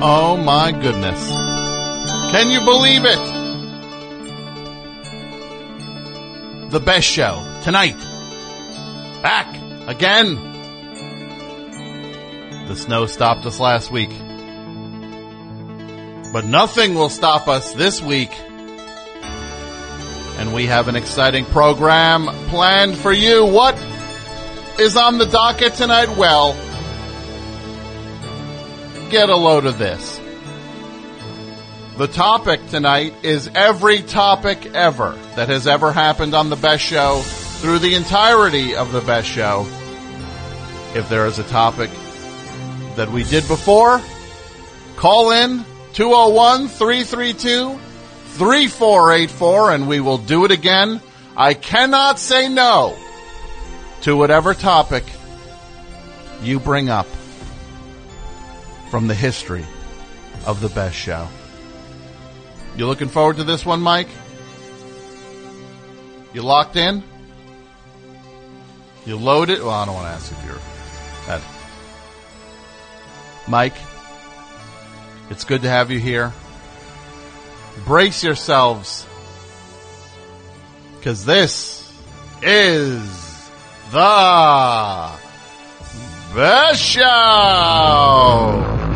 Oh my goodness. Can you believe it? The best show tonight. Back again. The snow stopped us last week. But nothing will stop us this week. And we have an exciting program planned for you. What is on the docket tonight? Well, get a load of this. The topic tonight is every topic ever that has ever happened on the best show through the entirety of the best show. If there is a topic that we did before, call in 201-332-3484 and we will do it again. I cannot say no to whatever topic you bring up from the history of the best show. You looking forward to this one, Mike? You locked in? You loaded? Well, I don't want to ask if you're that. Mike, it's good to have you here. Brace yourselves. Cause this is the the show.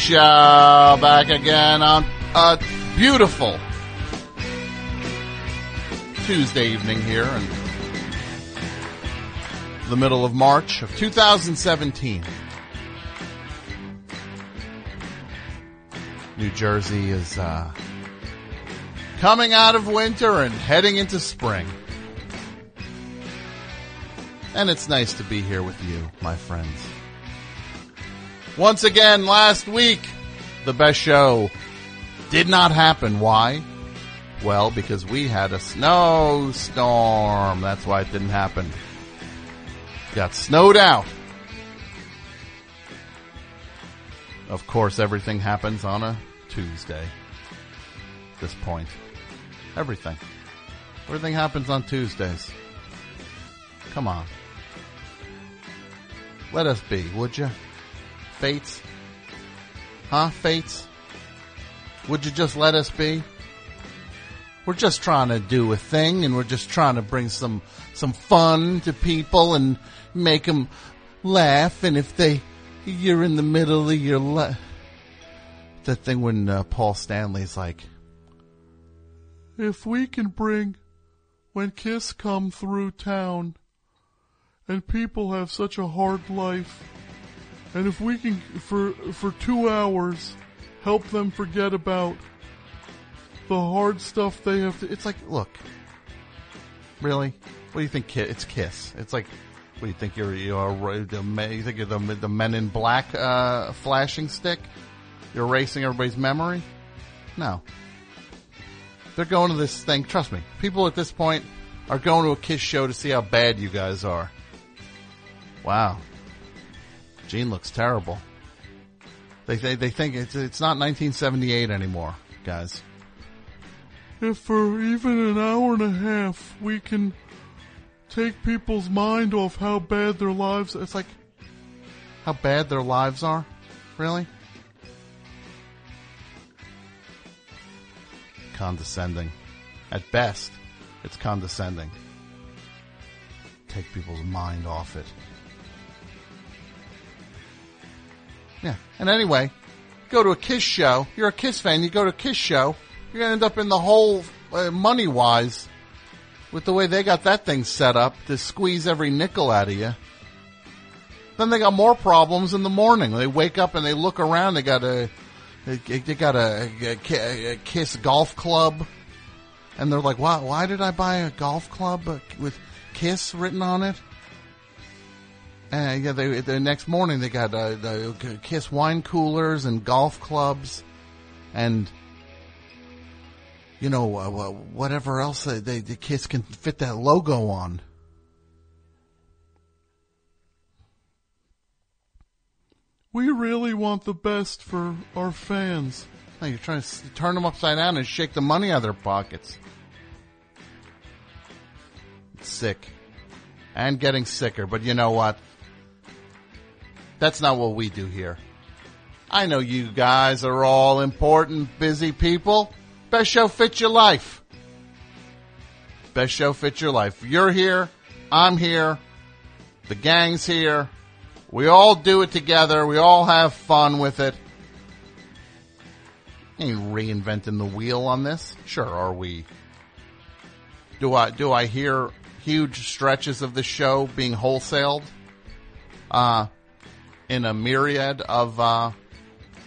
Show. Back again on a beautiful Tuesday evening here in the middle of March of 2017. New Jersey is uh, coming out of winter and heading into spring. And it's nice to be here with you, my friends. Once again, last week, the best show did not happen. Why? Well, because we had a snowstorm. That's why it didn't happen. Got snowed out. Of course, everything happens on a Tuesday. This point. Everything. Everything happens on Tuesdays. Come on. Let us be, would you? Fates? Huh, Fates? Would you just let us be? We're just trying to do a thing and we're just trying to bring some, some fun to people and make them laugh. And if they, you're in the middle of your, la- that thing when uh, Paul Stanley's like, if we can bring, when Kiss come through town, and people have such a hard life, and if we can, for, for two hours, help them forget about the hard stuff they have to, it's like, look, really? What do you think? Ki- It's Kiss. It's like, what do you think you're, you're, the, me- you think you're the, the men in black, uh, flashing stick? You're erasing everybody's memory? No. They're going to this thing. Trust me. People at this point are going to a Kiss show to see how bad you guys are. Wow. Gene looks terrible. They they, they think it's it's not 1978 anymore, guys. If for even an hour and a half we can take people's mind off how bad their lives, it's like how bad their lives are. Really? Condescending. At best, it's condescending. Take people's mind off it. Yeah. And anyway, go to a Kiss show. You're a Kiss fan. You go to a Kiss show. You're gonna end up in the hole, uh, money wise, with the way they got that thing set up to squeeze every nickel out of you. Then they got more problems in the morning. They wake up and they look around. They got a, they, got a, a, a Kiss golf club, and they're like, "Why? Why did I buy a golf club uh, with Kiss written on it?" And yeah, they, the next morning they got uh, the Kiss wine coolers and golf clubs, and you know uh, whatever else they, they the Kiss can fit that logo on. We really want the best for our fans. No, you're trying to turn them upside down and shake the money out of their pockets. It's sick. And getting sicker, but you know what? That's not what we do here. I know you guys are all important, busy people. Best show fits your life. Best show fits your life. You're here. I'm here. The gang's here. We all do it together. We all have fun with it. Ain't reinventing the wheel on this. Sure, are we? Do I do I hear huge stretches of the show being wholesaled? Uh in a myriad of uh,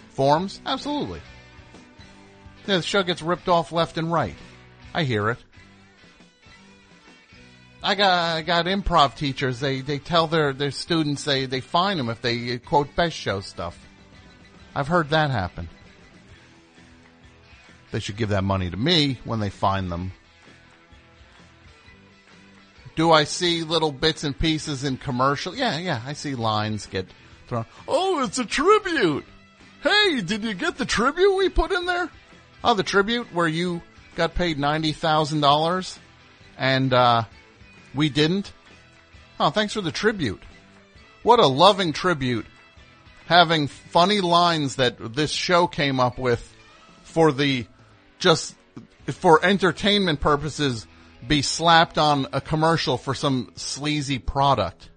forms? Absolutely. Yeah, the show gets ripped off left and right. I hear it. I got I got improv teachers. They they tell their their students they they fine them if they quote best show stuff. I've heard that happen. They should give that money to me when they find them. Do I see little bits and pieces in commercial? Yeah, yeah, I see lines get Oh, it's a tribute. Hey, did you get the tribute we put in there? Oh, the tribute where you got paid ninety thousand dollars and uh, we didn't. Oh, thanks for the tribute. What a loving tribute. Having funny lines that this show came up with for the just for entertainment purposes be slapped on a commercial for some sleazy product.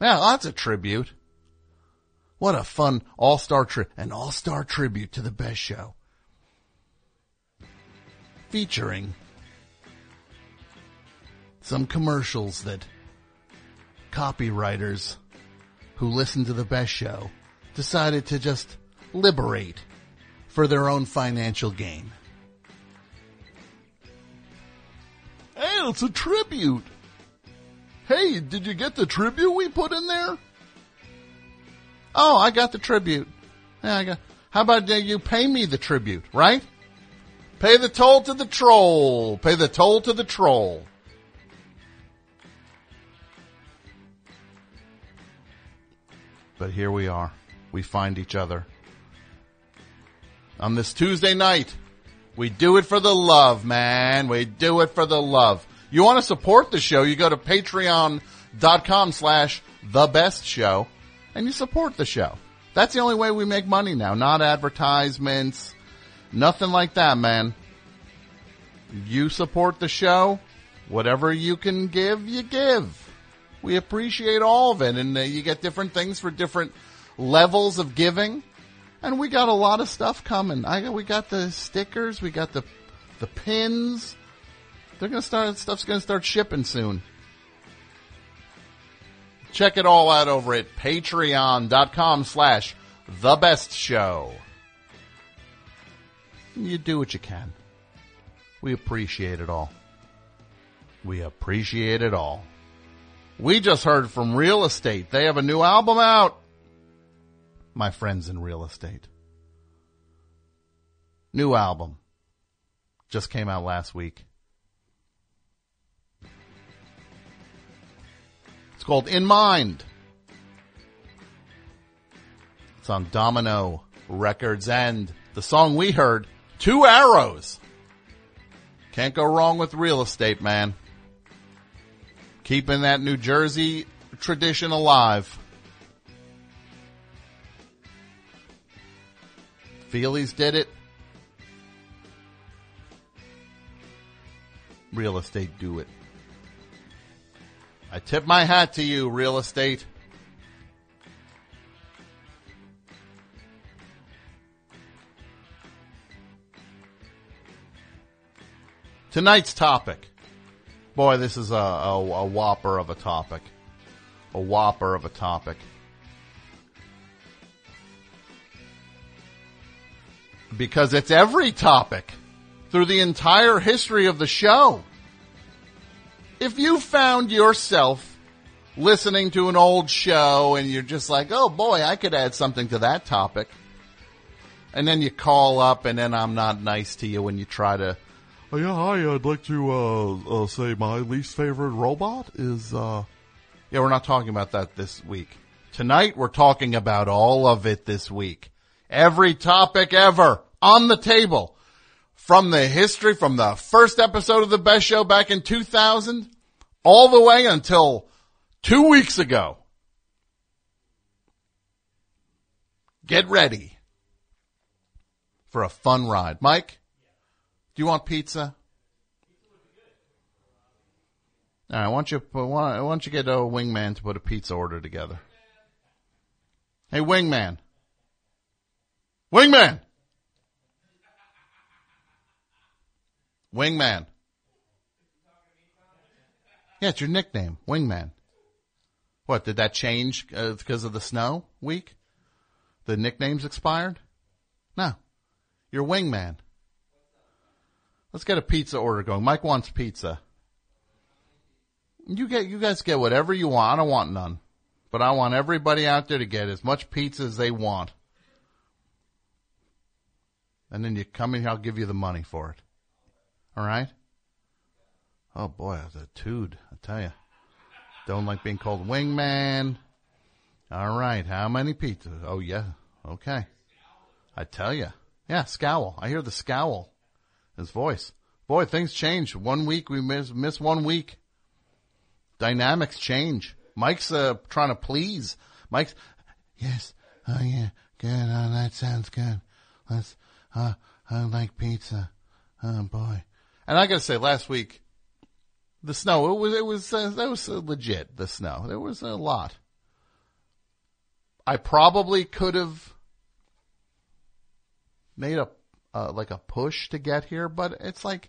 Yeah, that's a tribute. What a fun all-star tri- an all-star tribute to the best show. Featuring some commercials that copywriters who listen to the best show decided to just liberate for their own financial gain. Hey, it's a tribute. Hey, did you get the tribute we put in there? Oh, I got the tribute. Yeah, I got. How about you pay me the tribute, right? Pay the toll to the troll. Pay the toll to the troll. But here we are. We find each other. On this Tuesday night, we do it for the love, man. We do it for the love. You want to support the show, you go to patreon.com slash the best show and you support the show. That's the only way we make money now. Not advertisements, nothing like that, man. You support the show. Whatever you can give, you give. We appreciate all of it, and uh, you get different things for different levels of giving. And we got a lot of stuff coming. I we got the stickers, we got the the pins. They're gonna start. Stuff's gonna start shipping soon. Check it all out over at patreon.com slash the best show. You do what you can. We appreciate it all. We appreciate it all. We just heard from Real Estate. They have a new album out. My friends in real estate. New album. Just came out last week. It's called In Mind. It's on Domino Records and the song we heard, Two Arrows. Can't go wrong with real estate, man. Keeping that New Jersey tradition alive. Feelies did it. Real estate do it. I tip my hat to you, real estate. Tonight's topic. Boy, this is a, a, a whopper of a topic. A whopper of a topic. Because it's every topic through the entire history of the show. If you found yourself listening to an old show and you're just like, oh boy, I could add something to that topic. And then you call up and then I'm not nice to you when you try to, oh yeah, hi, I'd like to, uh, uh, say my least favorite robot is, uh, yeah, we're not talking about that this week. Tonight we're talking about all of it this week. Every topic ever on the table from the history, from the first episode of the best show back in 2000 all the way until two weeks ago. Get ready for a fun ride. Mike, do you want pizza? All right, why don't you why don't you get a wingman to put a pizza order together? Hey, wingman. Wingman. Wingman. Yeah, it's your nickname, Wingman. What, did that change uh, because of the snow week? The nickname's expired? No. You're Wingman. Let's get a pizza order going. Mike wants pizza. You get, you guys get whatever you want. I don't want none. But I want everybody out there to get as much pizza as they want. And then you come in here, I'll give you the money for it. All right? Oh boy, the tood, I tell you. Don't like being called wingman. All right, how many pizzas? Oh yeah, okay. I tell you. Yeah, scowl. I hear the scowl. His voice. Boy, things change. One week we miss miss one week. Dynamics change. Mike's uh, trying to please. Mike's yes. Oh yeah, good. Oh, that sounds good. Let's. Uh, I like pizza. Oh boy. And I got to say, last week, the snow it was it was uh, that was uh, legit. The snow there was a lot. I probably could have made a uh, like a push to get here, but it's like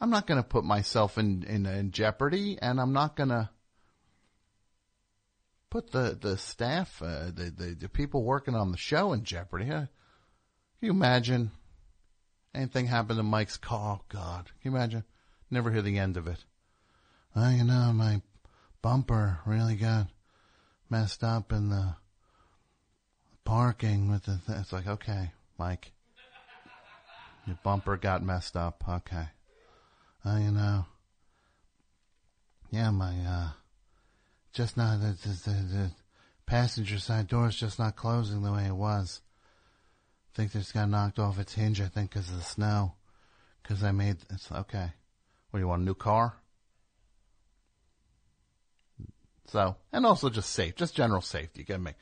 I'm not going to put myself in, in in jeopardy, and I'm not going to put the the staff, uh, the, the the people working on the show in jeopardy. Can you imagine? Anything happened to Mike's car, oh God, can you imagine? Never hear the end of it. Well, you know, my bumper really got messed up in the parking with the, th- it's like, okay, Mike, your bumper got messed up. Okay. Well, you know, yeah, my, uh, just not, the, the, the passenger side door is just not closing the way it was think this got knocked off its hinge, I think, because of the snow. Because I made, it's okay. What do you want, a new car? So, and also just safe, just general safety. You get me?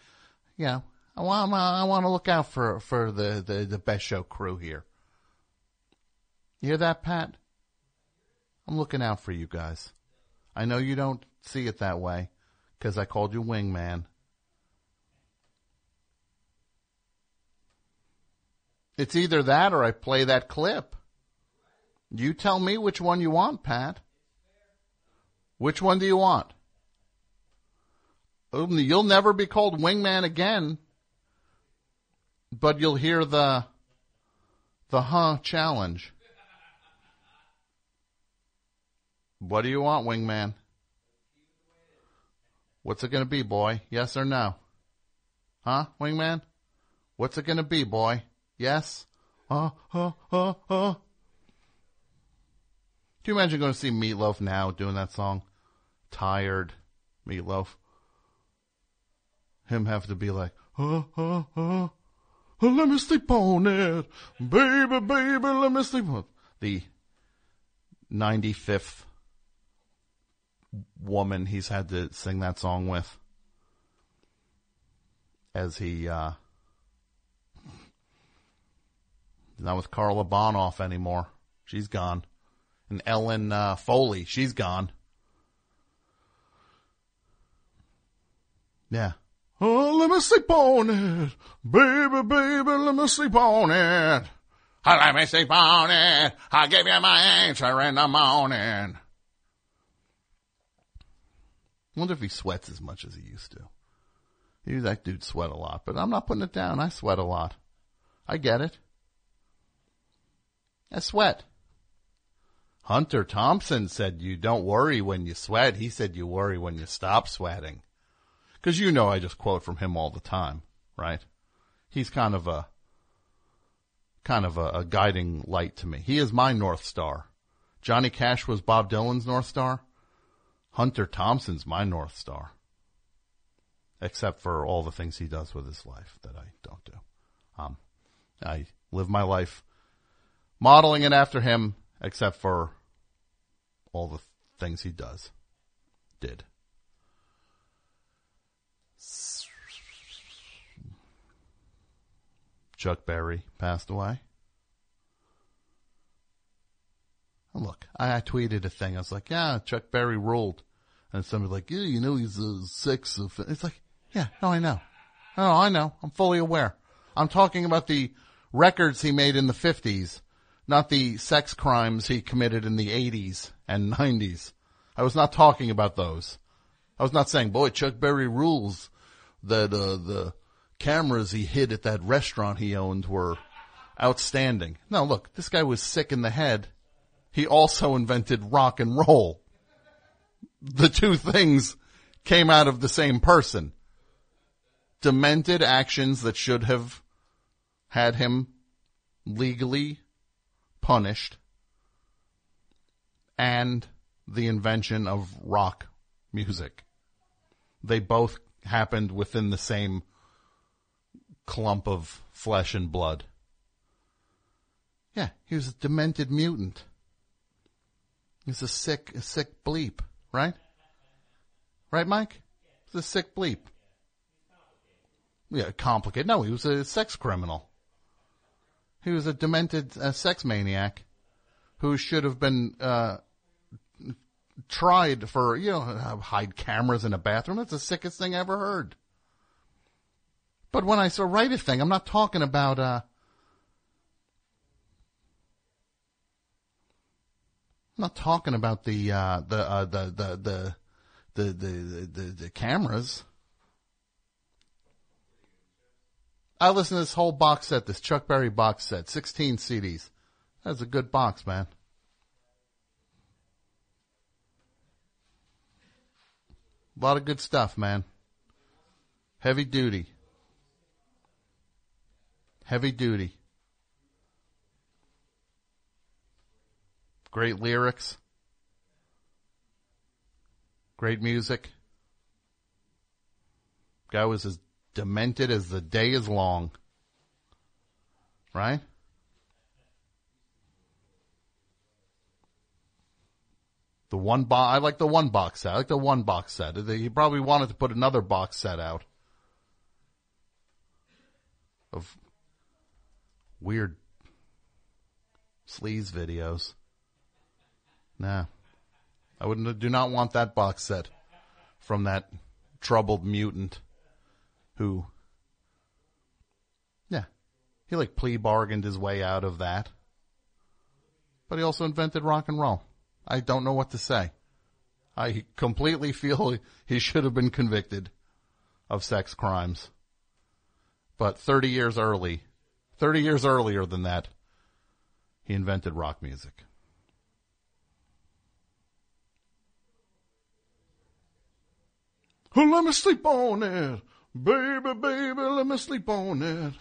Know, I want, I want to look out for, for the, the, the best show crew here. You hear that, Pat? I'm looking out for you guys. I know you don't see it that way because I called you wingman. It's either that or I play that clip. You tell me which one you want, Pat. Which one do you want? Um, You'll never be called wingman again, but you'll hear the the huh challenge. What do you want, wingman? What's it going to be, boy? Yes or no? Huh, wingman? What's it going to be, boy? Yes? Uh, uh, uh, uh. Can you imagine going to see Meatloaf now doing that song? Tired Meatloaf. Him have to be like, uh, uh, uh. Let me sleep on it. Baby, baby, let me sleep on it. The 95th woman he's had to sing that song with. As he, uh, not with Carla Bonoff anymore. She's gone. And Ellen uh, Foley, she's gone. Yeah. Oh, let me sleep on it. Baby, baby, let me sleep on it. Oh, let me sleep on it. I'll give you my answer in the morning. wonder if he sweats as much as he used to. He, that dude sweat a lot, but I'm not putting it down. I sweat a lot. I get it. I sweat. Hunter Thompson said you don't worry when you sweat. He said you worry when you stop sweating. Cause you know I just quote from him all the time, right? He's kind of a, kind of a, a guiding light to me. He is my North Star. Johnny Cash was Bob Dylan's North Star. Hunter Thompson's my North Star. Except for all the things he does with his life that I don't do. Um, I live my life modeling it after him, except for all the things he does, did. Chuck Berry passed away. And look, I, I tweeted a thing. I was like, yeah, Chuck Berry ruled. And somebody's like, yeah, you know, he's a sex offender. It's like, yeah, no, I know. Oh, I know. I'm fully aware. I'm talking about the records he made in the 50s, not the sex crimes he committed in the 80s and 90s. I was not talking about those. I was not saying, boy, Chuck Berry rules that, uh, the cameras he hid at that restaurant he owned were outstanding. No, look, this guy was sick in the head. He also invented rock and roll. The two things came out of the same person. Demented actions that should have had him legally punished and the invention of rock music. They both happened within the same clump of flesh and blood. Yeah, he was a demented mutant. He's a sick, a sick bleep, right? Right, Mike? He's a sick bleep. Yeah, complicated. No, he was a sex criminal. He was a demented uh, sex maniac who should have been uh, tried for, you know, hide cameras in a bathroom. That's the sickest thing I ever heard. But when I so write a thing, I'm not talking about, uh, I'm not talking about the, uh, the, uh, the, the, the, the, the, the, the cameras. I listened to this whole box set, this Chuck Berry box set, 16 CDs. That's a good box, man. A lot of good stuff, man. Heavy duty. Heavy duty. Great lyrics. Great music. Guy was as demented as the day is long. Right? The one box, I like the one box set. I like the one box set. He probably wanted to put another box set out of weird Sleaze videos. Nah. I wouldn't, do not want that box set from that troubled mutant who, yeah, he like plea bargained his way out of that. But he also invented rock and roll. I don't know what to say. I completely feel he should have been convicted of sex crimes. But 30 years early, 30 years earlier than that, he invented rock music. Let me sleep on it. Baby, baby, let me sleep on it.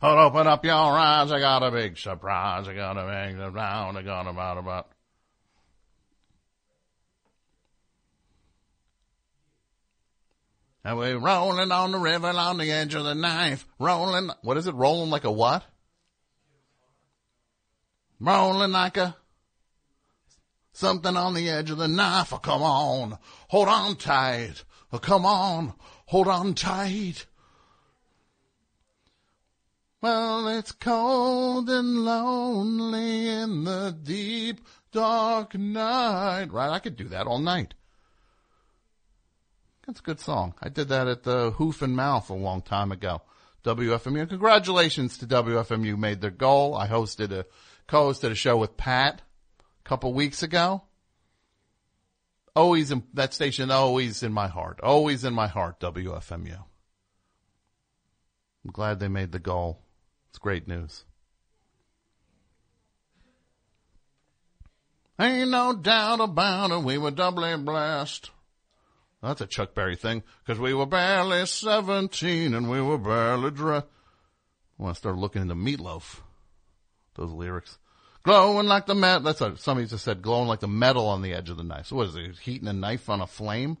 I'll open up your eyes. I got a big surprise. I got a big surprise. I got about about. And we're rolling on the river on the edge of the knife. Rolling. What is it? Rolling like a what? Rolling like a something on the edge of the knife. Oh, come on. Hold on tight. Oh, come on. Hold on tight. Well, it's cold and lonely in the deep dark night. Right, I could do that all night. That's a good song. I did that at the Hoof and Mouth a long time ago. WFMU. Congratulations to WFMU made their goal. I hosted a, co-hosted a show with Pat a couple weeks ago. Always in, that station always in my heart. Always in my heart, WFMU. I'm glad they made the goal. It's great news. Ain't no doubt about it, we were doubly blessed. That's a Chuck Berry thing, cause we were barely 17 and we were barely dressed. I want to start looking into Meatloaf. Those lyrics. Glowing like the metal, that's what somebody just said, glowing like the metal on the edge of the knife. So what is it, heating a knife on a flame?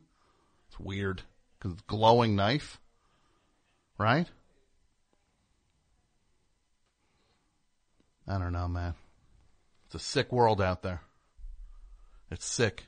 It's weird, cause it's glowing knife. Right? I don't know, man. It's a sick world out there. It's sick.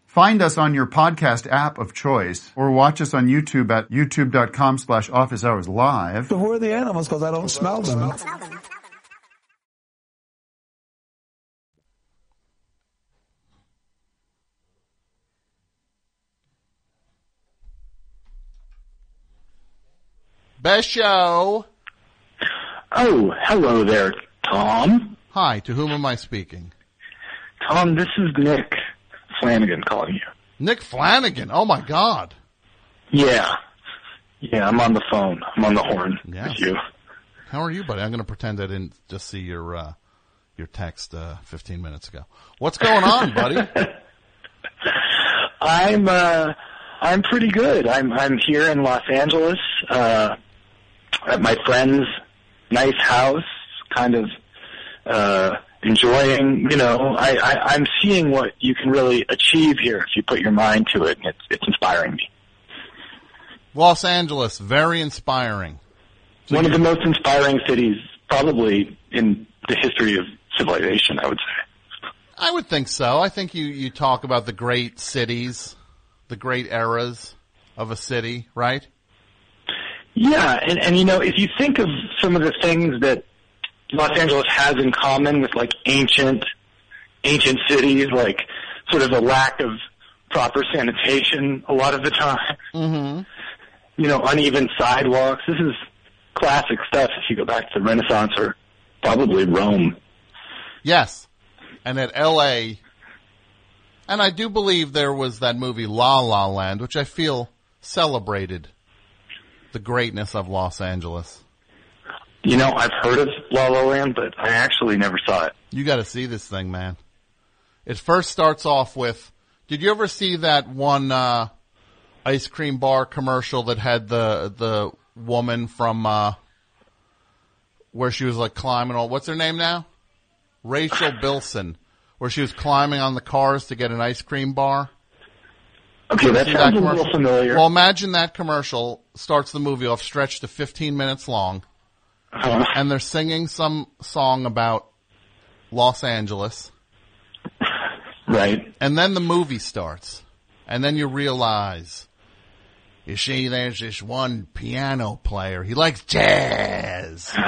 Find us on your podcast app of choice or watch us on YouTube at youtube.com slash office hours live. So who are the animals? Because I don't smell them. Best show. Oh, hello there, Tom. Hi, to whom am I speaking? Tom, this is Nick Flanagan calling you. Nick Flanagan. Oh my God. Yeah. Yeah, I'm on the phone. I'm on the horn Yes. with you. How are you, buddy? I'm going to pretend I didn't just see your uh, your text uh, 15 minutes ago. What's going on, buddy? I'm uh I'm pretty good. I'm I'm here in Los Angeles, uh at my friend's nice house, kind of uh enjoying, you know, I, I, I'm seeing what you can really achieve here if you put your mind to it and it's it's inspiring me. Los Angeles, very inspiring. So One of the most inspiring cities probably in the history of civilization, I would say. I would think so. I think you, you talk about the great cities, the great eras of a city, right? Yeah, and, and you know, if you think of some of the things that Los Angeles has in common with like ancient, ancient cities, like sort of a lack of proper sanitation a lot of the time. Mm-hmm. You know, uneven sidewalks. This is classic stuff if you go back to the Renaissance or probably Rome. Yes. And at LA, and I do believe there was that movie La La Land, which I feel celebrated the greatness of Los Angeles. You know, I've heard of La La Land, but I actually never saw it. You gotta see this thing, man. It first starts off with, did you ever see that one, uh, ice cream bar commercial that had the, the woman from uh, where she was like climbing all. What's her name now? Rachel Bilson, where she was climbing on the cars to get an ice cream bar. Okay, that sounds a little familiar. Well, imagine that commercial starts the movie off stretched to 15 minutes long, Uh, and they're singing some song about Los Angeles, right. and then the movie starts, and then you realize, you see, there's this one piano player. He likes jazz.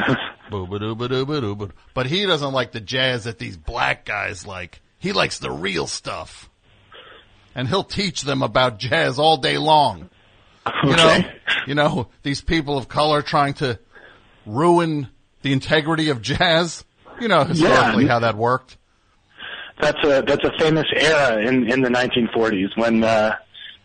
But he doesn't like the jazz that these black guys like. He likes the real stuff. And he'll teach them about jazz all day long. You know, you know, these people of color trying to ruin the integrity of jazz. You know historically Yeah. how that worked. That's a that's a famous era in in the 1940s when uh,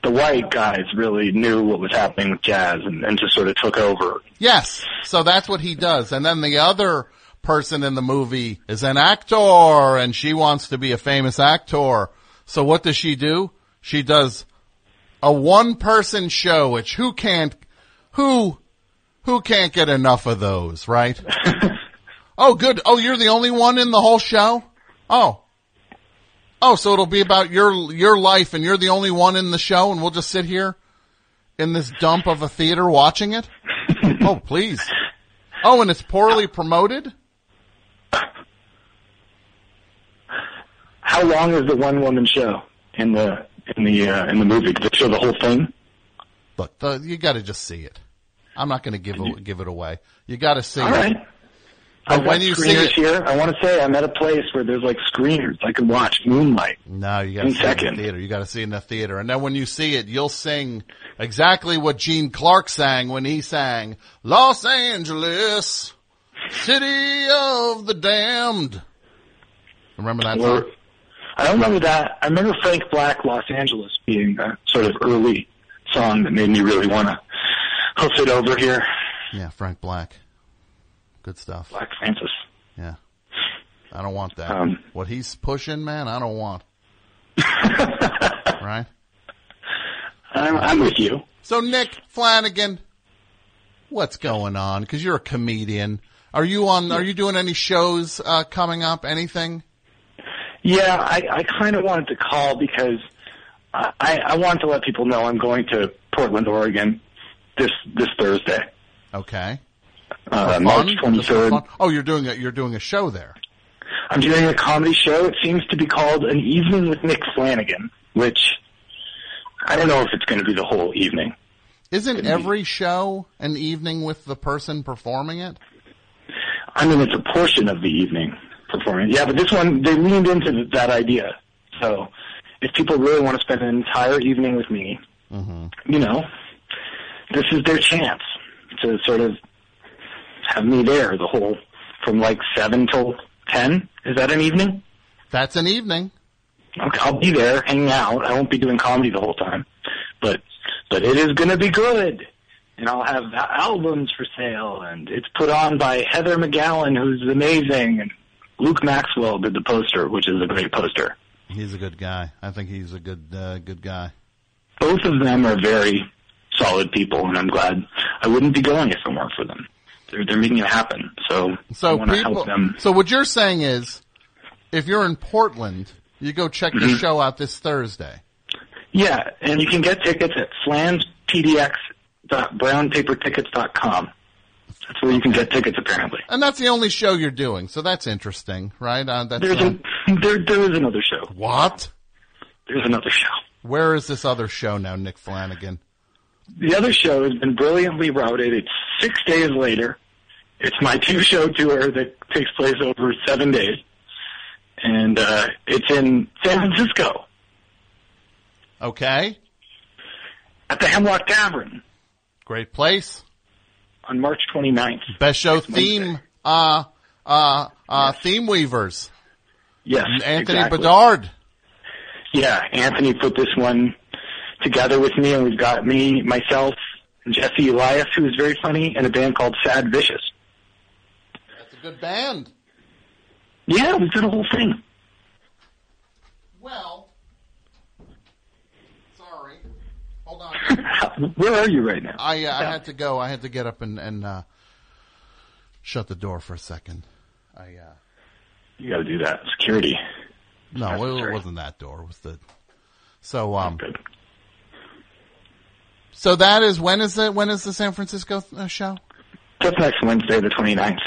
the white guys really knew what was happening with jazz and, and just sort of took over. Yes. So that's what he does. And then the other person in the movie is an actor and she wants to be a famous actor. So what does she do? She does a one person show, which who can't, who, who can't get enough of those, right? oh, good. Oh, you're the only one in the whole show? Oh. Oh, so it'll be about your, your life and you're the only one in the show and we'll just sit here in this dump of a theater watching it? oh, please. Oh, and it's poorly promoted? How long is the one woman show in the in the uh, in the movie? Did it show the whole thing? Look, the, you gotta just see it. I'm not gonna give it, give it away. You gotta see All it. right. But I've when you see it, here, I want to say I'm at a place where there's like screeners. I can watch Moonlight. no, you gotta In see it in the theater. You gotta see it in the theater. And then when you see it, you'll sing exactly what Gene Clark sang when he sang, Los Angeles, city of the damned. Remember that Or, song? I don't remember that. I remember Frank Black, Los Angeles, being a sort of early song that made me really want to hoof it over here. Yeah, Frank Black. Good stuff. Black Francis. Yeah. I don't want that. Um, what he's pushing, man, I don't want. right? I'm, I'm with you. So Nick Flanagan, what's going on? Cause you're a comedian. Are you on, are you doing any shows, uh, coming up? Anything? Yeah, I, I kind of wanted to call because I, I I wanted to let people know I'm going to Portland, Oregon this this Thursday, Okay. uh, March 23rd. Oh, you're doing a, you're doing a show there. I'm doing a comedy show. It seems to be called An Evening with Nick Flanagan, which I don't know if it's going to be the whole evening. Isn't every show an evening with the person performing it? I mean, it's a portion of the evening performing. Yeah, but this one, they leaned into that idea. So if people really want to spend an entire evening with me, you know, this is their chance to sort of have me there the whole, from like 7 till 10. Is that an evening? That's an evening. Okay, I'll be there hanging out. I won't be doing comedy the whole time, but but it is going to be good, and I'll have albums for sale, and it's put on by Heather McGowan, who's amazing, and Luke Maxwell did the poster, which is a great poster. He's a good guy. I think he's a good, uh, good guy. Both of them are very solid people, and I'm glad I wouldn't be going if it weren't for them. They're they're making it happen, so So people, help them. so what you're saying is, if you're in Portland, you go check Mm-hmm. the show out this Thursday. Yeah, and you can get tickets at flanspdx.brownpapertickets.com. That's where you can get tickets, apparently. And that's the only show you're doing, so that's interesting, right? Uh, that's, There's uh, a, there, there is another show. what? There's another show. Where is this other show now, Nick Flanagan? The other show has been brilliantly routed. It's six days later. It's my two show tour that takes place over seven days. And, uh, it's in San Francisco Okay, at the Hemlock Tavern great place. on March 29th. Best show theme, uh, uh, uh, theme weavers. Yes. Anthony exactly. Bedard. Yeah, Anthony put this one together with me, and we've got me, myself, Jesse Elias, who is very funny, and a band called Sad Vicious. That's a good band. Yeah, we've done a whole thing. Well, sorry. Hold on. Where are you right now? I uh, I had to go. I had to get up and and uh, shut the door for a second. I uh, You got to do that. Security. no, it wasn't that door. It was the so um. So that is when is it? When is the San Francisco uh, show? That's next Wednesday, the 29th.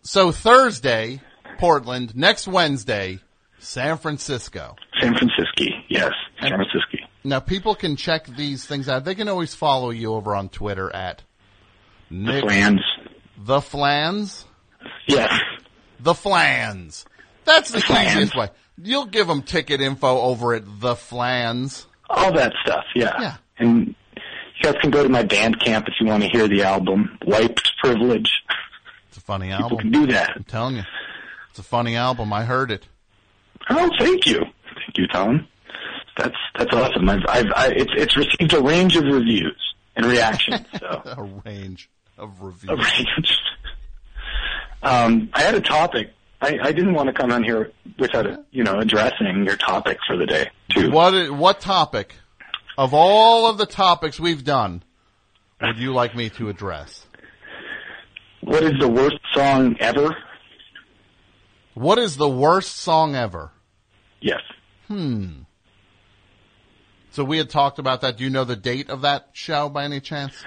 So Thursday, Portland. Next Wednesday, San Francisco. San Francisco. Yes, San Francisco. Now people can check these things out. They can always follow you over on Twitter at Nick Plans. the Flans. Yes. The Flans. That's the Flans. easiest way. You'll give them ticket info over at the Flans. All that stuff. Yeah. Yeah. And you guys can go to my Bandcamp if you want to hear the album. Wiped Privilege. It's a funny People album. can do that. I'm telling you, it's a funny album. I heard it. Oh, thank you. Thank you, Tom. That's that's awesome. I've, I've I, it's it's received a range of reviews and reactions. So A range of reviews. a range. Um, I had a topic. I, I didn't want to come on here without you know addressing your topic for the day too. What what topic of all of the topics we've done would you like me to address? What is the worst song ever? What is the worst song ever? Yes. Hmm. So we had talked about that. Do you know the date of that show by any chance?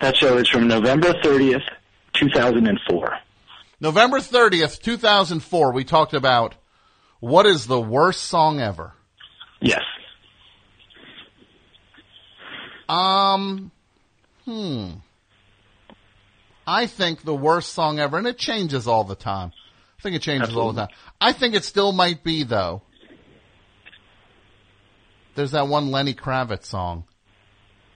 That show is from November 30th, 2004. November 30th, 2004, we talked about what is the worst song ever. Yes. Um, hmm. I think the worst song ever, and it changes all the time. I think it changes all the time. I think it still might be though. There's that one Lenny Kravitz song.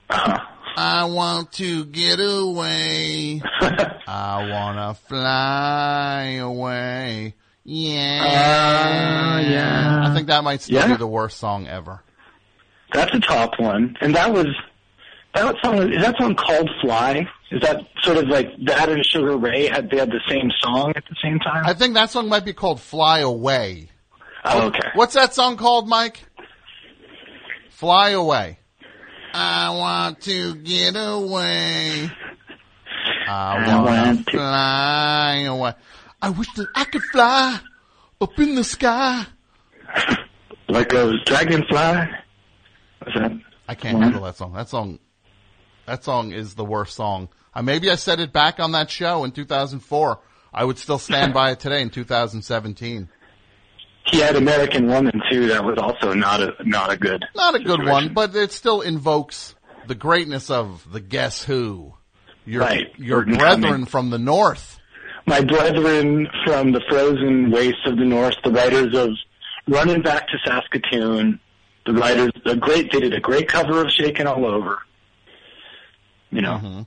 Uh-huh. I want to get away. I wanna fly away. Yeah. yeah. I think that might still Yeah. be the worst song ever. That's a top one. And that was, that song, is that song called Fly? Is that sort of like that and Sugar Ray had, they had the same song at the same time? I think that song might be called Fly Away. oh, okay. What's that song called, Mike? Fly Away. I want to get away. I I want to fly away. I wish that I could fly up in the sky. Like a dragonfly? Was that? I can't handle that song. That song, that song is the worst song. Uh, maybe I said it back on that show in 2004. I would still stand by it today in 2017. He had American Woman too. That was also not a, not a good. Not a good one, but it still invokes the greatness of the Guess Who. Your, Right. your brethren Cummings. from the north. my brethren from the frozen wastes of the north, the writers of Running Back to Saskatoon, the writers, the great, they did a great cover of Shakin' All Over. You know, Mm-hmm.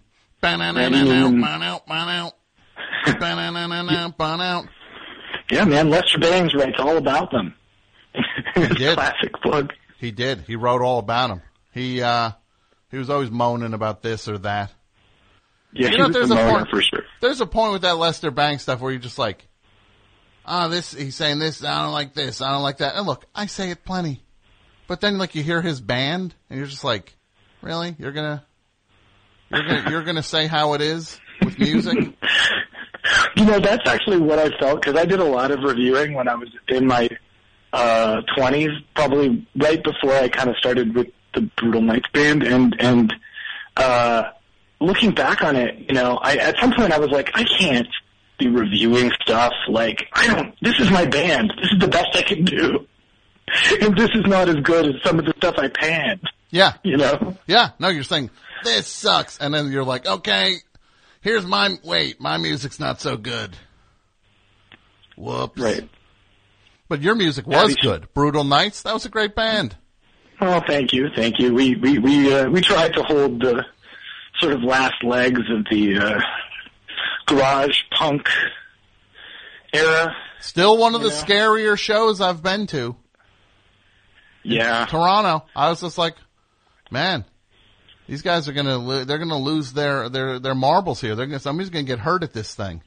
Yeah, man, Lester Bangs writes all about them. His did. classic book. He did. He wrote all about them. He, uh, he was always moaning about this or that. Yeah, You know, there's the a point- for sure. There's a point with that Lester Bangs stuff where you're just like, ah, this, he's saying this, I don't like this, I don't like that. And look, I say it plenty. But then like you hear his band and you're just like, really? You're gonna, you're gonna, you're gonna say how it is with music? You know, that's actually what I felt because I did a lot of reviewing when I was in my uh, 20s, probably right before I kind of started with the Brutal Knights band, and and uh, looking back on it, you know, I at some point I was like, I can't be reviewing stuff like I don't. This is my band. This is the best I can do, and this is not as good as some of the stuff I panned. Yeah. You know, Yeah. No, you're saying this sucks. And then you're like, okay, here's my, wait, my music's not so good. Whoops. right? But your music was should- good. Brutal Knights, that was a great band. Oh, thank you, thank you. We we we uh, we tried to hold the sort of last legs of the uh, garage punk era. Still one of the Yeah. scarier shows I've been to. Yeah, Toronto. I was just like, man, these guys are gonna, lo- they're gonna lose their, their, their marbles here. They're gonna, somebody's gonna get hurt at this thing.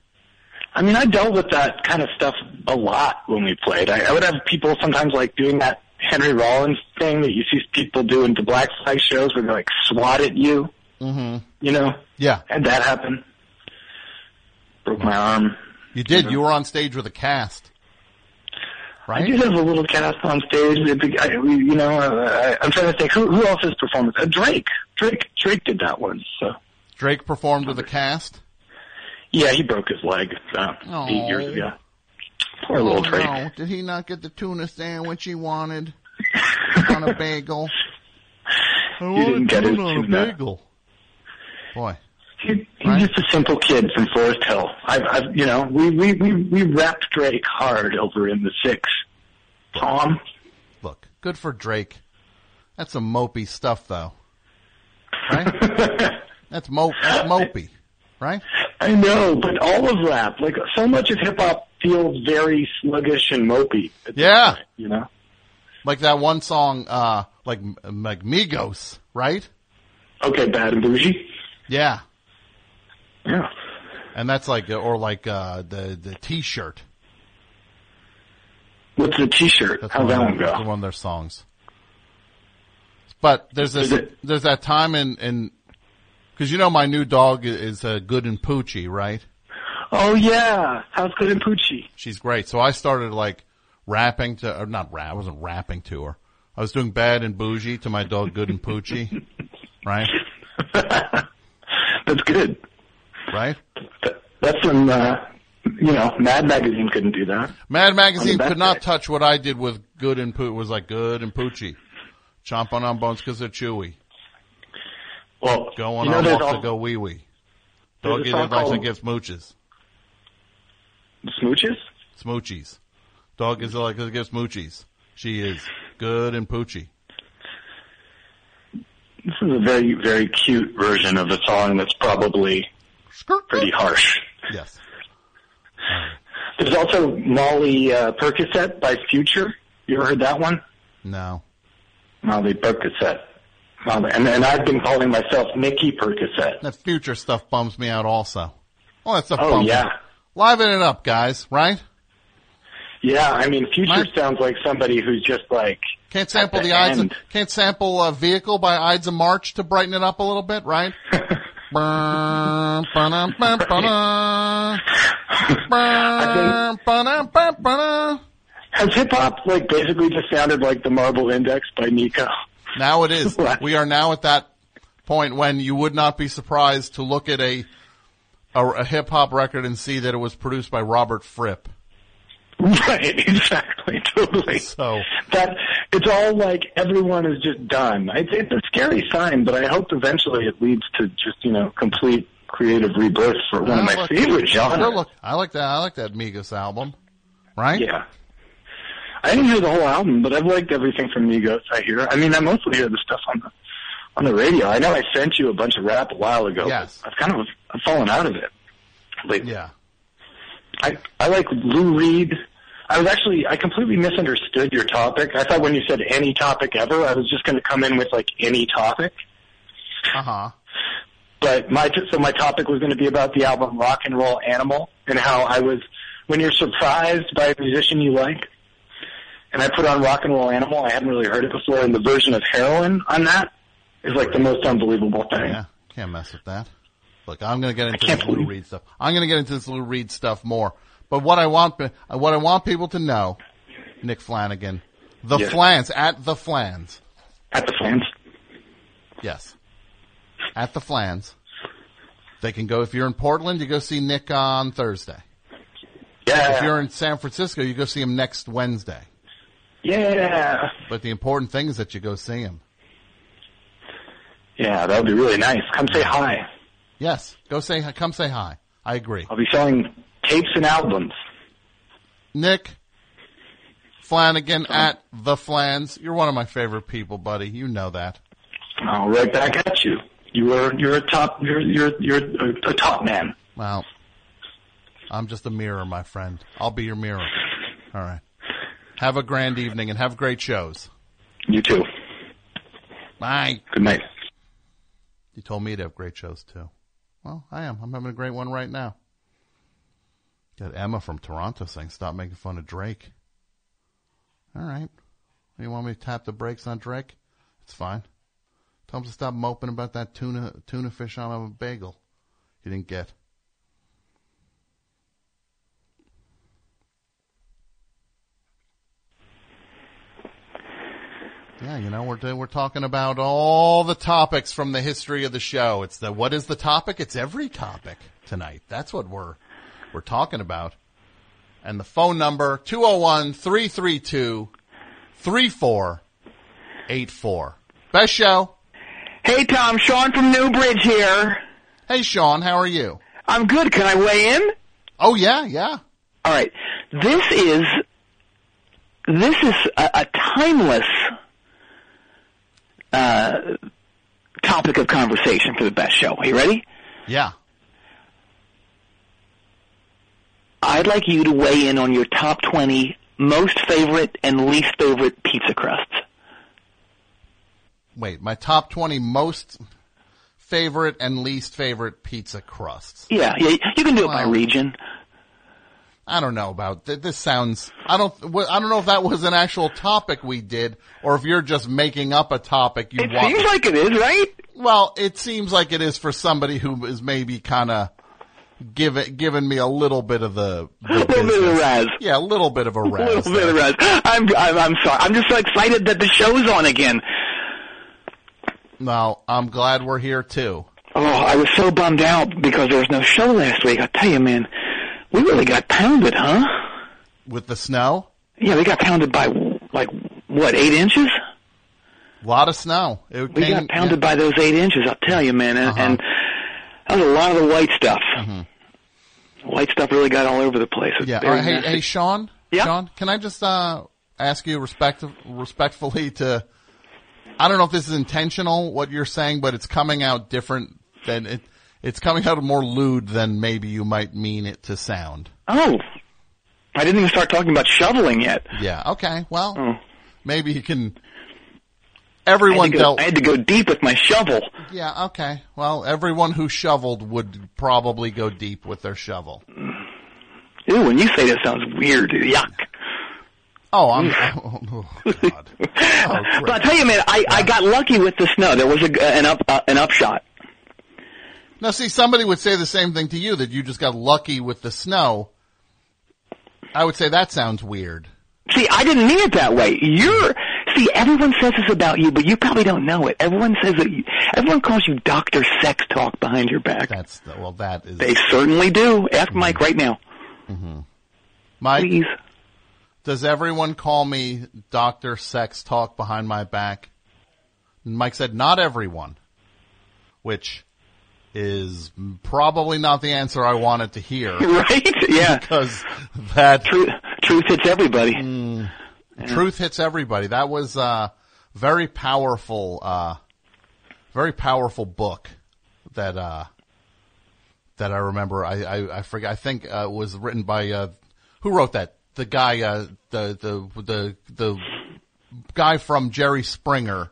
I mean, I dealt with that kind of stuff a lot when we played. I, I would have people sometimes like doing that Henry Rollins thing that you see people doing to Black Flag shows where they like swat at you. Mm-hmm. You know, Yeah, had that happen. Broke my arm. you did. You were on stage with a cast, I do have a little cast on stage. I, you know, uh, I, I'm trying to think who, who else has performed. Uh, Drake. Drake. Drake did that one. So Drake performed with a cast. yeah, he broke his leg about Aw. eight years ago. Poor little oh Drake. no! Did he not get the tuna sandwich he wanted on a bagel? I He didn't get his on a tuna. bagel. Boy, He, he's Right. just a simple kid from Forest Hill. I've, I've, you know, we we we we wrapped Drake hard over in the six. Tom, look, good for Drake. That's some mopey stuff, though. Right? that's mo. That's mopey, right? I know, but all of rap, like so much of hip hop, feels very sluggish and mopey. Yeah. point, you know. Like that one song, uh, like like Migos, right? Okay, Bad and Boujee. Yeah, Yeah. and that's like, or like uh, the the T-shirt. What's the T-shirt? That's How's that one go? one of their songs. But there's this, there's that time in, in, cause you know my new dog is uh, good and Poochie, right? Oh yeah, how's good and Poochie? She's great. So I started like rapping to, or not rap, I wasn't rapping to her. I was doing Bad and Boujee to my dog Good and Poochie, right? That's good. Right? That's when uh, you know Mad Magazine couldn't do that. Mad Magazine could not day. touch what I did with Good and Poo. It was like Good and Poochie. Chomping on bones because they're chewy. Well, Going you know, on walks to go wee wee. Doggy that likes to called- give smooches. smooches. Smoochies. Dog is like to give smoochies. She is good and poochy. This is a very very cute version of a song that's probably. Pretty harsh. Yes. There's also Molly uh, Percocet by Future. You ever heard that one? No. Molly Percocet. Molly, and, and I've been calling myself Nikki Percocet. That future stuff bums me out also. All that stuff Oh bums yeah, me. Liven it up, guys, right? yeah. I mean, Future My- sounds like somebody who's just like Can't sample the, the Ides can't sample a vehicle by Ides of March to brighten it up a little bit, right? Has hip hop like basically just sounded like the Marble Index by Nico? Now it is. We are now at that point when you would not be surprised to look at a a, a hip hop record and see that it was produced by Robert Fripp. Right, exactly, totally. So That it's all like everyone is just done. It's, it's a scary sign, but I hope eventually it leads to just you know complete creative rebirth for one of Oh, my look. favorite genres. Look, I like that. I like that Migos album, right? Yeah. I didn't hear the whole album, but I've liked everything from Migos. I hear. I mean, I mostly hear the stuff on the on the radio. I know I sent you a bunch of rap a while ago. Yes. I've kind of I've fallen out of it. Lately. Yeah. I I like Lou Reed. I was actually I completely misunderstood your topic. I thought when you said any topic ever, I was just going to come in with like any topic. Uh huh. But my t- so my topic was going to be about the album Rock and Roll Animal and how I was when you're surprised by a musician you like. And I put on Rock and Roll Animal. I hadn't really heard it before, and the version of Heroin on that is like the most unbelievable thing. Yeah. Can't mess with that. Look, I'm going to get into this Lou Reed stuff. I'm going to get into this Lou Reed stuff more. But what I want, what I want people to know, Nick Flanagan, the Yes. Flans at the Flans. At the Flans. Yes. At the Flans. They can go, if you're in Portland, you go see Nick on Thursday. Yeah. If you're in San Francisco, you go see him next Wednesday. yeah. But the important thing is that you go see him. Yeah, that would be really nice. Come say hi. Yes. Go say, come say hi. I agree. I'll be selling tapes and albums. Nick Flanagan at the Flans. You're one of my favorite people, buddy. You know that. I'll right back at you. You are you're a top you're you're you're a, a top man. Well, I'm just a mirror, my friend. I'll be your mirror. All right. Have a grand evening and have great shows. You too. Bye. Good night. You told me to have great shows too. Well, I am. I'm having a great one right now. Got Emma from Toronto saying, stop making fun of Drake. All right. You want me to tap the brakes on Drake? It's fine. Tell him to stop moping about that tuna tuna fish on a bagel. he didn't get. Yeah, you know, we're we're talking about all the topics from the history of the show. It's the what is the topic? It's every topic tonight. That's what we're we're talking about. And the phone number 201-332-3484. Best show. Hey Tom, Sean from Newbridge here. Hey Sean, how are you? I'm good. Can I weigh in? Oh yeah, yeah. All right. This is this is a, a timeless uh, topic of conversation for the best show. Are you ready? Yeah. I'd like you to weigh in on your top 20 most favorite and least favorite pizza crusts. Wait, my top 20 most favorite and least favorite pizza crusts. Yeah, yeah you can do it by region. I don't know about th- this. Sounds I don't I don't know if that was an actual topic we did or if you're just making up a topic you want. It want. seems like it is, right? well, it seems like it is for somebody who is maybe kind of give it giving me a little bit of the, the A little bit of the business. razz. Yeah, a little bit of a A razz. little bit of there. rest. I'm, I'm, I'm sorry. I'm just so excited that the show's on again. No, I'm glad we're here too. Oh, I was so bummed out because there was no show last week. I tell you, man, we really got pounded, huh? With the snow, Yeah, we got pounded by like what eight inches? a lot of snow. It We came- got pounded by those eight inches. I'll tell you, man, and, Uh-huh. and that was a lot of the white stuff. Mm-hmm. White stuff really got all over the place. Yeah. right, hey, hey, Sean. Yeah? Sean, can I just uh, ask you respect respectfully to? I don't know if this is intentional what you're saying, but it's coming out different than it. It's coming out more lewd than maybe you might mean it to sound. Oh, I didn't even start talking about shoveling yet. Yeah. Okay. Well, Oh. maybe you can. I had, Everyone to go, dealt. I had to go deep with my shovel. Yeah. Okay. Well, everyone who shoveled would probably go deep with their shovel. Ew, when you say that sounds weird. Yuck. Oh, I'm. Oh, God. Oh, But I'll tell you, man, I, I got lucky with the snow. There was a, an up uh, an upshot. Now, see, somebody would say the same thing to you that you just got lucky with the snow. I would say that sounds weird. See, I didn't mean it that way. You're see, everyone says this about you, but you probably don't know it. Everyone says that. You, everyone calls you Doctor Sex Talk behind your back. That's the, well, that is They certainly do. Ask Mike right now, Mike. please. Does everyone call me Doctor Sex Talk behind my back? Mike said, not everyone, which is probably not the answer I wanted to hear Right? Yeah. because that Truth, truth hits everybody. Mm. Truth hits everybody. That was a very powerful uh very powerful book that uh that I remember I I, I forget I think uh, it was written by uh who wrote that? The guy uh the the the the guy from Jerry Springer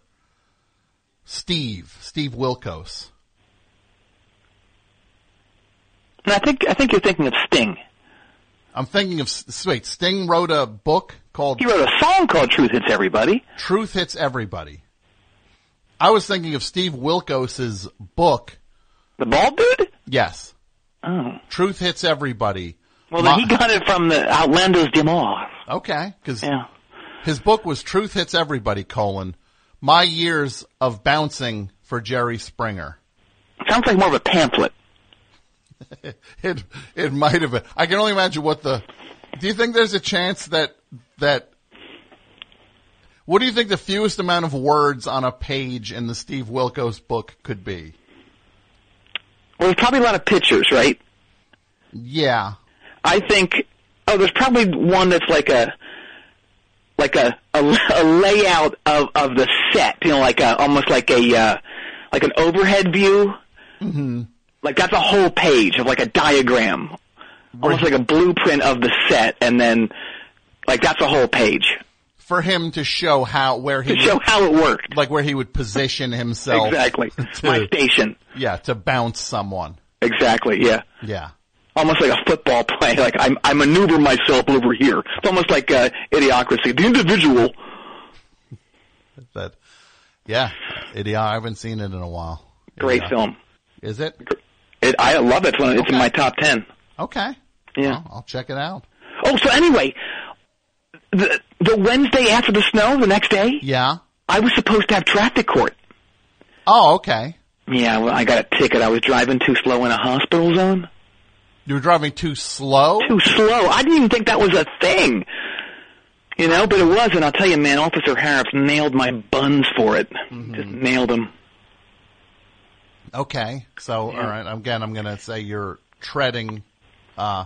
Steve Steve Wilkos. And I think I think you're thinking of Sting. I'm thinking of wait, Sting wrote a book called He wrote a song called "Truth Hits Everybody." Truth hits everybody. I was thinking of Steve Wilkos's book. The bald dude. Yes, Oh, Truth hits everybody. well, then My- he got it from the Outlandos d'Amour. okay, because Yeah. his book was Truth hits everybody: colon my years of bouncing for Jerry Springer. Sounds like more of a pamphlet. It it might have been. I can only imagine what the. Do you think there's a chance that that? What do you think the fewest amount of words on a page in the Steve Wilkos book could be? Well, there's probably a lot of pictures, right? Yeah, I think. Oh, there's probably one that's like a, like a a, a layout of of the set. You know, like a almost like a uh, like an overhead view. Mm-hmm. Like that's a whole page of like a diagram, almost like a blueprint of the set, and then like that's a whole page for him to show how where he to show would, how it worked. like where he would position himself Exactly, my station. yeah to bounce someone Exactly, yeah. yeah almost like a football play. Like I, I maneuver myself over here. It's almost like uh, idiocracy. The individual. that, yeah, Idiot. I haven't seen it in a while. Great Idiot. film. Is it? It, I love it. It's, one, it's in my top ten. Okay. Yeah. Well, I'll check it out. Oh, so anyway, the the Wednesday after the snow, the next day, Yeah. I was supposed to have traffic court. Oh, okay. Yeah, well, I got a ticket. I was driving too slow in a hospital zone. You were driving too slow? Too slow. I didn't even think that was a thing. You know, but it was, and I'll tell you, man, Officer Harris nailed my buns for it. Mm-hmm. Just nailed them. Okay. So, all right. Again, I'm going to say you're treading, uh,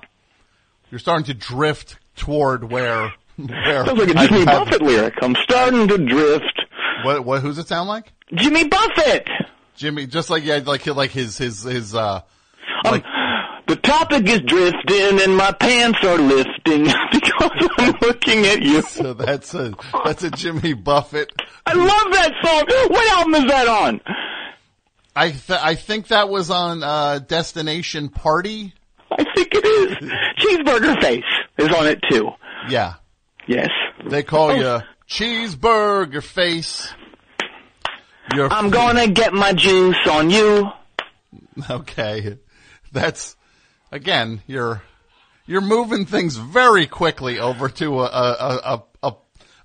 you're starting to drift toward where, where. Sounds like a Jimmy I- Buffett lyric. I'm starting to drift. What, what, who's it sound like? Jimmy Buffett! Jimmy, just like, yeah, like, like his, his, his, uh, Um, like, the topic is drifting and my pants are lifting because I'm looking at you. so that's a, that's a Jimmy Buffett. I love that song. What album is that on? I, th- I think that was on, uh, Destination Party. I think it is. Cheeseburger Face is on it too. Yeah. Yes. They call you cheeseburger face. You're I'm gonna get my juice on you. okay. That's again. You're you're moving things very quickly over to a a a, a,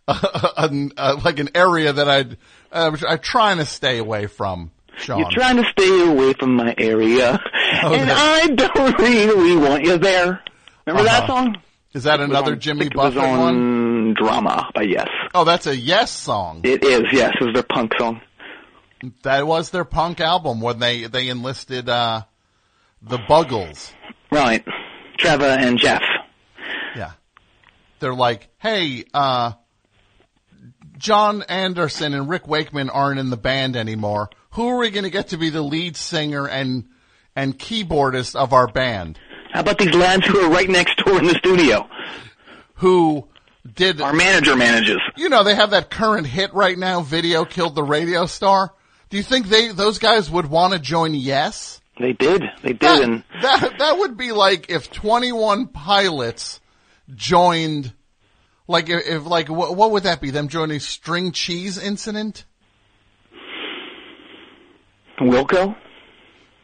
a, a, a like an area that I'd uh, I'm trying to stay away from. Sean. You're trying to stay away from my area, Oh, and that- I don't really want you there. Remember that Uh-huh. song? Is that another on- Jimmy I think it was Buffett on one? Drama by Yes. Oh, that's a Yes song. It is. Yes, it was their punk song. That was their punk album when they they enlisted uh the Buggles. Right. Trevor and Geoff. Yeah. They're like, hey, uh, Jon Anderson and Rick Wakeman aren't in the band anymore. Who are we going to get to be the lead singer and, and keyboardist of our band? How about these lads who are right next door in the studio? Who did, Our manager manages. you know, they have that current hit right now, Video Killed the Radio Star. Do you think they, those guys would want to join Yes? They did. They did. That, and that, that would be like if 21 pilots joined, like if, if like, what, what would that be? Them joining String Cheese Incident? Wilco?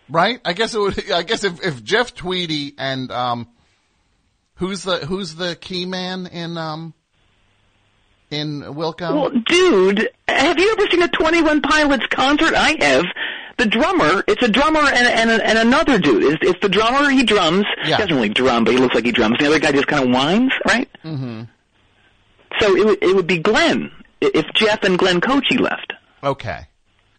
Right? I guess it would, I guess if, if Jeff Tweedy and, um, who's the, who's the key man in, um, in Wilco? Well, dude, have you ever seen a 21 Pilots concert? I have. The drummer, it's a drummer and, and, and another dude. It's, it's the drummer, he drums. Yeah. He doesn't really drum, but he looks like he drums. The other guy just kind of whines, right? Mm-hmm. So it would, it would be Glenn, if Jeff and Glenn Kotche left. okay.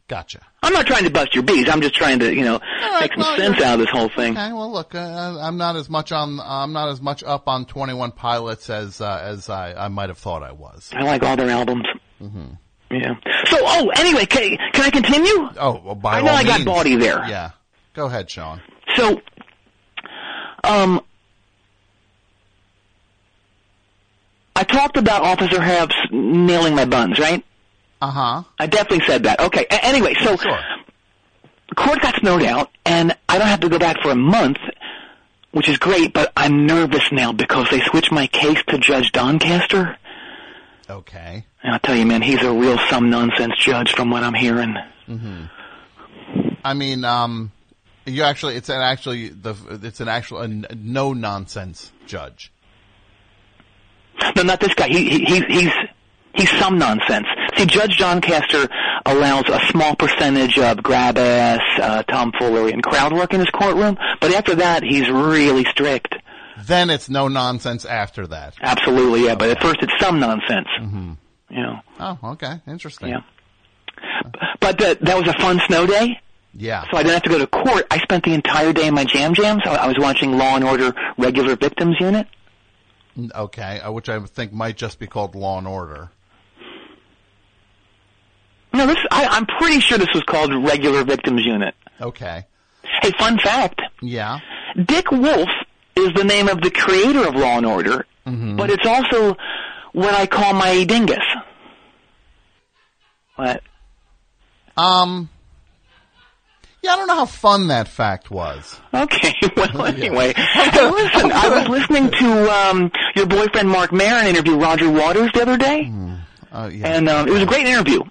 Gotcha. I'm not trying to bust your bees. I'm just trying to, you know, right, make some well, sense out of this whole thing. Okay, well, look, uh, I'm not as much on. I'm not as much up on 21 Pilots as uh, as I, I might have thought I was. I like all their albums. Mm-hmm. Yeah. So, oh, anyway, can, can I continue? Oh, well, by I know I got body there. Yeah, go ahead, Sean. So, um, I talked about Officer Habs nailing my buns, right? Uh huh. I definitely said that. Okay. A- anyway, so Sure. court got snowed out, and I don't have to go back for a month, which is great. But I'm nervous now because they switched my case to Judge Doncaster. Okay. And I'll tell you, man, he's a real some nonsense judge from what I'm hearing. I mean, um, you actually, it's an actually the, it's an actual a no nonsense judge. No, not this guy. He, he, he he's he's some nonsense. See, Judge Doncaster allows a small percentage of grab ass, uh, tomfoolery, and crowd work in his courtroom, but after that, he's really strict. Then it's no nonsense after that. Absolutely, yeah. But at first, it's some nonsense. Mm-hmm. You know, Oh, okay, interesting. yeah. But uh, that was a fun snow day, Yeah. so I didn't have to go to court. I spent the entire day in my jam jams. I, I was watching Law and Order Regular Victims Unit. Okay, uh, which I think might just be called Law and Order. No, this I, I'm pretty sure this was called Regular Victims Unit. Okay. Hey, fun fact. Yeah. Dick Wolf is the name of the creator of Law and Order, but it's also what I call my dingus. What? Um. Yeah, I don't know how fun that fact was. Okay, well, anyway. Hey, listen, I was listening to um, your boyfriend Marc Maron interview Roger Waters the other day, Uh, yeah. and um, it was a great interview.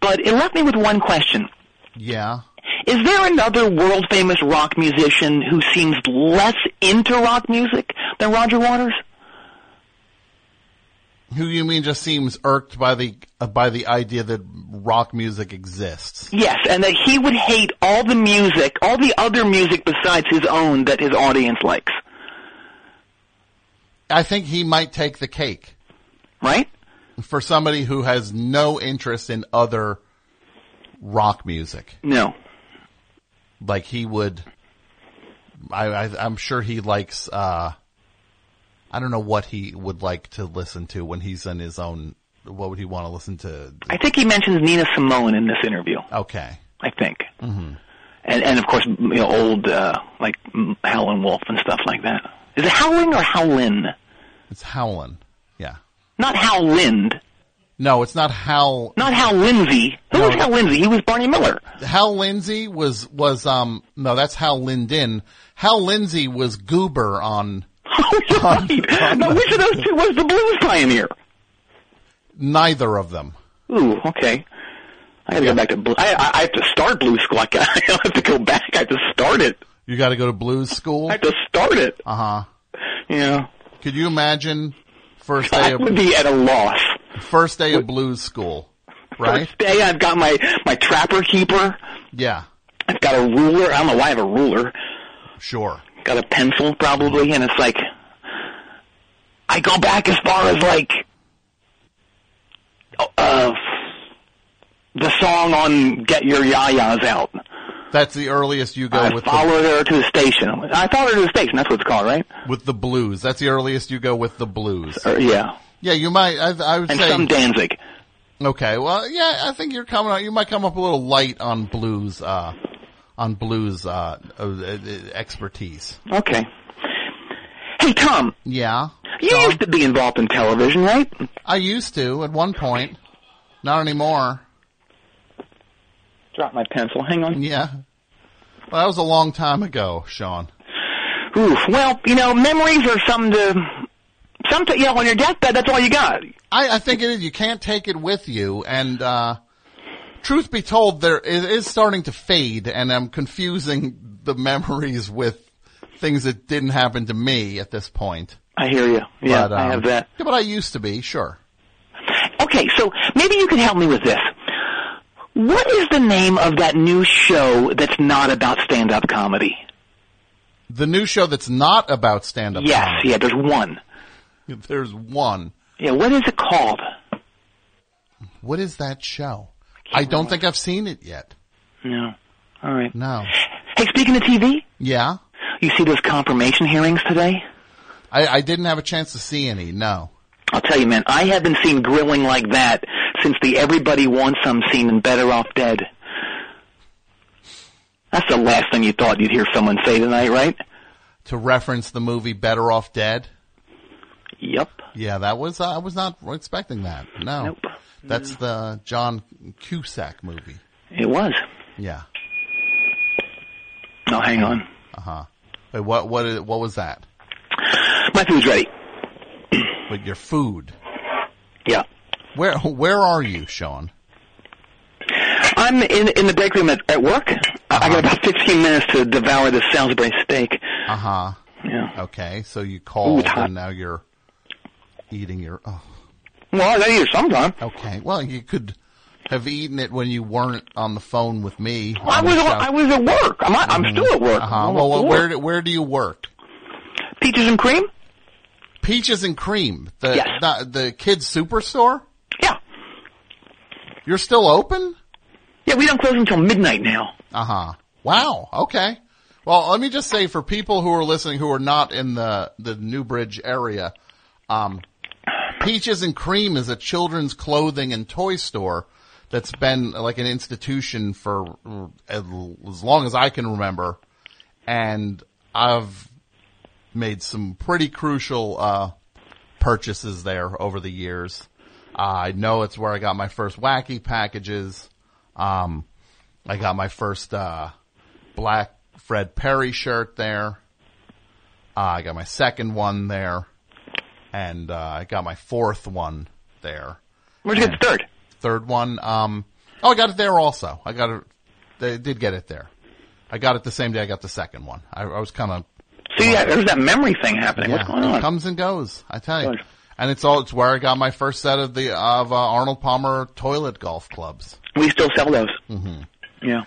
But it left me with one question. Yeah. Is there another world famous rock musician who seems less into rock music than Roger Waters? Who you mean just seems irked by the uh, by the idea that rock music exists? Yes, and that he would hate all the music, all the other music besides his own that his audience likes. I think he might take the cake Right? For somebody who has no interest in other rock music. No. Like he would, I, I I'm sure he likes. uh I don't know what he would like to listen to when he's in his own. What would he want to listen to? I think he mentions Nina Simone in this interview. Okay. I think. Mm-hmm. And and of course, you know, old uh, like Howlin' Wolf and stuff like that. Is it Howling or Howlin? It's Howlin'. Yeah. Hal Lind. No, it's not Hal. Not Hal Lindsey. Who No. was Hal Lindsey? He was Barney Miller. Hal Lindsey was was um no, that's Hal Linden. Hal Lindsey was Goober on Oh, you're right. No, which of those two was the blues pioneer? neither of them. Ooh, okay. I gotta go back to blue. I, I, I have to start blues school. I, I don't have to go back. I have to start it. You got to go to blues school. I have to start it. Uh huh. Yeah. Could you imagine first day I would be at a loss. first day of blues school, right? First day, I've got my my trapper keeper. Yeah, I've got a ruler. I don't know why I have a ruler. sure. Got a pencil probably, and it's like I go back as far as like uh the song on "Get Your Ya-Ya's Out." That's the earliest you go I with the, followed her to the station. I followed her to the station. That's what it's called, right? with the blues. That's the earliest you go with the blues. Or, yeah. Yeah, you might. I, I would And say. some Danzig. Okay, well, yeah, I think you're coming out. You might come up a little light on blues, uh, on blues uh, uh, uh, expertise. Okay. Hey Tom, Yeah, you Tom? used to be involved in television, right? I used to at one point, not anymore. Drop my pencil. Hang on. Yeah, well, that was a long time ago, Sean. Oof. Well, you know, memories are something to. Something, you know, on your deathbed, that's all you got. I, I think it is. You can't take it with you, and uh, truth be told, there it is starting to fade, and I'm confusing the memories with things that didn't happen to me at this point. I hear you. Yeah, But, I um, have that. Yeah, but I used to be, sure. Okay, so maybe you can help me with this. What is the name of that new show that's not about stand-up comedy? The new show that's not about stand-up. Yes, comedy. yeah, there's one. There's one. Yeah, what is it called? What is that show? I don't think I've seen it yet. No. All right. No. Hey, speaking of TV, Yeah? you see those confirmation hearings today? I, I didn't have a chance to see any, no. I'll tell you, man, I haven't seen grilling like that since the Everybody Wants Some scene in Better Off Dead. That's the last thing you thought you'd hear someone say tonight, right? To reference the movie Better Off Dead? Yep. Yeah, that was, uh, I was not expecting that. No. Nope. That's the John Cusack movie. It was. Yeah. No, hang on. Uh huh. Wait, what, what, is- what was that? My food's ready. With your food. Yeah. Where, where are you, Sean? I'm in in the break room at, at work. I I got about 15 minutes to devour this Salisbury steak. Uh huh. Yeah. Okay, so you called hot. and now you're eating your, oh, Well, I eat it sometime. okay. Well, you could have eaten it when you weren't on the phone with me. I was I was at work. I'm I'm still at work. Uh huh. Well, well, where, do- where do you work? peaches and cream? Peaches and Cream, the Yes. the, the kids superstore. You're still open? Yeah, we don't close until midnight now. Uh huh. Wow. Okay. Well, let me just say for people who are listening who are not in the the Newbridge area, um, Peaches and Cream is a children's clothing and toy store that's been like an institution for as as long as I can remember, and I've made some pretty crucial uh, purchases there over the years. Uh, I know it's where I got my first wacky packages. Um, I got my first uh, black Fred Perry shirt there. Uh, I got my second one there, and uh, I got my fourth one there. Where'd you get the third? Third one, um, Oh, I got it there also. I got it. They did get it there. I got it the same day I got the second one. I, I was kind of See, yeah, there's that memory thing happening. What's going on? it comes and goes. I tell you. And it's all, it's where I got my first set of the, of, uh, Arnold Palmer toilet golf clubs. We still sell those. Mm-hmm. Yeah.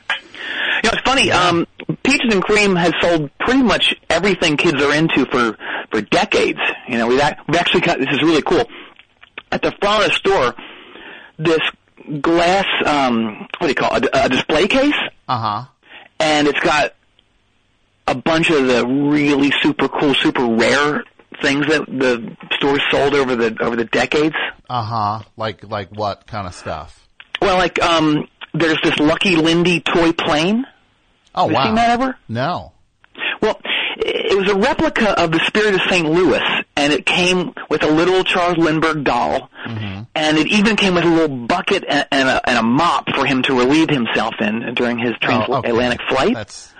You know, it's funny. Um, Peaches and Cream has sold pretty much everything kids are into for for decades. You know, we've, we've actually got this is really cool. At the front of the store, this glass, um, what do you call it? A, a display case, Uh huh. and it's got a bunch of the really super cool, super rare things that the store sold over the over the decades. Uh huh. Like, like what kind of stuff? Well, like um, there's this Lucky Lindy toy plane. Oh, Have you wow. seen that ever? No. Well, it was a replica of the Spirit of St. Louis, and it came with a little Charles Lindbergh doll, and it even came with a little bucket and, and, a, and a mop for him to relieve himself in during his Oh, okay. transatlantic flight. That's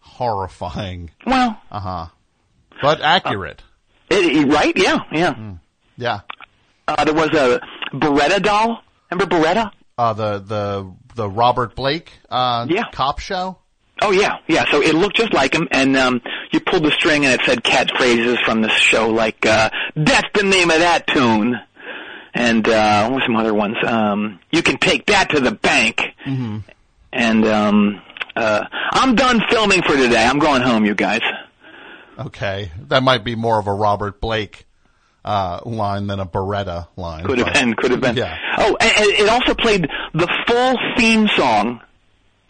horrifying. well, Uh huh. But accurate. it, it- right? Yeah, yeah. yeah. Uh, there was a Baretta doll. Remember Baretta? Uh, the, the, the Robert Blake, uh, Yeah. cop show? Oh yeah, yeah. So it looked just like him, and um, you pulled the string, and it said catchphrases from the show, like uh, "That's the name of that tune," and uh, what were some other ones? Um, you can take that to the bank, and um, uh, I'm done filming for today. I'm going home, you guys. Okay. That might be more of a Robert Blake, uh, line than a Baretta line. Could have been, could have been. Yeah. Oh, and, and it also played the full theme song,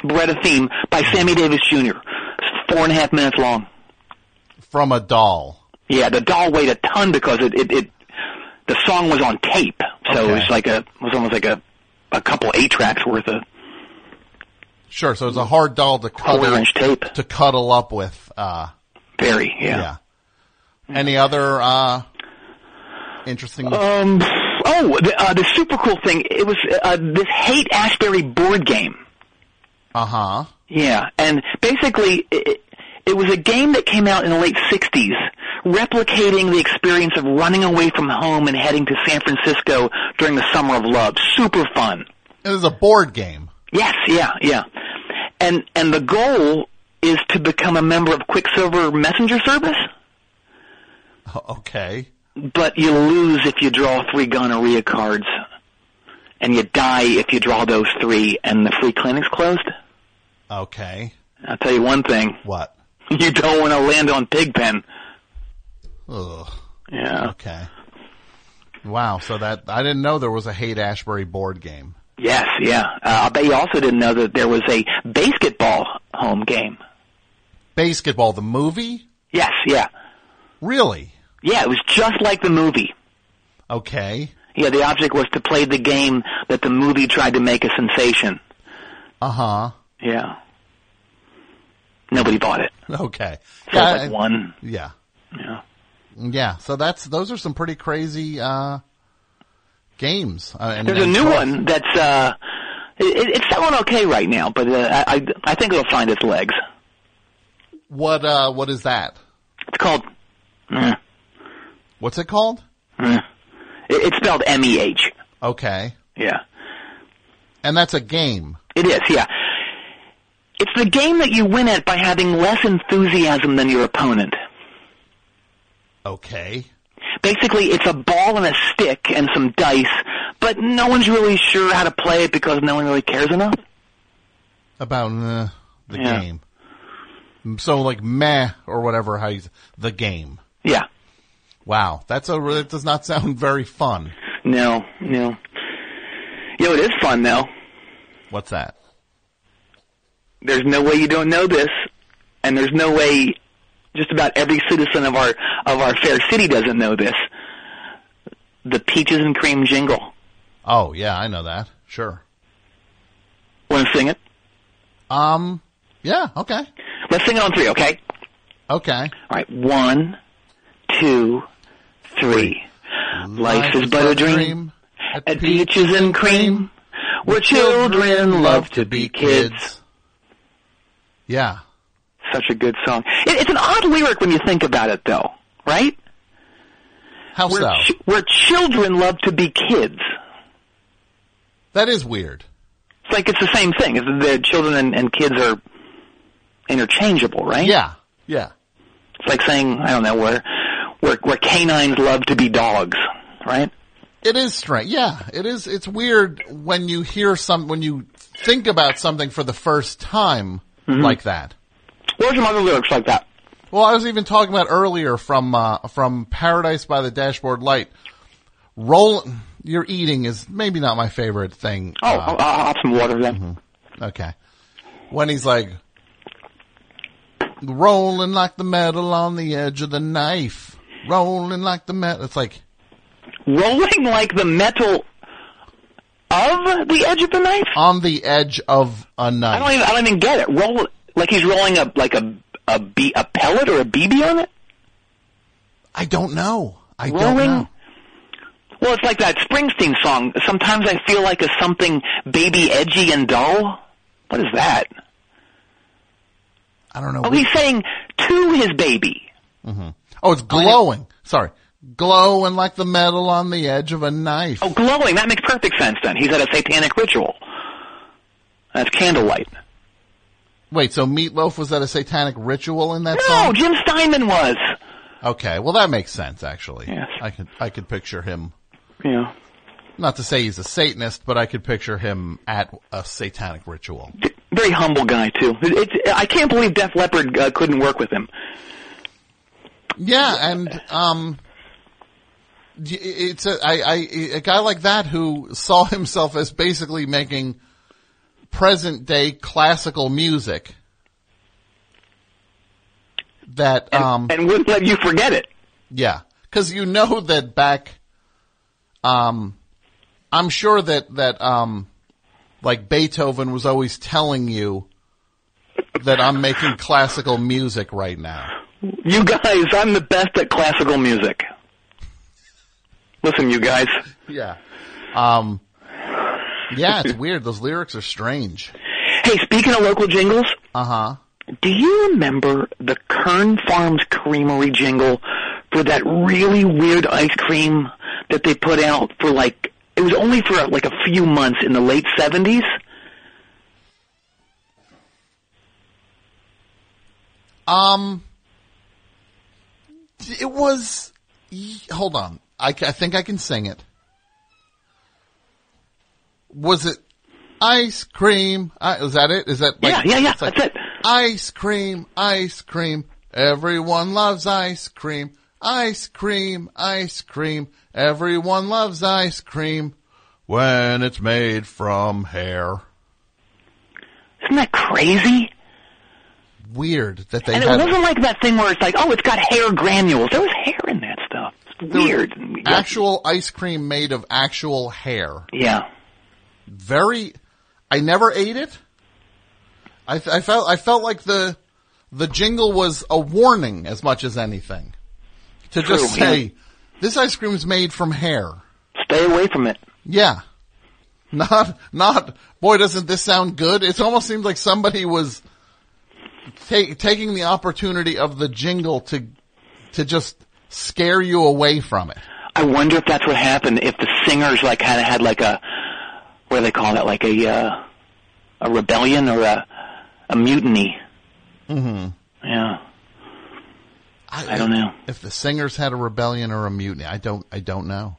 Baretta theme, by Sammy Davis Jr. Four and a half minutes long. From a doll. Yeah, the doll weighed a ton because it, it, it the song was on tape, so it was like a it was almost like a a couple eight tracks worth of Sure. So it's a hard doll to cuddle, inch tape. to cuddle up with, uh, Very, yeah. yeah. Any other, uh, interesting? Um. Oh, the, uh, the super cool thing. It was uh, this Haight Ashbury board game. Uh huh. Yeah, and basically, it, it was a game that came out in the late '60s, replicating the experience of running away from home and heading to San Francisco during the summer of love. Super fun. It was a board game. Yes, yeah, yeah. And and the goal is to become a member of Quicksilver Messenger Service, Okay. but you lose if you draw three gonorrhea cards, and you die if you draw those three, and the free clinic's closed. Okay. I'll tell you one thing: What? you don't want to land on Pigpen. Ugh. Yeah. Okay. Wow. So that, I didn't know there was a Haight Ashbury board game. Yes, yeah. Uh, I bet you also didn't know that there was a basketball home game. Basketball, the movie? Yes, yeah. Really? Yeah, it was just like the movie. Okay. Yeah, the object was to play the game that the movie tried to make a sensation. Uh huh. Yeah. Nobody bought it. Okay. So Yeah. like one. Yeah. Yeah. Yeah. So that's, those are some pretty crazy, uh, games. Uh, and, There's a new toys. one that's uh, it, it's selling okay right now, but uh, I I I think it'll find its legs. What, uh, what is that? It's called. Uh, What's it called? uh, it, it's spelled M E H. Okay. Yeah. And that's a game. It is, yeah. It's the game that you win at by having less enthusiasm than your opponent. Okay. Basically, it's a ball and a stick and some dice, but no one's really sure how to play it because no one really cares enough. About, uh, the Yeah. game. So like meh or whatever, how you, the game. Yeah. Wow. That's a, that does not sound very fun. No, no. You know, it is fun though. What's that? There's no way you don't know this, and there's no way just about every citizen of our of our fair city doesn't know this. The peaches and cream jingle. Oh, yeah, I know that. Sure. Want to sing it? Um, yeah, okay. Let's sing it on three, okay? Okay. All right, one, two, three. Life is but a dream at peaches and cream, where children love to be kids. Yeah. Such a good song. It, it's an odd lyric when you think about it, though, right? How Where, so? ch- where children love to be kids. that is weird. It's like it's the same thing. The children and, and kids are interchangeable, right? Yeah, yeah. It's like saying I don't know where where where canines love to be dogs, right? It is strange. Yeah, it is. It's weird when you hear some, when you think about something for the first time Mm-hmm. like that. Are some other lyrics like that? Well, I was even talking about earlier from, uh, from Paradise by the Dashboard Light. Roll, your eating is maybe not my favorite thing. Oh, uh, I'll, I'll have some water then. Okay. When he's like, rolling like the metal on the edge of the knife. Rolling like the metal. It's like, Rolling like the metal of the edge of the knife. on the edge of a knife. I don't even I don't even get it. Roll like he's rolling a like a a, B, a pellet or a BB on it. I don't know. I don't Rolling. know. Well, it's like that Springsteen song. Sometimes I feel like a something baby, edgy, and dull. What is that? I don't know. Oh, he's saying to his baby. Mm-hmm. Oh, it's glowing. Sorry. Glowing like the metal on the edge of a knife. Oh, glowing. That makes perfect sense then. He's at a satanic ritual. That's candlelight. Wait, so Meatloaf was at a satanic ritual in that No, song? Jim Steinman was. Okay, well that makes sense actually. Yes. I could I could picture him Yeah. not to say he's a Satanist, but I could picture him at a satanic ritual. Very humble guy too. It's, I can't believe Def Leppard uh, couldn't work with him. Yeah, and um it's a I, I a guy like that who saw himself as basically making present day classical music that And, um and wouldn't let you forget it. Yeah, because you know that back, um, I'm sure that that um, like Beethoven was always telling you that I'm making classical music right now. You guys, I'm the best at classical music. Listen, you guys. Yeah. Um. Yeah, it's weird. Those lyrics are strange. Hey, speaking of local jingles, Uh huh. do you remember the Kern Farms Creamery jingle for that really weird ice cream that they put out for like, it was only for like a few months in the late 70s? Um. It was. Hold on. I, I think I can sing it. Was it ice cream? Uh, is that it? Is that like, yeah, yeah, yeah, like, that's it. Ice cream, ice cream. Everyone loves ice cream. Ice cream, ice cream. Everyone loves ice cream when it's made from hair. Isn't that crazy? Weird that they And it had wasn't like that thing where it's like, oh, it's got hair granules. There was hair in that stuff. It's weird. actual ice cream made of actual hair. Yeah. Very. I never ate it. I, th- I felt I felt like the the jingle was a warning as much as anything to just True, yeah. say this ice cream is made from hair. Stay away from it. Yeah. Not, not, boy, doesn't this sound good? It almost seems like somebody was ta- taking the opportunity of the jingle to, to just scare you away from it. I wonder if that's what happened. If the singers like kind of had like a what do they call that? Like a uh, a rebellion or a a mutiny. Mm-hmm. Yeah. I don't know. If the singers had a rebellion or a mutiny, I don't, I don't know.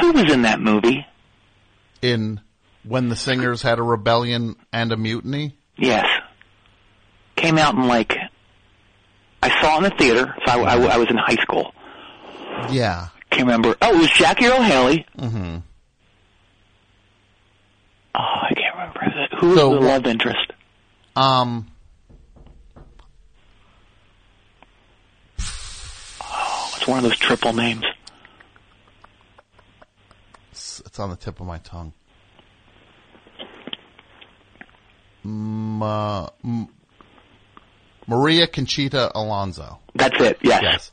Who was in that movie? In when the singers had a rebellion and a mutiny? Yes. Came out in like I saw it in the theater. So I, I, I was in high school. Yeah. Can't remember. Oh, it was Jackie Earle Haley. Mm-hmm. Oh, I can't remember. Who was So the love interest? Um, one of those triple names. it's, it's on the tip of my tongue. Ma, M- Maria Conchita Alonso. That's it. Yes. Yes.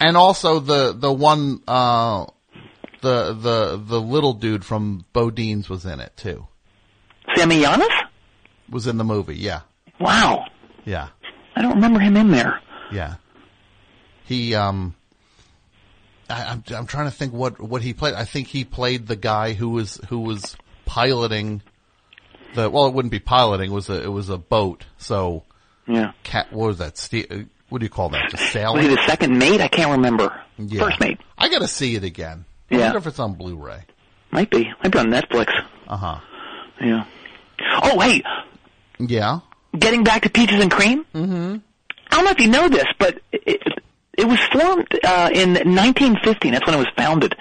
And also the, the one, uh, the, the, the little dude from Bodine's was in it too. Sammy Yanis? Was in the movie. Yeah. Wow. Yeah. I don't remember him in there. Yeah. He, um, I, I'm, I'm trying to think what, what he played. I think he played the guy who was, who was piloting the. Well, it wouldn't be piloting. It was a it was a boat. So Yeah. cat. What was that? Ste- uh, what do you call that? Just Was he the second mate? I can't remember. Yeah. First mate. I got to see it again. I Yeah. wonder if it's on Blu-ray. Might be. Might be on Netflix. Uh huh. Yeah. Oh, hey, Yeah. getting back to Peaches and Cream. Mm-hmm. I don't know if you know this, but it, it was formed uh, in 1915. That's when it was founded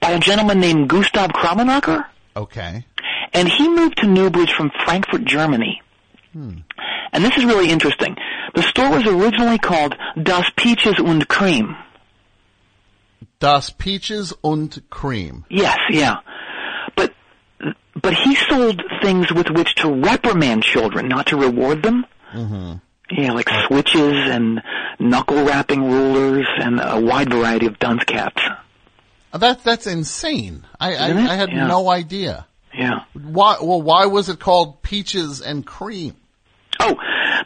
by a gentleman named Gustav Kramenacher, Okay. and he moved to Newbridge from Frankfurt, Germany. And this is really interesting. The store was originally called Das Peaches und Cream. Das Peaches und Cream. Yes, yeah. But but he sold things with which to reprimand children, not to reward them. Mm-hmm. Yeah, like switches and knuckle wrapping rulers and a wide variety of dunce caps. Uh, That that's insane. I I, I had Yeah. no idea. Yeah. Why? Well, why was it called Peaches and Cream? Oh,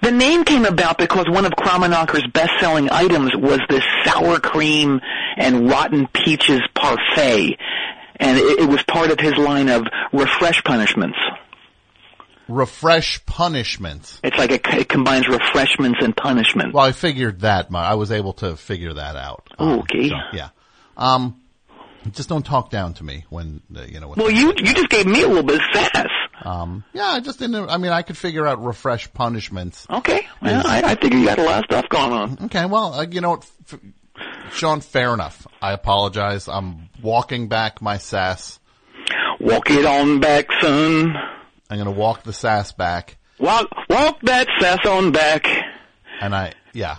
the name came about because one of Kramenacher's best-selling items was this sour cream and rotten peaches parfait, and it, it was part of his line of refresh punishments. Refresh punishment. It's like it, it combines refreshments and punishment. Well, I figured that. I was able to figure that out. Oh, Um, okay. so, yeah. Um, just don't talk down to me when uh, you know. When Well, you you just gave me a little bit of sass. Um, yeah, I just didn't. I mean, I could figure out refresh punishments. Okay, well, I, I figure you got a lot of stuff going on. Okay, well, uh, you know f- Sean, fair enough. I apologize. I'm walking back my sass. Walk it on back, son. I'm going to walk the sass back. Walk walk that sass on back. And I, yeah,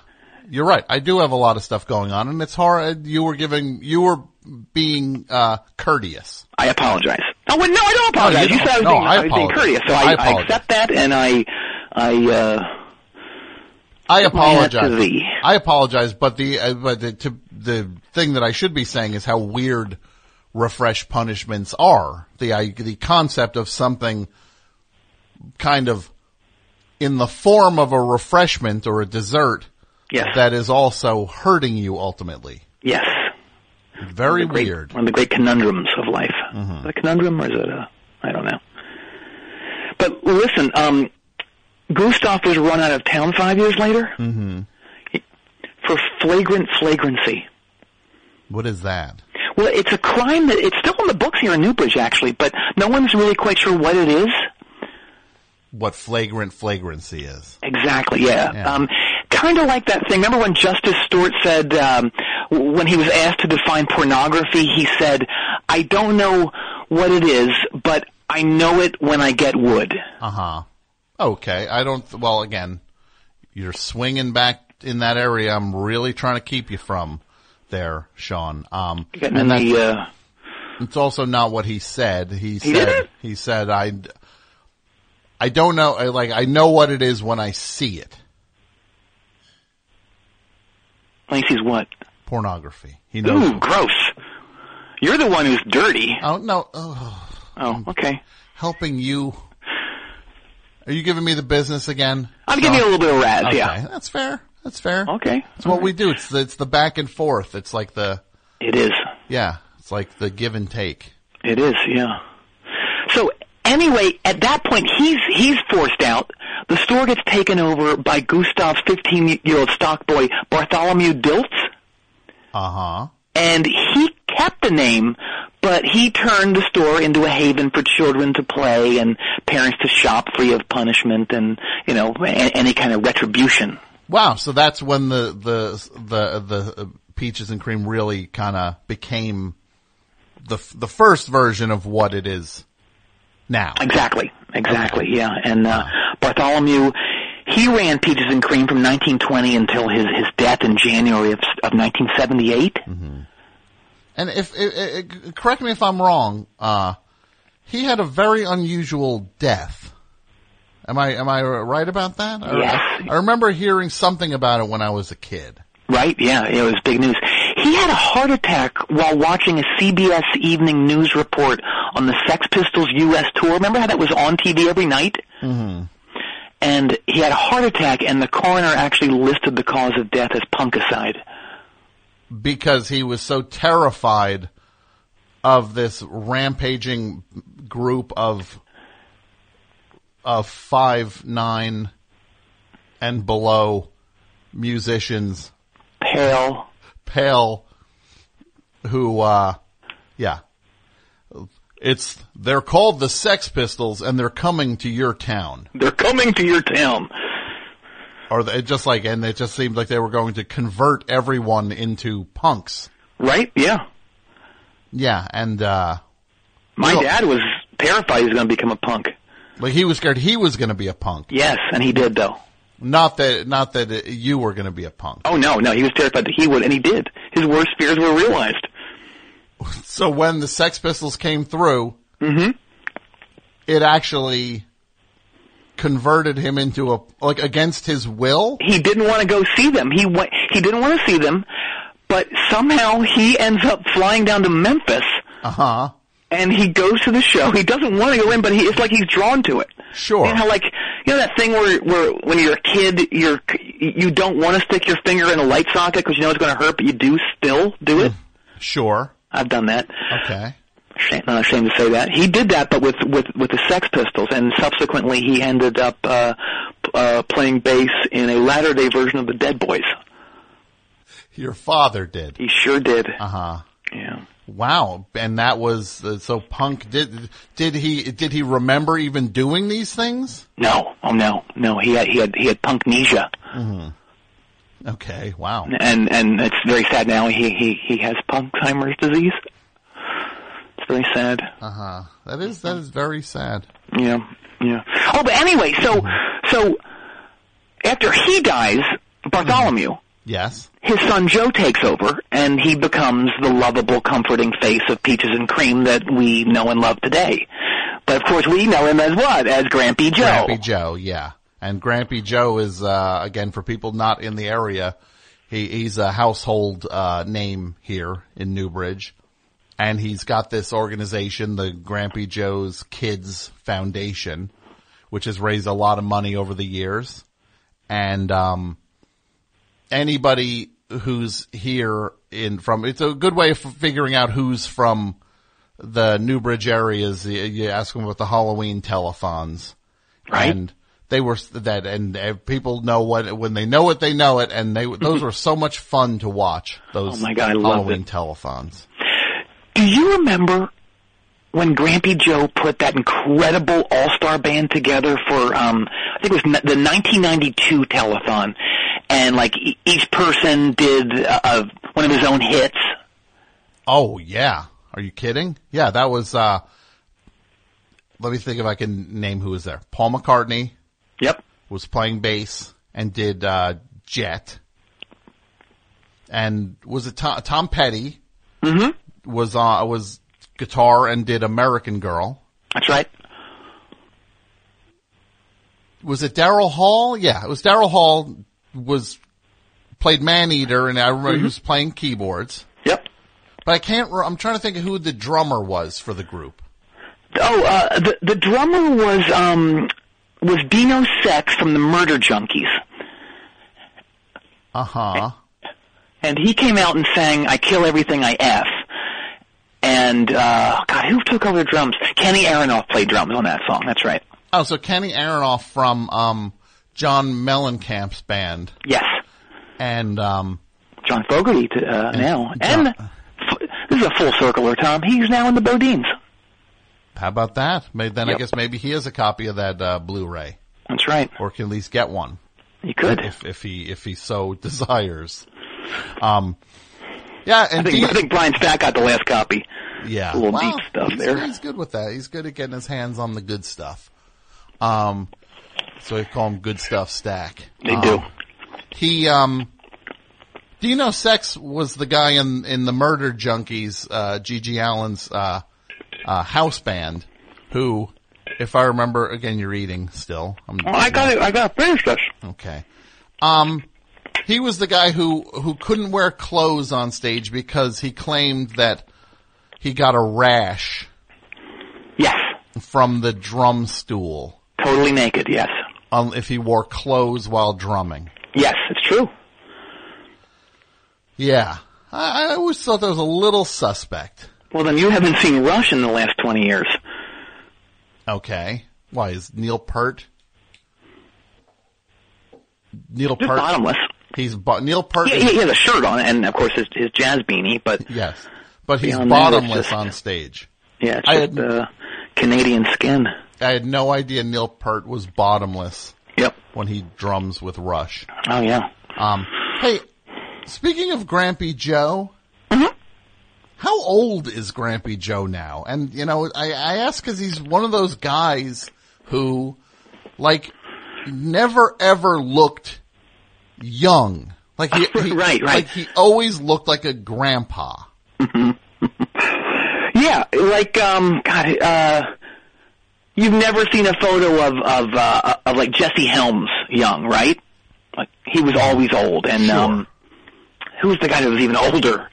you're right. I do have a lot of stuff going on, and it's hard. You were giving, you were being uh, courteous. I apologize. Oh, well, no, I don't apologize. you you said I was. No, being, I was being courteous, so I I, I, accept that, and I, I, uh, I my hat to apologize. I apologize, but the uh, but the, to, the thing that I should be saying is how weird refresh punishments are. The I, the concept of something kind of in the form of a refreshment or a dessert yes, that is also hurting you ultimately. yes. Very Great- weird. One of the great conundrums of life. Mm-hmm. A conundrum or is it a, I don't know. But listen, um, Gustav was run out of town five years later Mm-hmm. for flagrant flagrancy. What is that? Well, it's a crime that it's still in the books here in Newbridge, actually, but no one's really quite sure what it is. What flagrant flagrancy is? Exactly, yeah. Yeah. Um, kind of like that thing. Remember when Justice Stewart said, um, when he was asked to define pornography, he said, "I don't know what it is, but I know it when I get wood." Uh huh. Okay. I don't. Well, again, you're swinging back in that area. I'm really trying to keep you from there, Sean. Um, Getting and in that's, the, uh, it's also not what he said. He, said didn't? he said I. I don't know. I- Like I know what it is when I see it. he sees what? Pornography. He knows. Ooh, gross. You're the one who's dirty. Oh no. Oh, Oh, okay. helping you. Are you giving me the business again? I'm giving you a little bit of razz, Okay, yeah. that's fair. That's fair. Okay. That's what we do. It's the, it's the back and forth. It's like the It is. yeah. It's like the give and take. It is, yeah. So anyway, at that point, he's he's forced out. The store gets taken over by Gustav's 15-year-old stock boy Bartholomew Diltz, Uh huh. and he kept the name, but he turned the store into a haven for children to play and parents to shop free of punishment and you know a- any kind of retribution. Wow. So that's when the the the the peaches and cream really kind of became the the first version of what it is now. Exactly, exactly, yeah. And uh, Bartholomew, he ran Peaches and Cream from 1920 until his his death in January of, of 1978. And if it, it, correct me if I'm wrong, uh, he had a very unusual death. Am I am I right about that? I- Yes. I, remember hearing something about it when I was a kid. Right? Yeah, it was big news. He had a heart attack while watching a CBS evening news report on the Sex Pistols U.S. tour. Remember how that was on TV every night? Mm-hmm. And he had a heart attack, and the coroner actually listed the cause of death as punkicide. because he was so terrified of this rampaging group of of five nine and below musicians, Pale. Pale, who, uh, yeah, it's they're called the Sex Pistols, and they're coming to your town. They're coming to your town. Or they, just like, and it just seemed like they were going to convert everyone into punks. Right? Yeah. Yeah, and uh, My Well- dad was terrified he was going to become a punk. like he was scared he was going to be a punk. Yes, and he did though. Not that, not that you were going to be a punk. Oh no, no, he was terrified that he would, and he did. His worst fears were realized. So when the Sex Pistols came through, Mhm. it actually converted him into a like against his will. He didn't want to go see them. He went. He didn't want to see them, but somehow he ends up flying down to Memphis, Uh huh. and he goes to the show. He doesn't want to go in, but he, it's like he's drawn to it. Sure. You know how like know that thing where where when you're a kid, you're you don't want to stick your finger in a light socket because you know it's going to hurt, but you do still do it. Sure. I've done that. Okay. Shame, not ashamed to say that he did that, but with with with the Sex Pistols, and subsequently he ended up uh, uh, playing bass in a latter day version of the Dead Boys. Your father did. He sure did. Uh huh. Yeah. Wow. And that was uh, so punk did did he did he remember even doing these things? No, oh no, no. He had he had he had punknesia, Okay. Wow. and and it's very sad now. He he he has Punkheimer's disease. It's very sad. Uh huh. That is that is very sad. Yeah, yeah. Oh, but anyway, so so after he dies, Bartholomew. Yes. his son Joe takes over, and he becomes the lovable, comforting face of Peaches and Cream that we know and love today. But of course, we know him as what? As Grampy Joe. Grampy Joe, yeah. And Grampy Joe is, uh, again, for people not in the area, he, he's a household, uh, name here in Newbridge. And he's got this organization, the Grampy Joe's Kids Foundation, which has raised a lot of money over the years. And, um, anybody who's here in from, it's a good way of figuring out who's from the Newbridge areas. You, you ask them about the Halloween telethons. Right. And they were that, and uh, people know what when they know it, they know it, and they those were so much fun to watch. Those Oh my God, Halloween telethons. Do you remember when Grampy Joe put that incredible all-star band together for, um, I think it was the 1992 telethon, and like each person did uh, uh, one of his own hits. Oh yeah, are you kidding? Yeah, that was. uh Let me think if I can name who was there. Paul McCartney Yep. was playing bass and did uh Jet, and was it Tom, Tom Petty Mm-hmm. was uh was guitar and did American Girl. That's right. was it Daryl Hall? Yeah, it was Daryl Hall was played Man Eater, and I remember he was playing keyboards. Yep. But I can't. re- I'm trying to think of who the drummer was for the group. Oh, uh, the the drummer was um was Dino Sex from the Murder Junkies, Uh huh. and he came out and sang "I Kill Everything I F." And uh God, who took over the drums? Kenny Aronoff played drums on that song. That's right. Oh, so Kenny Aronoff from um, John Mellencamp's band, Yes, and um, John Fogerty uh, now, John- and f- this is a full circler, Tom. He's now in the Bodines. how about that? Maybe, then I guess maybe he has a copy of that uh, Blu-ray, That's right. or can at least get one He could. if if he if he so desires. Um, yeah, and I think, Dean- I think Brian Stack got the last copy. Yeah. A little Well, deep stuff he's, there. He's good with that. He's good at getting his hands on the good stuff. Um, so we call him Good Stuff Stack. They Um, do. He, um, do you know Sex was the guy in, in the Murder Junkies, uh, GG Allin's, uh, uh, house band who, if I remember, again, you're eating still. I'm, I got it. I got to finish this. Okay. Um, he was the guy who, who couldn't wear clothes on stage because he claimed that he got a rash Yes. from the drum stool Totally naked. Yes. um, if he wore clothes while drumming. Yes, it's true. Yeah. I, I always thought that was a little suspect. Well, then you haven't seen Rush in the last 20 years. Okay. Why is Neil Peart? Neil Just Peart. bottomless. He's bo- Neil Peart. Yeah, he, has a shirt on, and of course his, his jazz beanie. But Yes, but he's Beyond that, it's bottomless just- on stage. yeah, it's I just had- uh, Canadian skin. I had no idea Neil Peart was bottomless Yep. when he drums with Rush. Oh yeah. Um, hey, speaking of Grampy Joe, Mm-hmm. how old is Grampy Joe now? And you know, I, I ask because he's one of those guys who, like, never ever looked young. Like he, he Right, right. Like he always looked like a grandpa. Yeah, like um, God, uh, you've never seen a photo of of uh, of like Jesse Helms young, right? Like he was always old, and Sure. um, who's the guy that was even older?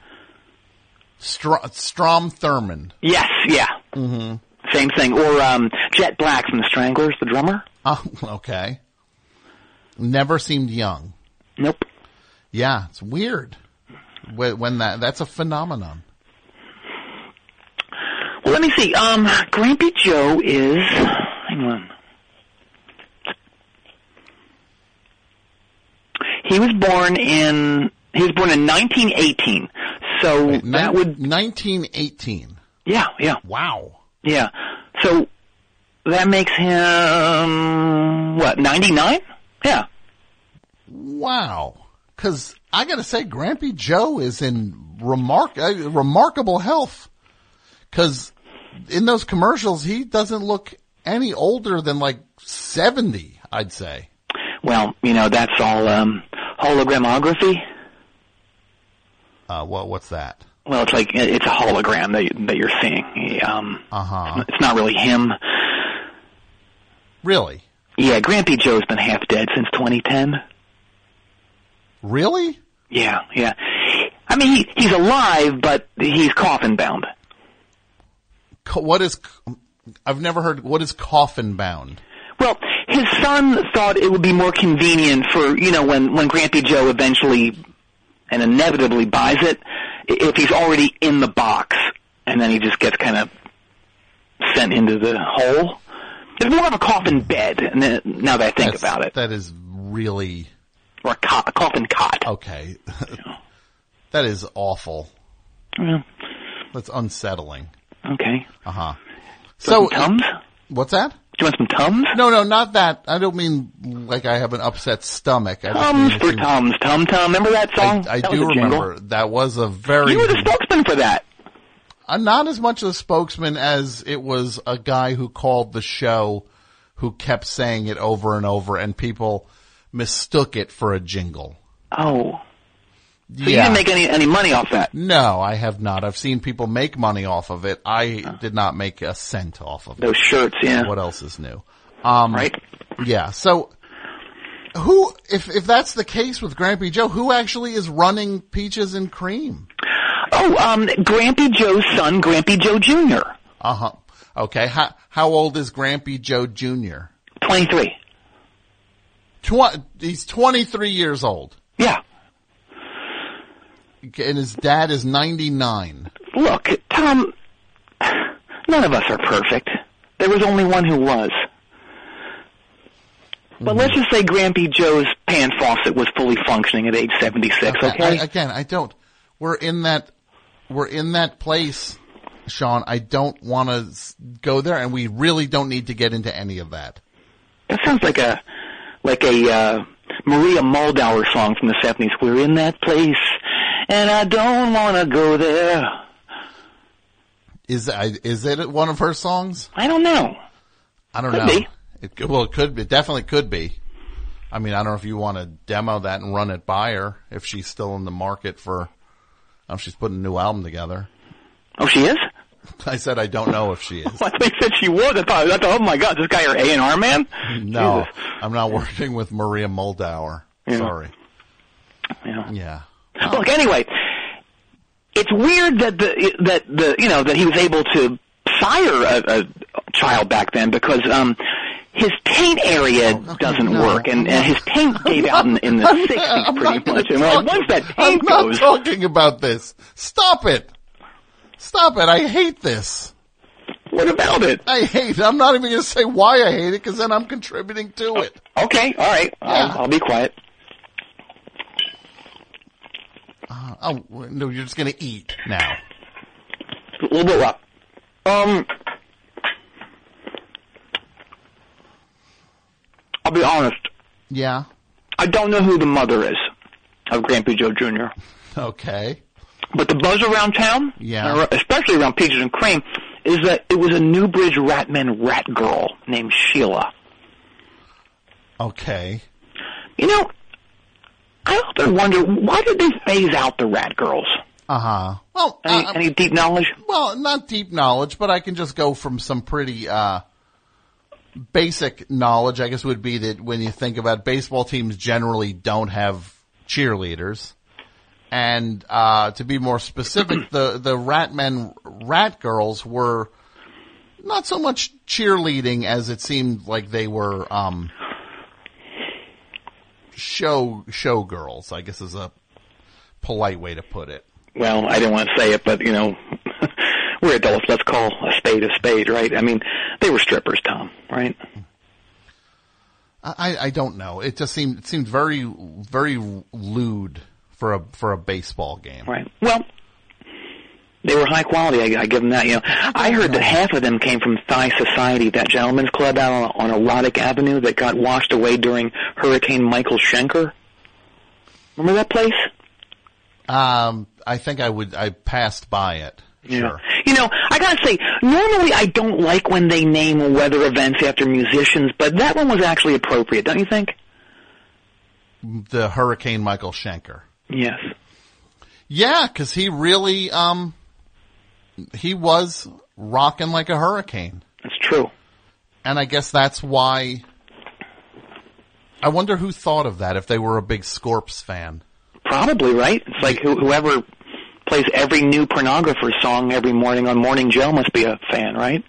Str- Strom Thurmond. Yes, yeah, mm-hmm. same thing. Or um, Jet Black from the Stranglers, the drummer. Oh, okay. Never seemed young. Nope. Yeah, it's weird. When, when that, that's a phenomenon. Well, let me see. Um, Grampy Joe is. Hang on. He was born in. He was born in 1918. So that Nin- would. 1918. Yeah, yeah, Wow. yeah. So that makes him what? 99? Yeah. Wow. Cause I gotta say, Grampy Joe is in remark, uh, remarkable health. Cause in those commercials, he doesn't look any older than like 70, I'd say. Well, you know that's all um, hologramography. Uh, what, what's that? Well, it's like it's a hologram that that you're seeing. Um, Uh huh. it's not really him. Really? Yeah, Grampy Joe's been half dead since 2010. Really? Yeah, yeah. I mean, he, he's alive, but he's coffin bound. Co- What is, I've never heard, what is coffin bound? Well, his son thought it would be more convenient for, you know, when, when Grampy Joe eventually and inevitably buys it, if he's already in the box, and then he just gets kind of sent into the hole. It's more of a coffin bed, now that I think That's- about it. That is really, Or a, co- a coffin cot. okay. that is awful. Well, That's unsettling. okay. Uh huh. So, Tums? what's that? Do you want some Tums? No, no, not that. I don't mean like I have an upset stomach. I Tums for Tums. Tum Tum. Remember that song? I, I that do remember that was a very You were the spokesman for that. I'm not as much of a spokesman as it was a guy who called the show who kept saying it over and over and people mistook it for a jingle. Oh. So you yeah. didn't make any any money off that. no, I have not. I've seen people make money off of it. I did not make a cent off of it. Those shirts, yeah. What else is new? Um, Right? Yeah. So, who, if if that's the case with Grampy Joe, who actually is running Peaches and Cream? Oh, um, Grampy Joe's son, Grampy Joe Jr. Uh huh. Okay. How how old is Grampy Joe Jr.? 23. Tw- he's 23 years old, Yeah. and his dad is 99. Look, Tom, none of us are perfect. There was only one who was. But let's hmm. just say Grampy Joe's pan faucet was fully functioning at age 76, okay? I, again, I don't. We're in that. We're in that place, Sean. I don't want to go there, and we really don't need to get into any of that. That sounds like a like a uh, Maria Muldaur song from the seventies. We're in that place, and I don't want to go there. Is is it one of her songs? I don't know. I don't Could know. be. It could, well, it could be. It definitely could be. I mean, I don't know if you want to demo that and run it by her if she's still in the market for. Oh, she's putting a new album together. Oh, she is. I said I don't know if she is. I thought said she was. I thought, I thought, oh my god, this guy your A and R man. No, Jesus. I'm not working with Maria Muldaur. Yeah. Sorry. Yeah. Yeah. Look, anyway, it's weird that the that the you know that he was able to sire a, a child back then because um his taint area doesn't no, work and, and his taint gave out in, in the sixties pretty much. And like, once that I'm taint not goes, talking about this. Stop it. Stop it. I hate this. What about it? I hate it. I'm not even going to say why I hate it because then I'm contributing to it. Okay, all right. Yeah. I'll, I'll be quiet. Oh, no, you're just going to eat now. A little bit rough. Um, I'll be honest. Yeah. I don't know who the mother is of Grampy Joe Jr. Okay. But the buzz around town, Yeah. especially around Peaches and Cream, is that it was a Newbridge Ratman rat girl named Sheila. Okay. You know, I often wonder why did they phase out the rat girls? Uh huh. Well, Any, uh, any deep knowledge? well, not deep knowledge, but I can just go from some pretty uh, basic knowledge. I guess would be that when you think about baseball teams, generally don't have cheerleaders, and uh, to be more specific, the the Ratmen Rat Girls were not so much cheerleading as it seemed like they were um, show show girls. I guess is a polite way to put it. Well, I didn't want to say it, but you know, we're adults. Let's call a spade a spade, right? I mean, they were strippers, Tom, right? I, I don't know. It just seemed it seemed very very lewd for a for a baseball game. Right. Well, they were high quality. I, I give them that. You know, I heard that half of them came from Thigh Society, that gentleman's club out on, on Erotic Avenue that got washed away during Hurricane Michael Schenker. Remember that place? Um, I think I would I passed by it. Sure. You know, I gotta say, normally I don't like when they name weather events after musicians, but that one was actually appropriate, don't you think? The Hurricane Michael Schenker. Yes. Yeah, because he really um he was rocking like a hurricane, That's true. and I guess that's why. I wonder who thought of that if they were a big Scorps fan. Probably, right? It's like who, whoever plays every new pornographer song every morning on Morning Joe must be a fan, right?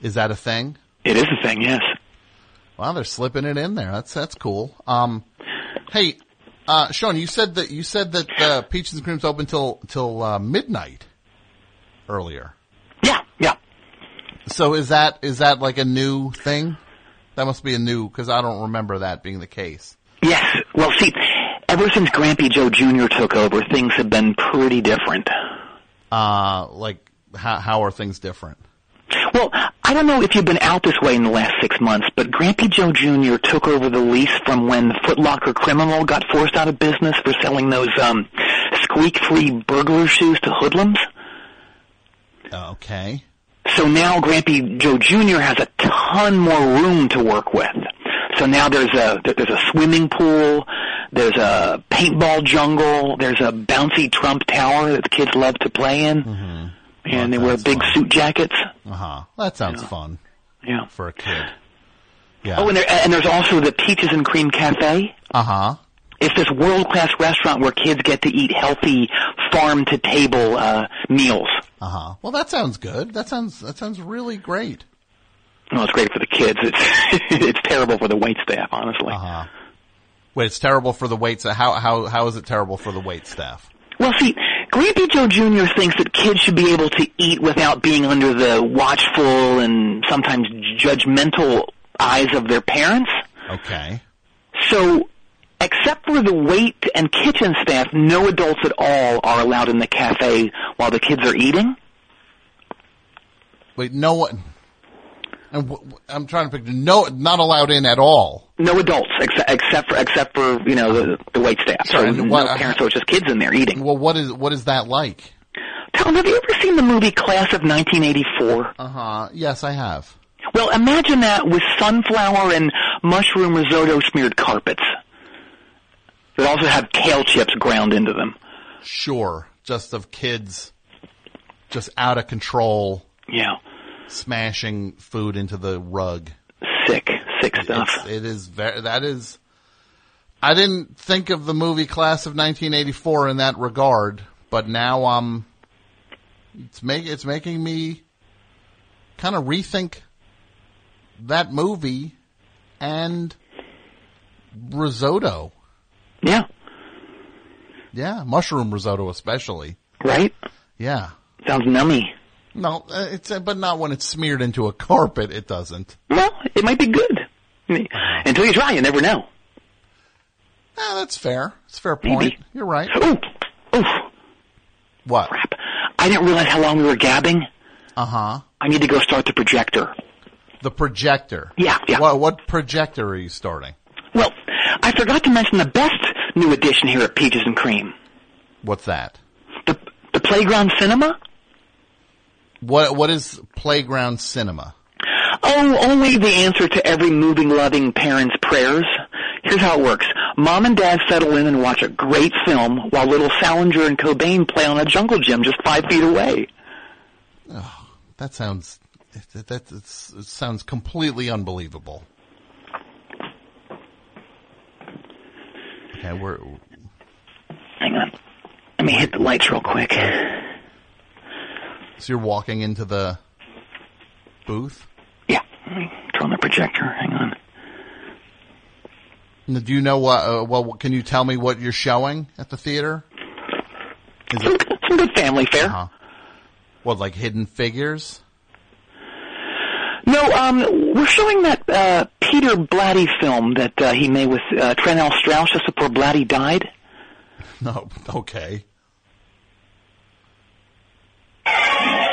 Is that a thing? It is a thing, yes. Well, they're slipping it in there. That's that's cool. Um, hey, uh, Sean, you said that you said that uh, Peaches and Cream's open till till uh, midnight earlier. Yeah, yeah. So is that is that like a new thing? That must be a new because I don't remember that being the case. Yes. Well, see, ever since Grampy Joe Jr. took over, things have been pretty different. Uh, like how how are things different? Well, I don't know if you've been out this way in the last six months, but Grampy Joe Jr. took over the lease from when Foot Locker Criminal got forced out of business for selling those um, squeak-free burglar shoes to hoodlums. Okay. So now Grampy Joe Jr. has a ton more room to work with. So now there's a there's a swimming pool, there's a paintball jungle, there's a bouncy Trump tower that the kids love to play in, and they wear big fun. suit jackets. Uh huh. That sounds fun Yeah. for a kid. Yeah. Oh, and there and there's also the Peaches and Cream Cafe. uh huh. It's this world class restaurant where kids get to eat healthy farm to table uh, meals. Uh huh. Well, that sounds good. That sounds that sounds really great. Well, it's great for the kids. It's it's terrible for the wait staff, honestly. Uh huh. Wait, it's terrible for the wait. So how how how is it terrible for the wait staff? Well, see, Grampy Joe Jr. thinks that kids should be able to eat without being under the watchful and sometimes judgmental eyes of their parents. Okay. So, except for the wait and kitchen staff, no adults at all are allowed in the cafe while the kids are eating. Wait, no one. And wh- I'm trying to picture. No, not allowed in at all. No adults except except for except for you know the the wait staff. Sorry, so no what- parents, so it's just kids in there eating. Well, what is what is that like? Tom, have you ever seen the movie Class of 1984? Uh huh. Yes, I have. Well, imagine that with sunflower and mushroom risotto smeared carpets that also have kale chips ground into them. Sure. Just of kids, just out of control, Yeah, smashing food into the rug. sick, sick stuff. It's, it is very. That is. I didn't think of the movie Class of 1984 in that regard, but now um, it's make it's making me kind of rethink that movie and risotto. Yeah, Yeah, mushroom risotto especially. right. Yeah. Sounds nummy. No, uh, it's uh, but not when it's smeared into a carpet. It doesn't. Well, it might be good. Until you try, you never know. Ah, that's fair. It's a fair point. Maybe. You're right. Ooh, ooh, What? crap. I didn't realize how long we were gabbing. Uh huh. I need to go start the projector. The projector. Yeah, yeah. What what projector are you starting? Well, I forgot to mention the best new addition here at Peaches and Cream. What's that? The, the Playground Cinema? What what is playground cinema? Oh, only the answer to every moving, loving parent's prayers. Here's how it works. Mom and dad settle in and watch a great film while little Salinger and Cobain play on a jungle gym just five feet away. That sounds that, that sounds completely unbelievable. Okay, we're Hang on. Let me hit the lights real quick. So you're walking into the booth. Yeah, let me turn on the projector. Hang on. Now, Do you know what? Uh, well, can you tell me what you're showing at the theater? Is Some, it some good family fare. uh-huh. what like Hidden Figures? No, um, we're showing that uh, Peter Blatty film that uh, he made with uh, Trent L. Strauss just before Blatty died. No, okay. Yeah.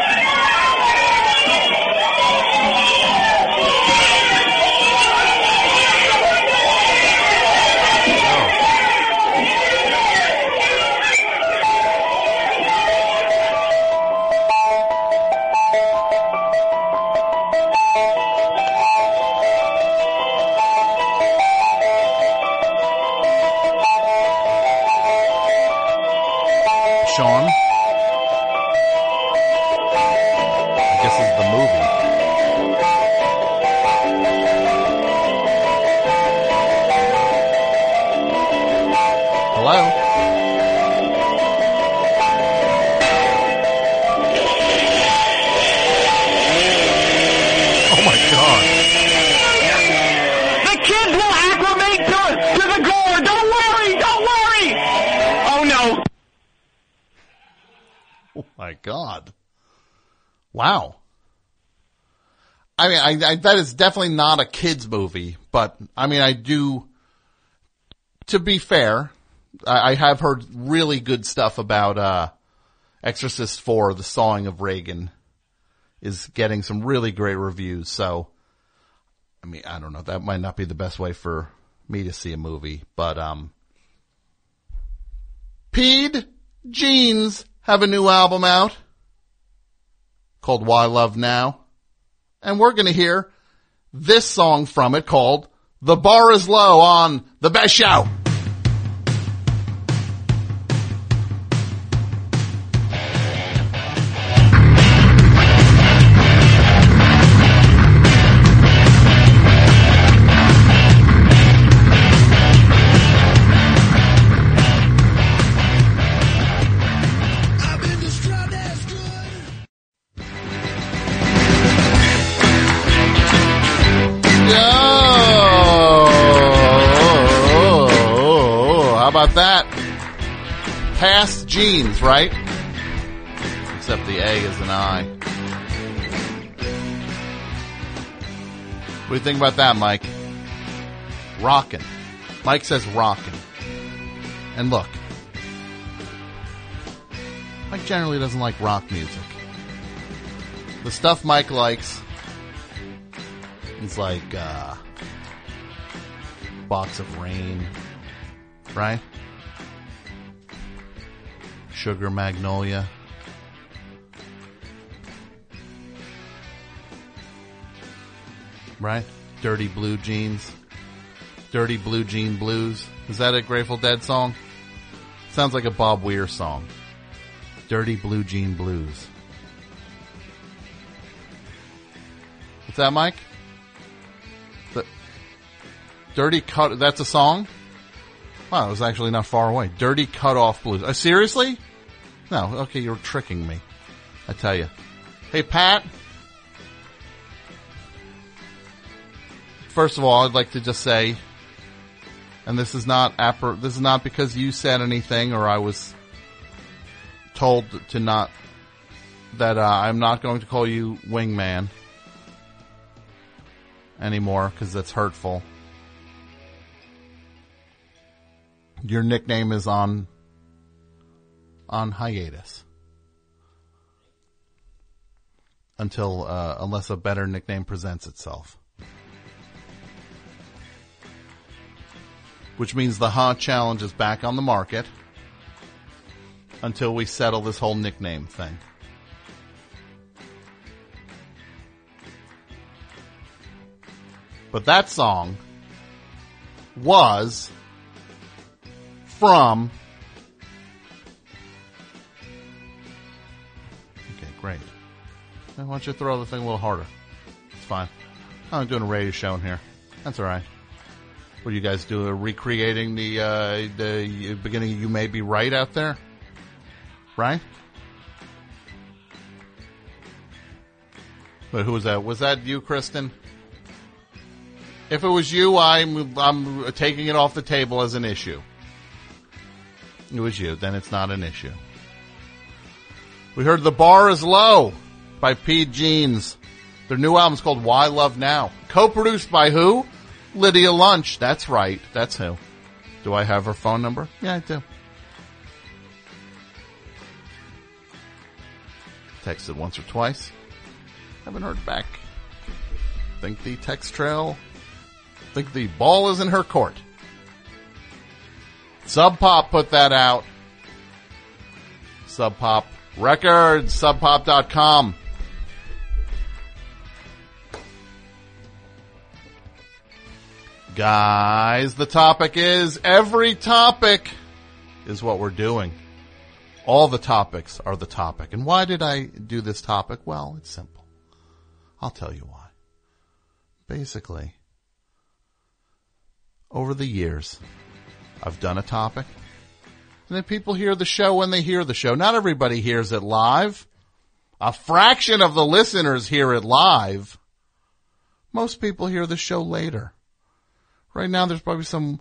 God. Wow. I mean, I, I, that is definitely not a kid's movie, but I mean, I do, to be fair, I, I have heard really good stuff about, uh, Exorcist 4, The Sawing of Reagan is getting some really great reviews. So, I mean, I don't know. That might not be the best way for me to see a movie, but, um, Pissed Jeans have a new album out called Why Love Now. And we're going to hear this song from it called The Bar is Low on The Best Show. Right? Except the A is an I. What do you think about that, Mike? Rockin'. Mike says rockin'. And look, Mike generally doesn't like rock music. The stuff Mike likes is like, uh, Box of Rain, right? Sugar Magnolia. Right? Dirty Blue Jeans. Dirty Blue Jean Blues. Is that a Grateful Dead song? Sounds like a Bob Weir song. Dirty Blue Jean Blues. What's that, Mike? The Dirty Cut. That's a song. Wow, it was actually not far away. Dirty Cut Off Blues. Uh, seriously? No. Okay, you're tricking me. I tell you. Hey, Pat. First of all, I'd like to just say, and this is not appar- this is not because you said anything or I was told to not that uh, I'm not going to call you Wingman anymore because that's hurtful. Your nickname is on on hiatus until uh, unless a better nickname presents itself. Which means the Ha Challenge is back on the market until we settle this whole nickname thing. But that song was from. Why don't you throw the thing a little harder? It's fine. I'm doing a radio show in here. That's all right. What do you guys do? Recreating the uh, the beginning of "You May Be Right" out there, right? But who was that? Was that you, Kristen? If it was you, I'm I'm taking it off the table as an issue. It was you, then it's not an issue. We heard "The Bar Is Low" by Pissed Jeans. Their new album is called "Why Love Now," co-produced by who? Lydia Lunch. That's right. That's who. Do I have her phone number? Yeah, I do. Texted once or twice. Haven't heard back. Think the text trail. Think the ball is in her court. Sub Pop put that out. Sub Pop Records, subpop.com. Guys, the topic is every topic is what we're doing. All the topics are the topic. And why did I do this topic? Well, it's simple. I'll tell you why. Basically, over the years, I've done a topic. And then people hear the show when they hear the show. Not everybody hears it live. A fraction of the listeners hear it live. Most people hear the show later. Right now, there's probably some.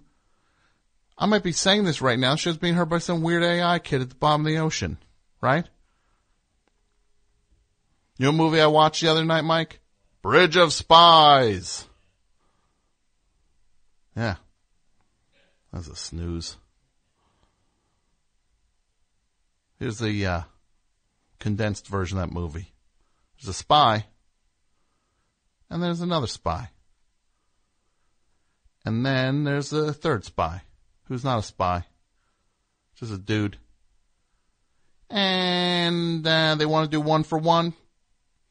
I might be saying this right now. Show's being heard by some weird AI kid at the bottom of the ocean, right? You know movie I watched the other night, Mike? Bridge of Spies. Yeah. That's a snooze. Here's the uh, condensed version of that movie. There's a spy, and there's another spy. And then there's a third spy, who's not a spy, just a dude. And uh, they want to do one for one.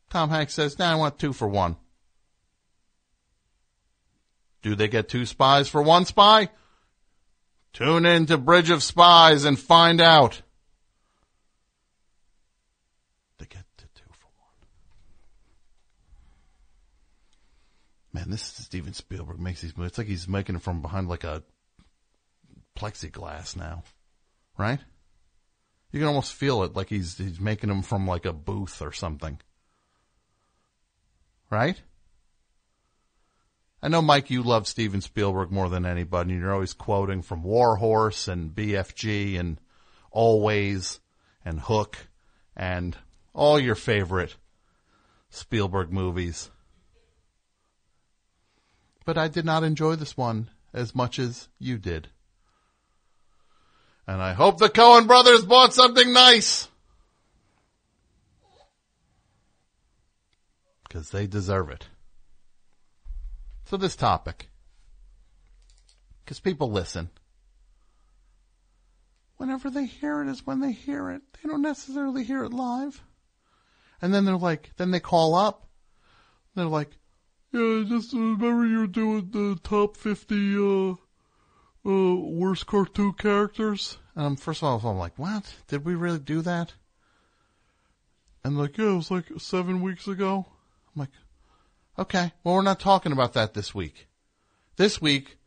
Tom Hanks says, "No, nah, I want two for one." Do they get two spies for one spy? Tune in to Bridge of Spies and find out. They get to two for one. Man, this is Steven Spielberg makes these movies. It's like he's making it from behind like a plexiglass now, right? You can almost feel it like he's he's making them from like a booth or something. Right? I know, Mike, you love Steven Spielberg more than anybody, and you're always quoting from Warhorse and BFG and Always and Hook and all your favorite Spielberg movies. But I did not enjoy this one as much as you did. And I hope the Coen brothers bought something nice. Because they deserve it. So this topic. Because people listen. Whenever they hear it is when they hear it. They don't necessarily hear it live. And then they're like, then they call up. They're like, yeah, just remember you're doing the top 50, uh, uh, worst cartoon characters. And I'm, first of all, I'm like, what? Did we really do that? And like, yeah, it was like seven weeks ago. I'm like, okay, well, we're not talking about that this week. This week,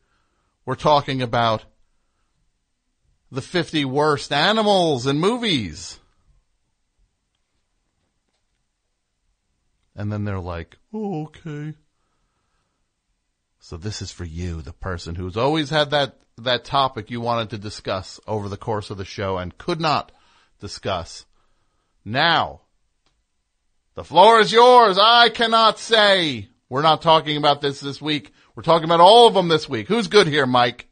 we're talking about the 50 worst animals in movies. And then they're like, oh, okay. So this is for you, the person who's always had that, that topic you wanted to discuss over the course of the show and could not discuss. Now, The floor is yours. I cannot say. We're not talking about this this week. We're talking about all of them this week. Who's good here, Mike?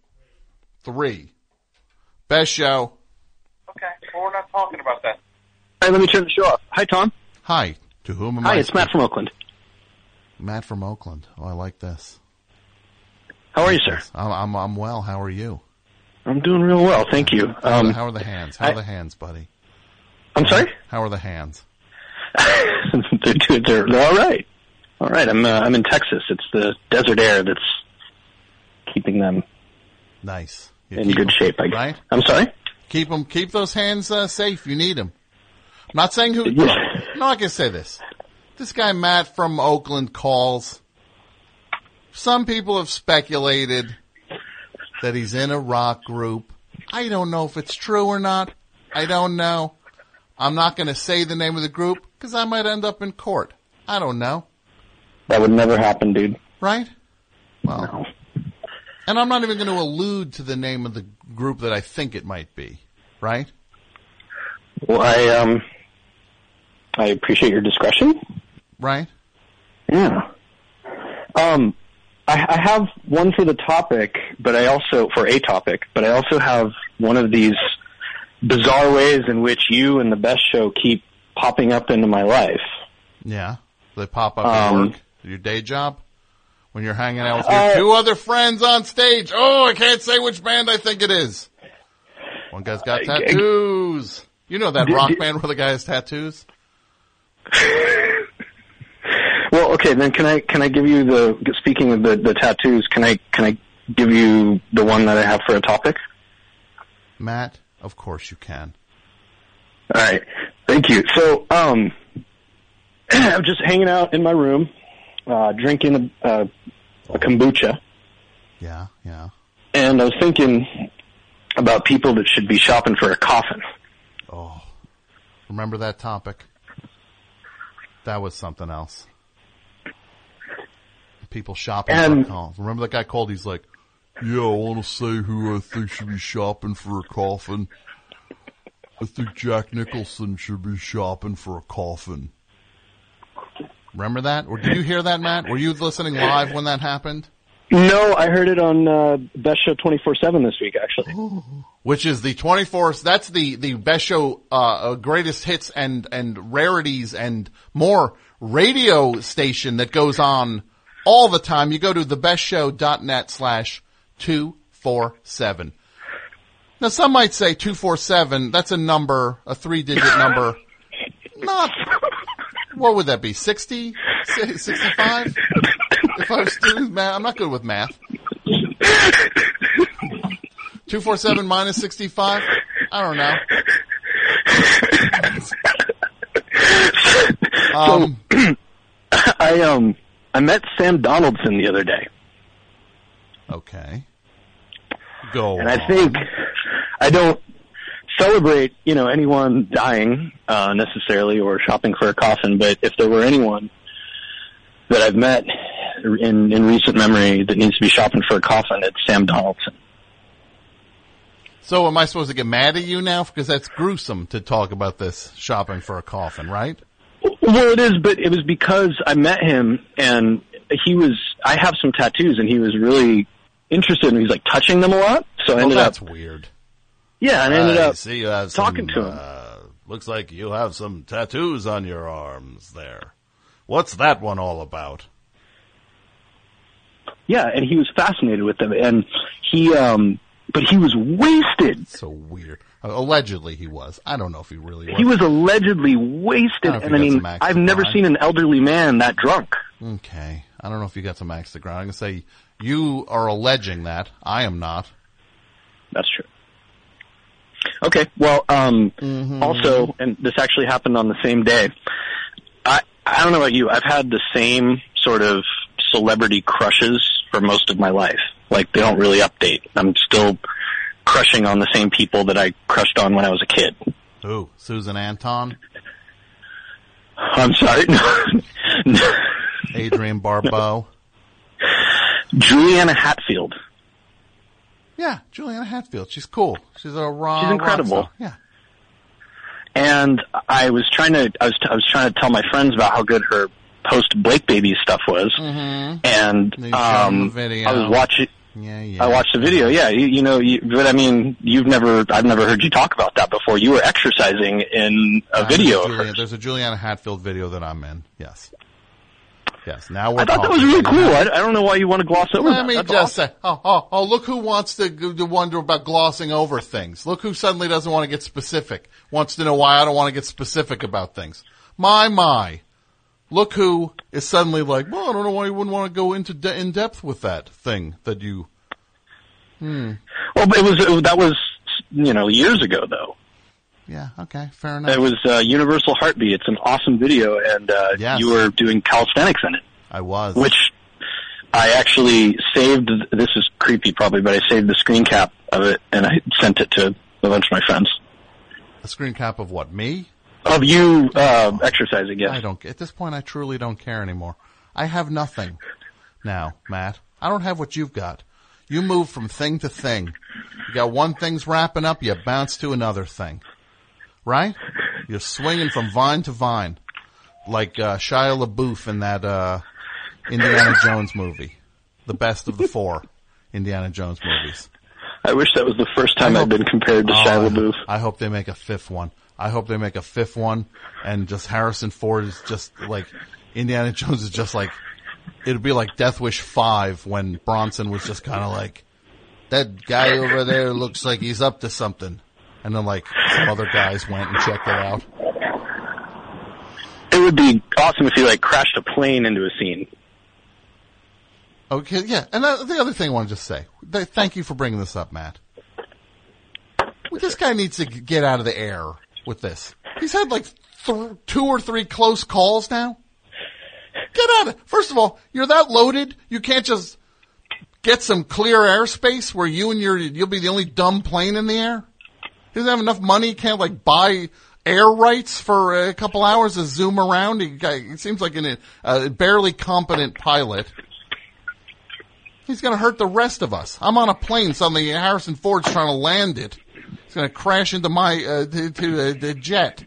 Three. Best show. Okay, well, we're not talking about that. All right, let me turn the show off. Hi, Tom. Hi. To whom am I Hi, I? it's Matt from Oakland. Matt from Oakland. Oh, I like this. How are you, sir? I'm, I'm, I'm well. How are you? I'm doing real well, thank you. How, are, the, Um, how are the hands? How are I- the hands, buddy? I'm sorry. How are the hands? they're, they're, they're, they're all right. All right. I'm uh, I'm in Texas. It's the desert air that's keeping them Nice. You in good good 'em- shape. I guess. Right? I'm sorry. Keep them, keep those hands uh, safe. You need them. I'm not saying who. Yeah. I'm not gonna say this. This guy Matt from Oakland calls. Some people have speculated that he's in a rock group. I don't know if it's true or not. I don't know. I'm not going to say the name of the group because I might end up in court. I don't know. That would never happen, dude. Right? Well, and I'm not even going to allude to the name of the group that I think it might be. Right? Well, I um, I appreciate your discretion. Right? Yeah. Um, I, I have one for the topic, but I also for a topic, but I also have one of these bizarre ways in which you and the best show keep popping up into my life. Yeah. They pop up at Um, work, your day job, when you're hanging out with your Uh, two other friends on stage. Oh, I can't say which band I think it is. One guy's got I- tattoos. You know that rock band where the guy has tattoos? Okay, then can I can I give you the speaking of the the tattoos? Can I can I give you the one that I have for a topic? Matt, of course you can. All right, thank you. So, um, I'm just hanging out in my room, uh, drinking a, uh, a kombucha. Yeah, yeah. and I was thinking about people that should be shopping for a coffin. Oh, remember that topic? That was something else. People shopping And- for. Remember that guy called? He's like, "Yeah, I want to say who I think should be shopping for a coffin. I think Jack Nicholson should be shopping for a coffin." Remember that? Or did you hear that, Matt? Were you listening live when that happened? No, I heard it on uh, Best Show twenty four seven this week. Actually, which is the 24th. That's the, the best show, uh, uh, greatest hits and, and rarities and more radio station that goes on all the time. You go to thebestshow.net slash 247. Now some might say 247, that's a number, a three digit number. Not, what would that be? 60? 65? If I was doing math, I'm not good with math. 247 minus 65? I don't know. Um, I um I met Sam Donaldson the other day, okay. Go and I think I don't celebrate you know anyone dying uh, necessarily or shopping for a coffin, but if there were anyone that I've met in in recent memory that needs to be shopping for a coffin, it's Sam Donaldson. So am I supposed to get mad at you now? Because that's gruesome to talk about this shopping for a coffin, right? Well, it is, but it was because I met him and he was. I have some tattoos, and he was really interested, and he was like touching them a lot. So I Well, ended that's up, weird. yeah, and I ended I up see you have talking some, to him. Uh, looks like you have some tattoos on your arms there. What's that one all about? Yeah, and he was fascinated with them, and he, um, but he was wasted. So weird. Allegedly he was. I don't know if he really was. He was allegedly wasted, I don't know if and I mean, I've never seen an elderly man that drunk. Okay. I don't know if you got some axe to grind. I'm going to say you are alleging that. I am not. That's true. Okay, well, um, Mm-hmm. also, and this actually happened on the same day. I I don't know about you. I've had the same sort of celebrity crushes for most of my life. Like they don't really update. I'm still crushing on the same people that I crushed on when I was a kid. Who? Susan Anton? I'm sorry. Adrienne Barbeau? Juliana Hatfield. Yeah, Juliana Hatfield. She's cool. She's a raw. She's incredible. rock. Yeah. and I was trying to I was I was trying to tell my friends about how good her post Blake baby stuff was, Mm-hmm. and You showed them um. I was watching. Yeah, yeah. I watched the video. Yeah, you, you know, you, but I mean, you've never, I've never heard you talk about that before. You were exercising in a Uh, video Julia-. There's a Juliana Hatfield video that I'm in. Yes. Yes. Now we're I thought that was really cool. I, I don't know why you want to gloss over Let that. me That's just awesome. say, oh, oh, oh, look who wants to, to wonder about glossing over things. Look who suddenly doesn't want to get specific. Wants to know why I don't want to get specific about things. My, my. Look who is suddenly like, well, I don't know why you wouldn't want to go into de- in depth with that thing that you, Well, but it was it, that was you know years ago though. yeah, okay, fair enough. It was uh, Universal Heartbeat. It's an awesome video, and uh, Yes. you were doing calisthenics in it, I was. which I actually saved. This is creepy, probably, but I saved the screen cap of it and I sent it to a bunch of my friends. a screen cap of what? Me? Of you uh, exercising, yes. I don't. At this point, I truly don't care anymore. I have nothing now, Matt. I don't have what you've got. You move from thing to thing. You got one thing's wrapping up, you bounce to another thing, right? You're swinging from vine to vine, like uh, Shia LaBeouf in that uh, Indiana Jones movie, the best of the four Indiana Jones movies. I wish that was the first time I I'd been compared to Oh, Shia LaBeouf. I hope they make a fifth one. I hope they make a fifth one, and just Harrison Ford is just like Indiana Jones is just like it'd be like Death Wish five when Bronson was just kind of like that guy over there looks like he's up to something, and then like some other guys went and checked it out. It would be awesome if he like crashed a plane into a scene. Okay, yeah, and uh, the other thing I want to just say, thank you for bringing this up, Matt. This guy needs to get out of the air with this. He's had like th- two or three close calls now. Get out of First of all, you're that loaded, you can't just get some clear airspace where you and your, you'll be the only dumb plane in the air. He doesn't have enough money, he can't like buy air rights for a couple hours to zoom around. He, he seems like an, a barely competent pilot. He's going to hurt the rest of us. I'm on a plane. Suddenly, Harrison Ford's trying to land it. He's going to crash into my uh, to, to uh, the jet.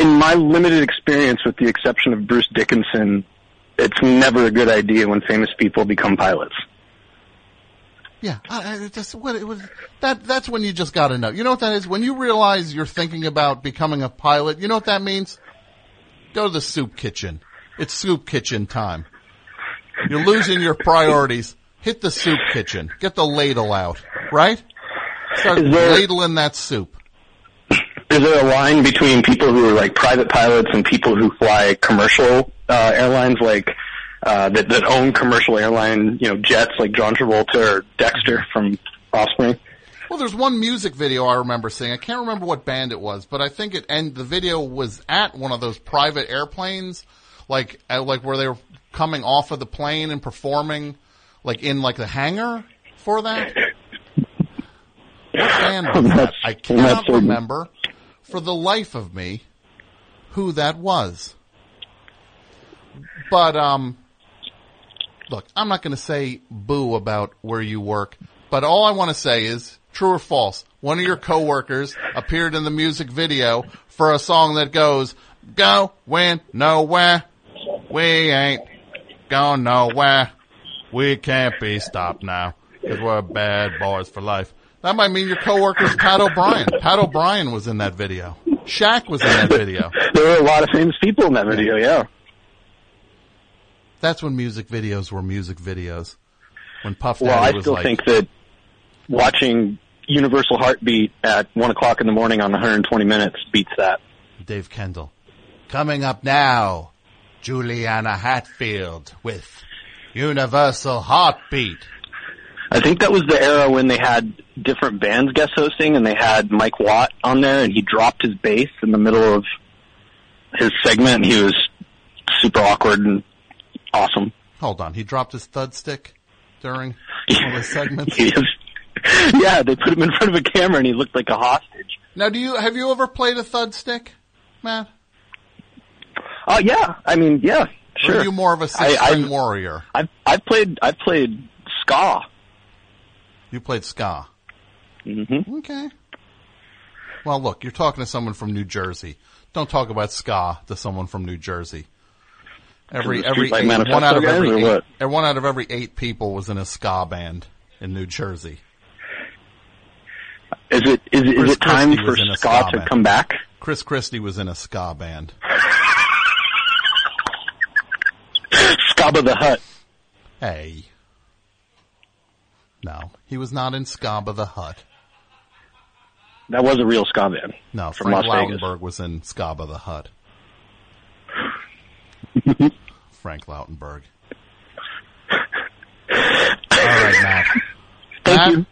In my limited experience, with the exception of Bruce Dickinson, it's never a good idea when famous people become pilots. Yeah, I, I just what it was. That that's when you just got to know. You know what that is? When you realize you're thinking about becoming a pilot. You know what that means? Go to the soup kitchen. It's soup kitchen time. You're losing your priorities. Hit the soup kitchen. Get the ladle out. Right? Start Is there- ladling that soup. Is there a line between people who are like private pilots and people who fly commercial uh, airlines, like uh, that that own commercial airline, you know, jets, like John Travolta or Dexter from Offspring? Well, there's one music video I remember seeing. I can't remember what band it was, but I think it and the video was at one of those private airplanes, like like where they were coming off of the plane and performing, like in like the hangar for that. What band was that? I cannot remember for the life of me who that was. But um, look, I'm not going to say boo about where you work, but all I want to say is true or false. One of your coworkers appeared in the music video for a song that goes, "Go win nowhere, we ain't going nowhere, we can't be stopped now because we're bad boys for life." That might mean your coworker's Pat O'Brien. Pat O'Brien was in that video. Shaq was in that video. There were a lot of famous people in that video. Yeah. That's when music videos were music videos. When Puff Daddy Well, I was still like, think that watching Universal Heartbeat at one o'clock in the morning on 120 minutes beats that. Dave Kendall. Coming up now, Juliana Hatfield with Universal Heartbeat. I think that was the era when they had different bands guest hosting, and they had Mike Watt on there, and he dropped his bass in the middle of his segment. And he was super awkward and awesome. Hold on, he dropped his thud stick during one of the segments. Yeah, they put him in front of a camera, and he looked like a hostage. Now, do you have you ever played a thud stick, Matt? Oh yeah, I mean, yeah, Or sure. are you more of a six string I- warrior? I've I've played I've played ska. You played ska. hmm Okay. Well, look, you're talking to someone from New Jersey. Don't talk about ska to someone from New Jersey. Every every eight, one out of every eight, one out of every eight people was in a ska band in New Jersey. Is it is, it- is it time for was in a ska ska to band. come back? Chris Christie was in a ska band. Scaba the Hut. Hey. No, he was not in Skaba the Hut. That was a real ska band. No, From Frank Las Vegas. Lautenberg was in Skaba the Hut. Frank Lautenberg. All right, Matt. Thank Matt, you.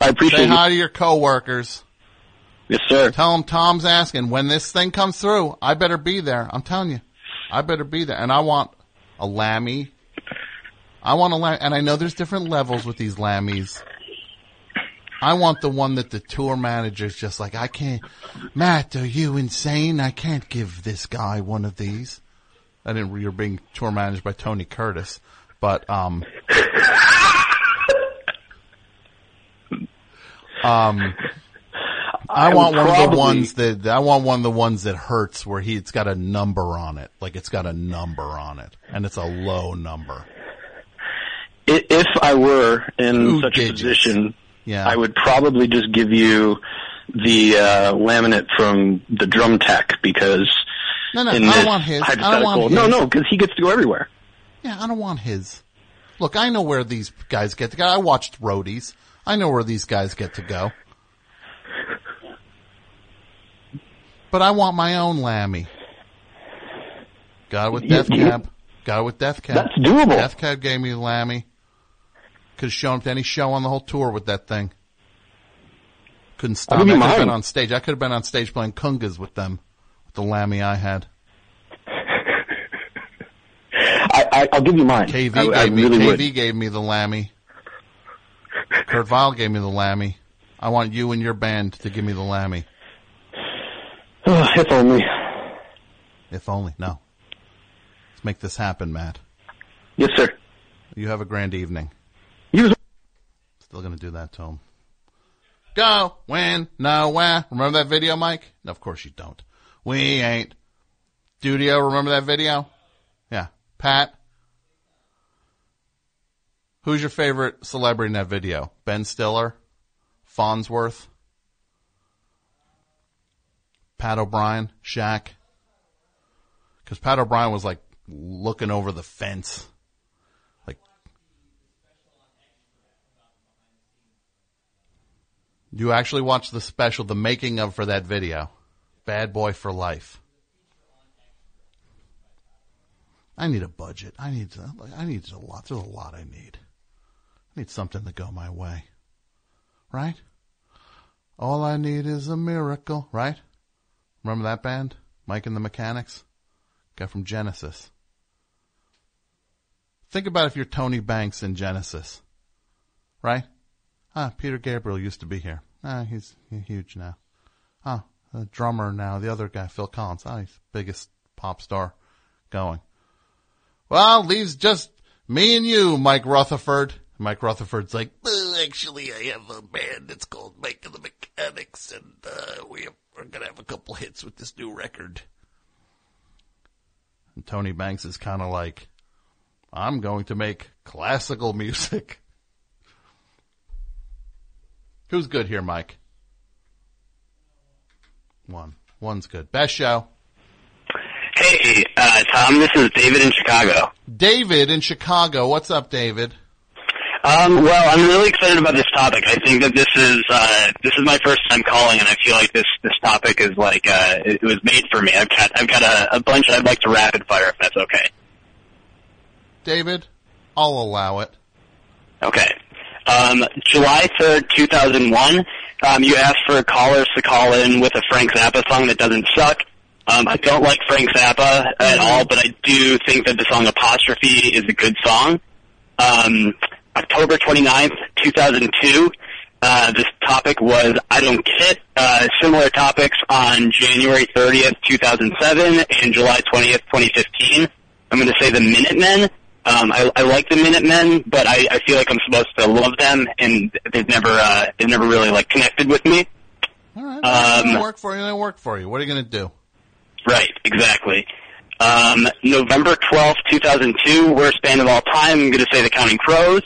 I appreciate Say it. hi to your coworkers. Yes, sir. Tell them Tom's asking when this thing comes through. I better be there. I'm telling you, I better be there. And I want a lammy. I want a lamb, and I know there's different levels with these lammies. I want the one that the tour manager's just like, I can't, Matt, are you insane? I can't give this guy one of these. I didn't, you're being tour managed by Tony Curtis, but, um, um, I, I want would one of the ones that I want one of the ones that hurts where he it's got a number on it, like it's got a number on it, and it's a low number. If I were in such digits. a position, Yeah, I would probably just give you the uh, laminate from the drum tech because No, no, I don't want his. I don't want his. no, no, because he gets to go everywhere. Yeah, I don't want his. Look, I know where these guys get to go. I watched roadies. I know where these guys get to go. But I want my own Lammy. Got it with Death Cab. Got it with Death Cab. That's doable. Death Cab gave me the Lammy. Could have shown up to any show on the whole tour with that thing. Couldn't stop. I give could have been on stage. I could have been on stage playing congas with them, with the Lammy I had. I, I, I'll give you mine. KV I, gave I me really KV gave me the Lammy. Kurt Vile gave me the Lammy. I want you and your band to give me the Lammy. if only. If only. No. Let's make this happen, Matt. Yes, sir. You have a grand evening. Still gonna do that to him. Go, win, nowhere. Remember that video, Mike? No, of course you don't. We ain't. Studio, remember that video? Yeah. Pat? Who's your favorite celebrity in that video? Ben Stiller? Farnsworth? Pat O'Brien? Shaq? Cause Pat O'Brien was like looking over the fence. You actually watched the special, the making of for that video. Bad Boy for Life. I need a budget. I need I need a lot. There's a lot I need. I need something to go my way. Right? All I need is a miracle, right? Remember that band? Mike and the Mechanics? Guy from Genesis. Think about if you're Tony Banks in Genesis. Right? Ah, Peter Gabriel used to be here. Ah, he's huge now. Ah, the drummer now, the other guy, Phil Collins. Ah, he's biggest pop star going. Well, leaves just me and you, Mike Rutherford. Mike Rutherford's like, actually, I have a band that's called Mike and the Mechanics, and uh, we're gonna have a couple hits with this new record. And Tony Banks is kind of like, I'm going to make classical music. Who's good here, Mike? One. One's good. Best show. Hey, uh, Tom, this is David in Chicago. David in Chicago. What's up, David? Um, well, I'm really excited about this topic. I think that this is uh, this is my first time calling, and I feel like this this topic is like uh, it, it was made for me. I've got I've got a, a bunch I'd like to rapid fire if that's okay. David, I'll allow it. Okay. Um, July 3rd, 2001, um, you asked for callers to call in with a Frank Zappa song that doesn't suck. Um, I don't like Frank Zappa at all, but I do think that the song Apostrophe is a good song. Um, October 29th, 2002, uh, this topic was I Don't Get Uh, similar topics on January 30th, 2007 and July 20th, 2015. I'm going to say the Minutemen. Um, I, I like the Minutemen, but I, I feel like I'm supposed to love them, and they've never uh, they've never really like connected with me. All right. Um, don't work for you. Don't work for you. What are you going to do? Right, exactly. Um, November 12th, 2002, worst band of all time. I'm going to say the Counting Crows.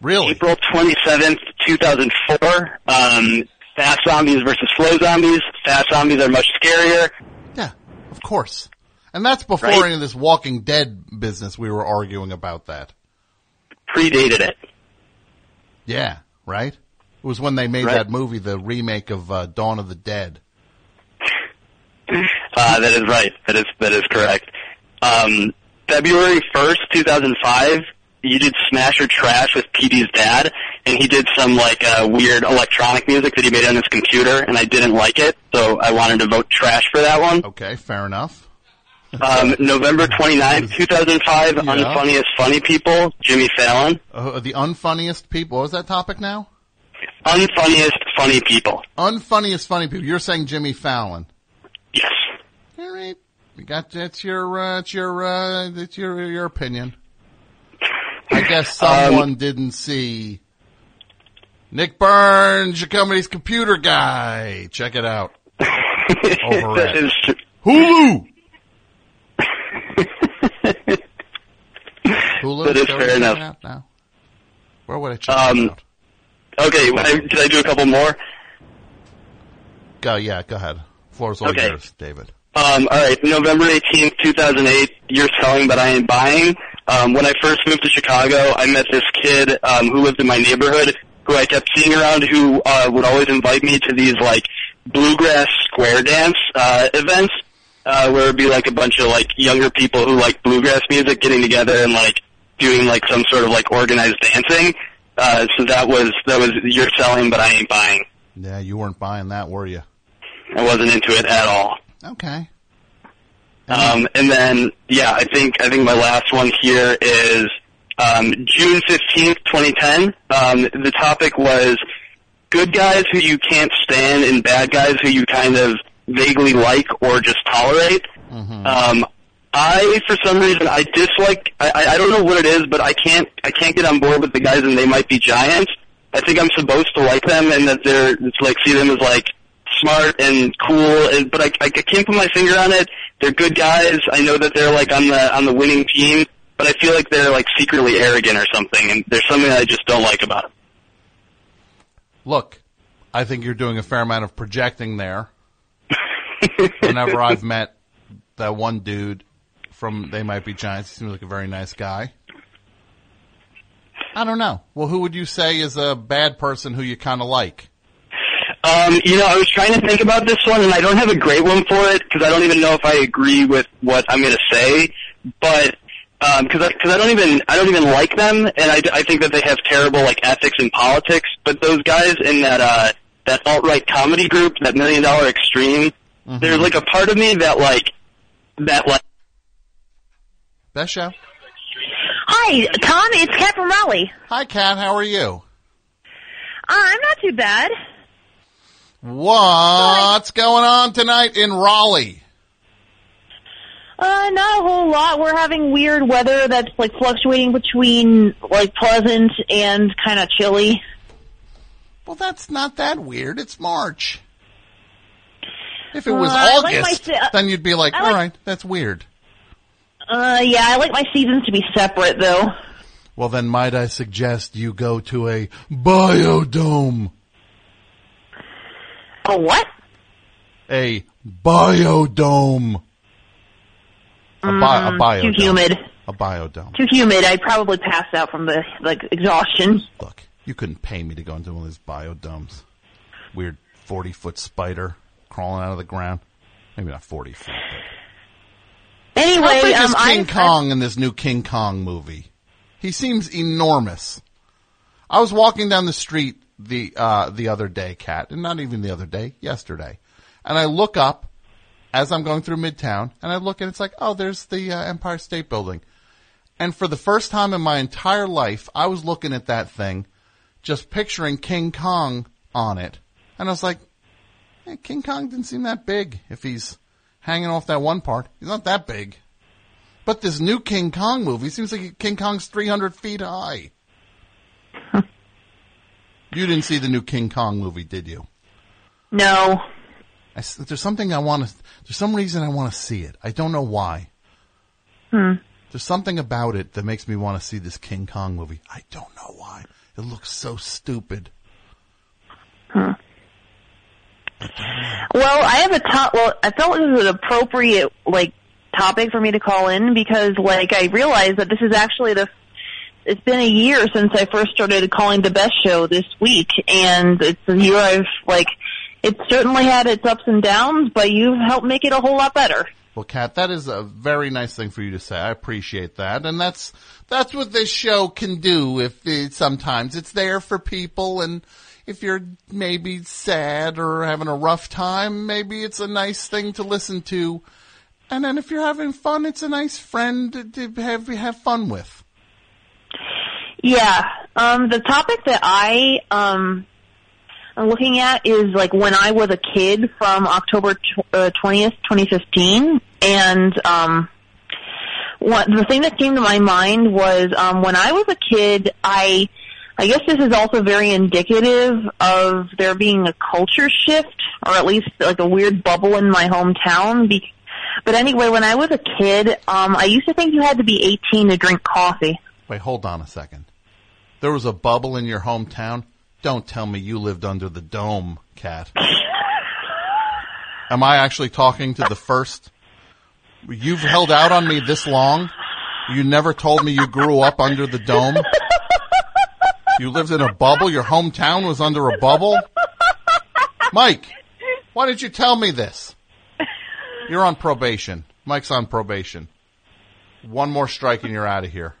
Really? April 27th, 2004, um, Fast Zombies versus Slow Zombies. Fast Zombies are much scarier. Yeah, of course. And that's before Right. any of this Walking Dead business. We were arguing about that. Predated it. Yeah, right. It was when they made Right. that movie, the remake of uh, Dawn of the Dead. Uh, that is right. That is that is correct. Um, February first, two thousand five. You did Smash or Trash with PD's dad, and he did some like uh, weird electronic music that he made on his computer, and I didn't like it, so I wanted to vote trash for that one. Okay, fair enough. Um, November 29th, 2005, Yeah. Unfunniest Funny People, Jimmy Fallon. Uh, the unfunniest people. What was that topic now? Unfunniest Funny People. Unfunniest funny people. You're saying Jimmy Fallon. Yes. All right. You got that's your uh, it's your uh, it's your your opinion. I guess Um, someone didn't see Nick Burns, your company's computer guy. Check it out. Over that it. is tr- Hulu. Hulu. That is Is that what fair enough. Where would I check Um, out? Okay, I- did I do a couple more? Go, yeah, go ahead. Floor's all Okay. yours, David. Um, all right, November 18th, 2008, you're selling but I ain't buying. Um, when I first moved to Chicago, I met this kid um, who lived in my neighborhood who I kept seeing around who uh, would always invite me to these like bluegrass square dance uh, events uh, where it'd be like a bunch of like younger people who like bluegrass music getting together and like doing like some sort of like organized dancing. Uh, so that was that was you're selling but I ain't buying. Yeah, you weren't buying that, were you? I wasn't into it at all. Okay. Um, and then, yeah, I think I think my last one here is um, June fifteenth, twenty ten. Um, the topic was good guys who you can't stand and bad guys who you kind of vaguely like or just tolerate. Um, I, for some reason, I dislike. I, I I don't know what it is, but I can't. I can't get on board with the guys, and they might be giants. I think I'm supposed to like them, and that they're it's like see them as like smart and cool. And, but I, I can't put my finger on it. They're good guys. I know that they're like on the on the winning team, but I feel like they're like secretly arrogant or something. And there's something I just don't like about them. Look, I think you're doing a fair amount of projecting there. Whenever I've met that one dude from They Might Be Giants, he seems like a very nice guy. I don't know. Well, who would you say is a bad person who you kind of like? Um, you know, I was trying to think about this one, and I don't have a great one for it because I don't even know if I agree with what I'm going to say. But because I, cause I don't even I don't even like them, and I, I think that they have terrible like ethics in politics. But those guys in that uh, that alt right comedy group, that Million Dollar Extreme, there's like a part of me that like that like Best show. Hi, Tom. It's Kat from Raleigh. Hi, Kat. How are you? Uh, I'm not too bad. What's going on tonight in Raleigh? Uh, not a whole lot. We're having weird weather that's like fluctuating between like pleasant and kind of chilly. Well, that's not that weird. It's March. If it Uh, was I like August, se- uh, then you'd be like, I all like- right, that's weird. Uh, yeah, I like my seasons to be separate though. Well, then might I suggest you go to a biodome? A what? A biodome. A, bi- a Mm, biodome. Too humid. A biodome. Too humid. I'd probably pass out from the like exhaustion. Look, you couldn't pay me to go into one of these biodomes. Weird 40 foot spider crawling out of the ground. Maybe not 40 feet. But Anyway, How big um, is King I'm, Kong in this new King Kong movie? He seems enormous. I was walking down the street the uh, the other day, Cat, and not even the other day, yesterday, and I look up as I'm going through Midtown, and I look and it's like, oh, there's the uh, Empire State Building, and for the first time in my entire life, I was looking at that thing, just picturing King Kong on it, and I was like, eh, King Kong didn't seem that big if he's hanging off that one part. He's not that big. But this new King Kong movie seems like King Kong's 300 feet high. you didn't see the new King Kong movie, did you? No. I there's something I want to. There's some reason I want to see it. I don't know why. Hmm. There's something about it that makes me want to see this King Kong movie. I don't know why. It looks so stupid. Hmm. Well, I have a top. Well, I felt it was an appropriate like topic for me to call in because, like, I realized that this is actually the. It's been a year since I first started calling the best show this week, and it's a year I've like. It's certainly had its ups and downs, but you've helped make it a whole lot better. Well, Kat, that is a very nice thing for you to say. I appreciate that, and that's that's what this show can do. If it, sometimes it's there for people, and if you're maybe sad or having a rough time, maybe it's a nice thing to listen to. And then if you're having fun, it's a nice friend to have have fun with. Yeah. Um, the topic that I um, am looking at is like when I was a kid from October tw- uh, 20th, 2015. And um, what, the thing that came to my mind was um, when I was a kid, I. I guess this is also very indicative of there being a culture shift, or at least like a weird bubble in my hometown. Be- but anyway, when I was a kid, um, I used to think you had to be 18 to drink coffee. Wait, hold on a second. There was a bubble in your hometown. Don't tell me you lived under the dome, cat. Am I actually talking to the first? You've held out on me this long. You never told me you grew up under the dome. You lived in a bubble. Your hometown was under a bubble. Mike, why did you tell me this? You're on probation. Mike's on probation. One more strike and you're out of here.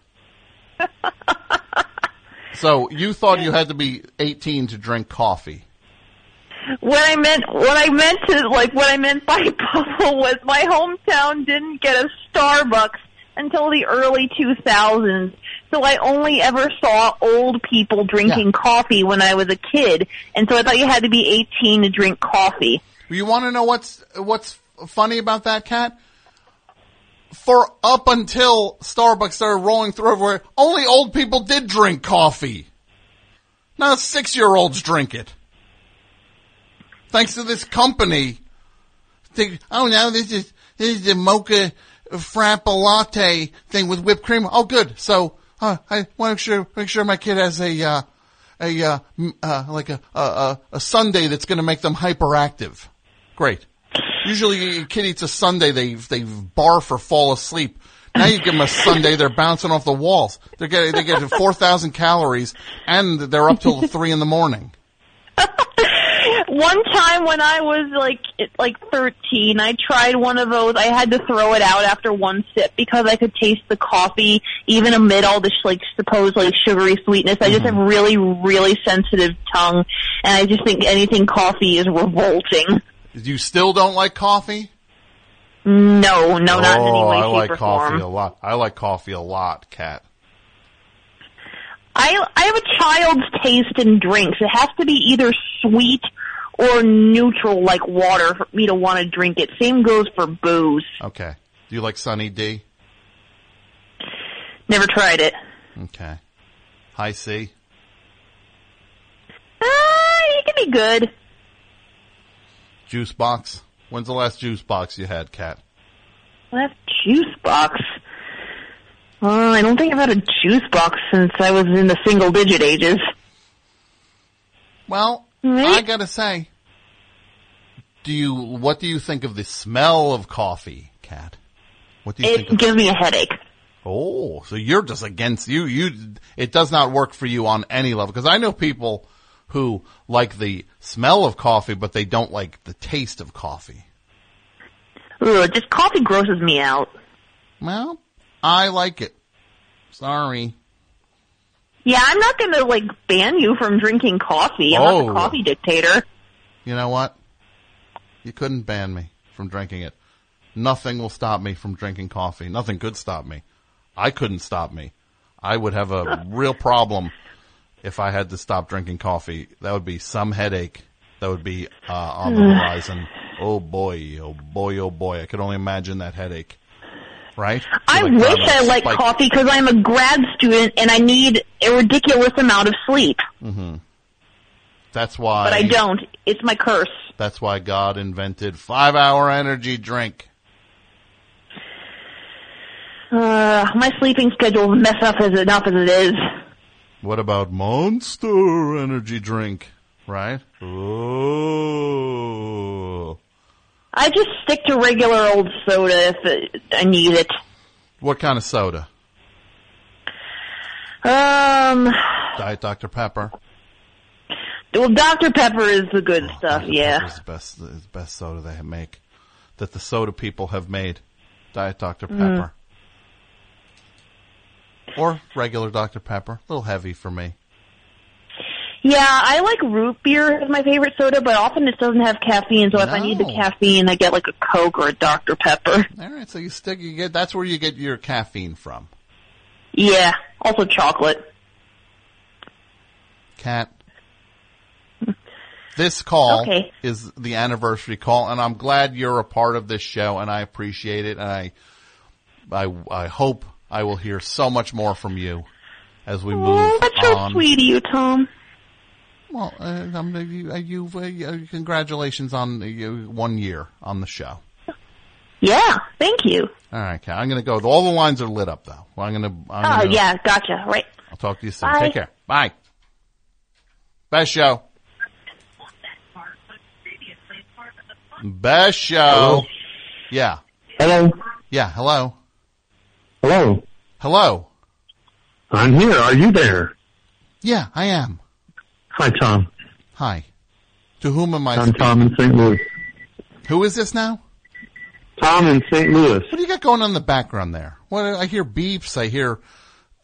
So you thought you had to be 18 to drink coffee. What I meant, what I meant to, like, what I meant by bubble was my hometown didn't get a Starbucks until the early 2000s. So I only ever saw old people drinking coffee when I was a kid. And so I thought you had to be 18 to drink coffee. You want to know what's what's funny about that, Cat? For up until Starbucks started rolling through everywhere, only old people did drink coffee. Now six year olds drink it. Thanks to this company. Think, oh no, this is this is the mocha frappe latte thing with whipped cream. Oh good. So I want to make sure make sure my kid has a uh, a uh, uh, like a a, a, sundae that's going to make them hyperactive. Great. Usually, a kid eats a sundae, they they barf or fall asleep. Now you give them a sundae, they're bouncing off the walls. They get they get four thousand calories, and they're up till three in the morning. One time when I was like like 13, I tried one of those. I had to throw it out after one sip because I could taste the coffee even amid all this like supposed like sugary sweetness. I just mm-hmm. have really really sensitive tongue, and I just think anything coffee is revolting. You still don't like coffee? No, no, not in any Oh, way, I shape, like or coffee form. a lot. I like coffee a lot, Cat. I I have a child's taste in drinks. It has to be either sweet or neutral, like water, for me to want to drink it. Same goes for booze. Okay. Do you like Sunny D? Never tried it. Okay. Hi-C. Ah, it can be good. Juice box. When's the last juice box you had, Cat? Left juice box. Uh, I don't think I've had a juice box since I was in the single digit ages. Well, I gotta say, do you, what do you think of the smell of coffee, Cat? What do you think It gives me a headache. Oh, so you're just against you. You, it does not work for you on any level. Because I know people who like the smell of coffee, but they don't like the taste of coffee. Ugh, just coffee grosses me out. Well, I like it. Sorry. Yeah, I'm not gonna like ban you from drinking coffee. I'm not a coffee dictator. You know what? You couldn't ban me from drinking it. Nothing will stop me from drinking coffee. Nothing could stop me. I couldn't stop me. I would have a real problem if I had to stop drinking coffee. That would be some headache that would be uh, on the horizon. Oh boy, oh boy, oh boy. I could only imagine that headache. Right? I like wish I'm liked spike- coffee because I'm a grad student and I need a ridiculous amount of sleep. Mhm. That's why. But I don't. It's my curse. That's why God invented five hour energy drink. Uh, my sleeping schedule mess up as enough as it is. What about Monster energy drink? Right? Oh. I just stick to regular old soda if I need it. What kind of soda? Um, Diet Dr. Pepper. well, Dr. Pepper is the good stuff, yeah. It's the best, the best soda they make. That the soda people have made. Diet Dr. Mm. Pepper. Or regular Dr. Pepper. A little heavy for me. Yeah, I like root beer as my favorite soda, but often it doesn't have caffeine, so if I need the caffeine, I get like a Coke or a Dr. Pepper. All right, so you stick, you get, that's where you get your caffeine from. Yeah, also chocolate. Cat. This call Okay. is the anniversary call, and I'm glad you're a part of this show, and I appreciate it, and I, I, I hope I will hear so much more from you as we oh, move Oh, that's so on. sweet of you, Tom. Well, uh, um, you, uh, you, uh, you- congratulations on uh, one year on the show. Yeah, thank you. All right, Kat. I'm going to go. All the lines are lit up, though. Well, I'm going to. Oh, gonna, yeah, gotcha. Right. I'll talk to you soon. Bye. Take care. Bye. Best show. Best show. Hello? Yeah. Hello. Yeah. Hello. Hello. Hello. I'm here. Are you there? Yeah, I am. Hi, Tom. Hi. To whom am I I'm speaking? Tom in St. Louis. Who is this now? Tom in St. Louis. What do you got going on in the background there? What I hear beeps. I hear,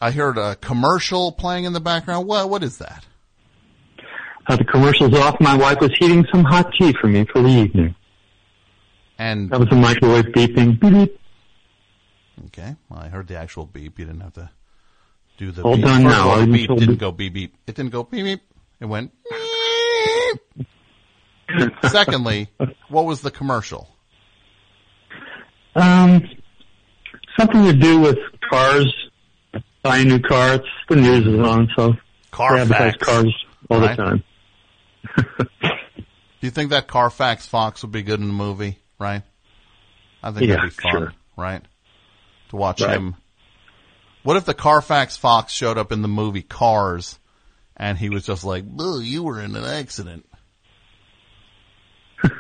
I heard a commercial playing in the background. What what is that? Uh, the commercial's off. My wife was heating some hot tea for me for the evening. And That was a microwave beeping. Beep, beep. okay, well, I heard the actual beep. You didn't have to do the All beep. done now. the beep didn't go beep beep. It didn't go beep beep. It went. Secondly, what was the commercial? Um, something to do with cars. Buy a new car. It's, the news is on, so they advertise Carfax. cars all Right. the time. Do you think that Carfax Fox would be good in the movie? Right. I think Yeah, that'd be fun. sure. Right. To watch Right. him. What if the Carfax Fox showed up in the movie Cars, and he was just like, "Boo, you were in an accident."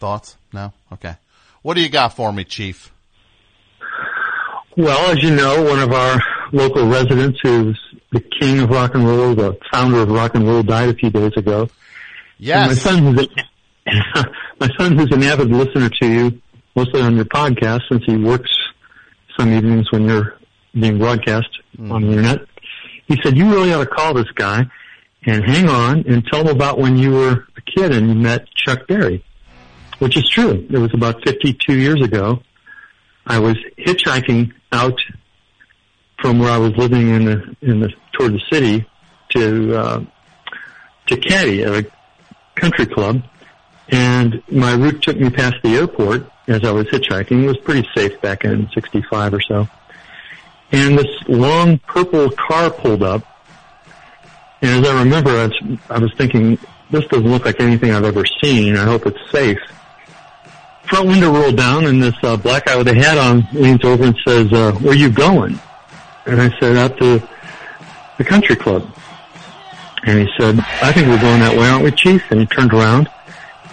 Thoughts? No. Okay. What do you got for me, Chief? Well, as you know, one of our local residents who's the king of rock and roll, the founder of rock and roll, died a few days ago. And my son, who's a, my son, who's an avid listener to you, mostly on your podcast, since he works some evenings when you're being broadcast hmm. on the internet, he said you really ought to call this guy and hang on and tell him about when you were a kid and you met Chuck Berry, which is true. It was about 52 years ago. I was hitchhiking out from where I was living in the in the toward the city to uh, to Caddy at a country club, and my route took me past the airport as I was hitchhiking. It was pretty safe back in '65 or so, and this long purple car pulled up. And as I remember, I was, I was thinking, this doesn't look like anything I've ever seen. I hope it's safe front window rolled down and this uh, black guy with a hat on leans over and says, uh, where you going? And I said, out to the country club. And he said, I think we're going that way, aren't we, Chief? And he turned around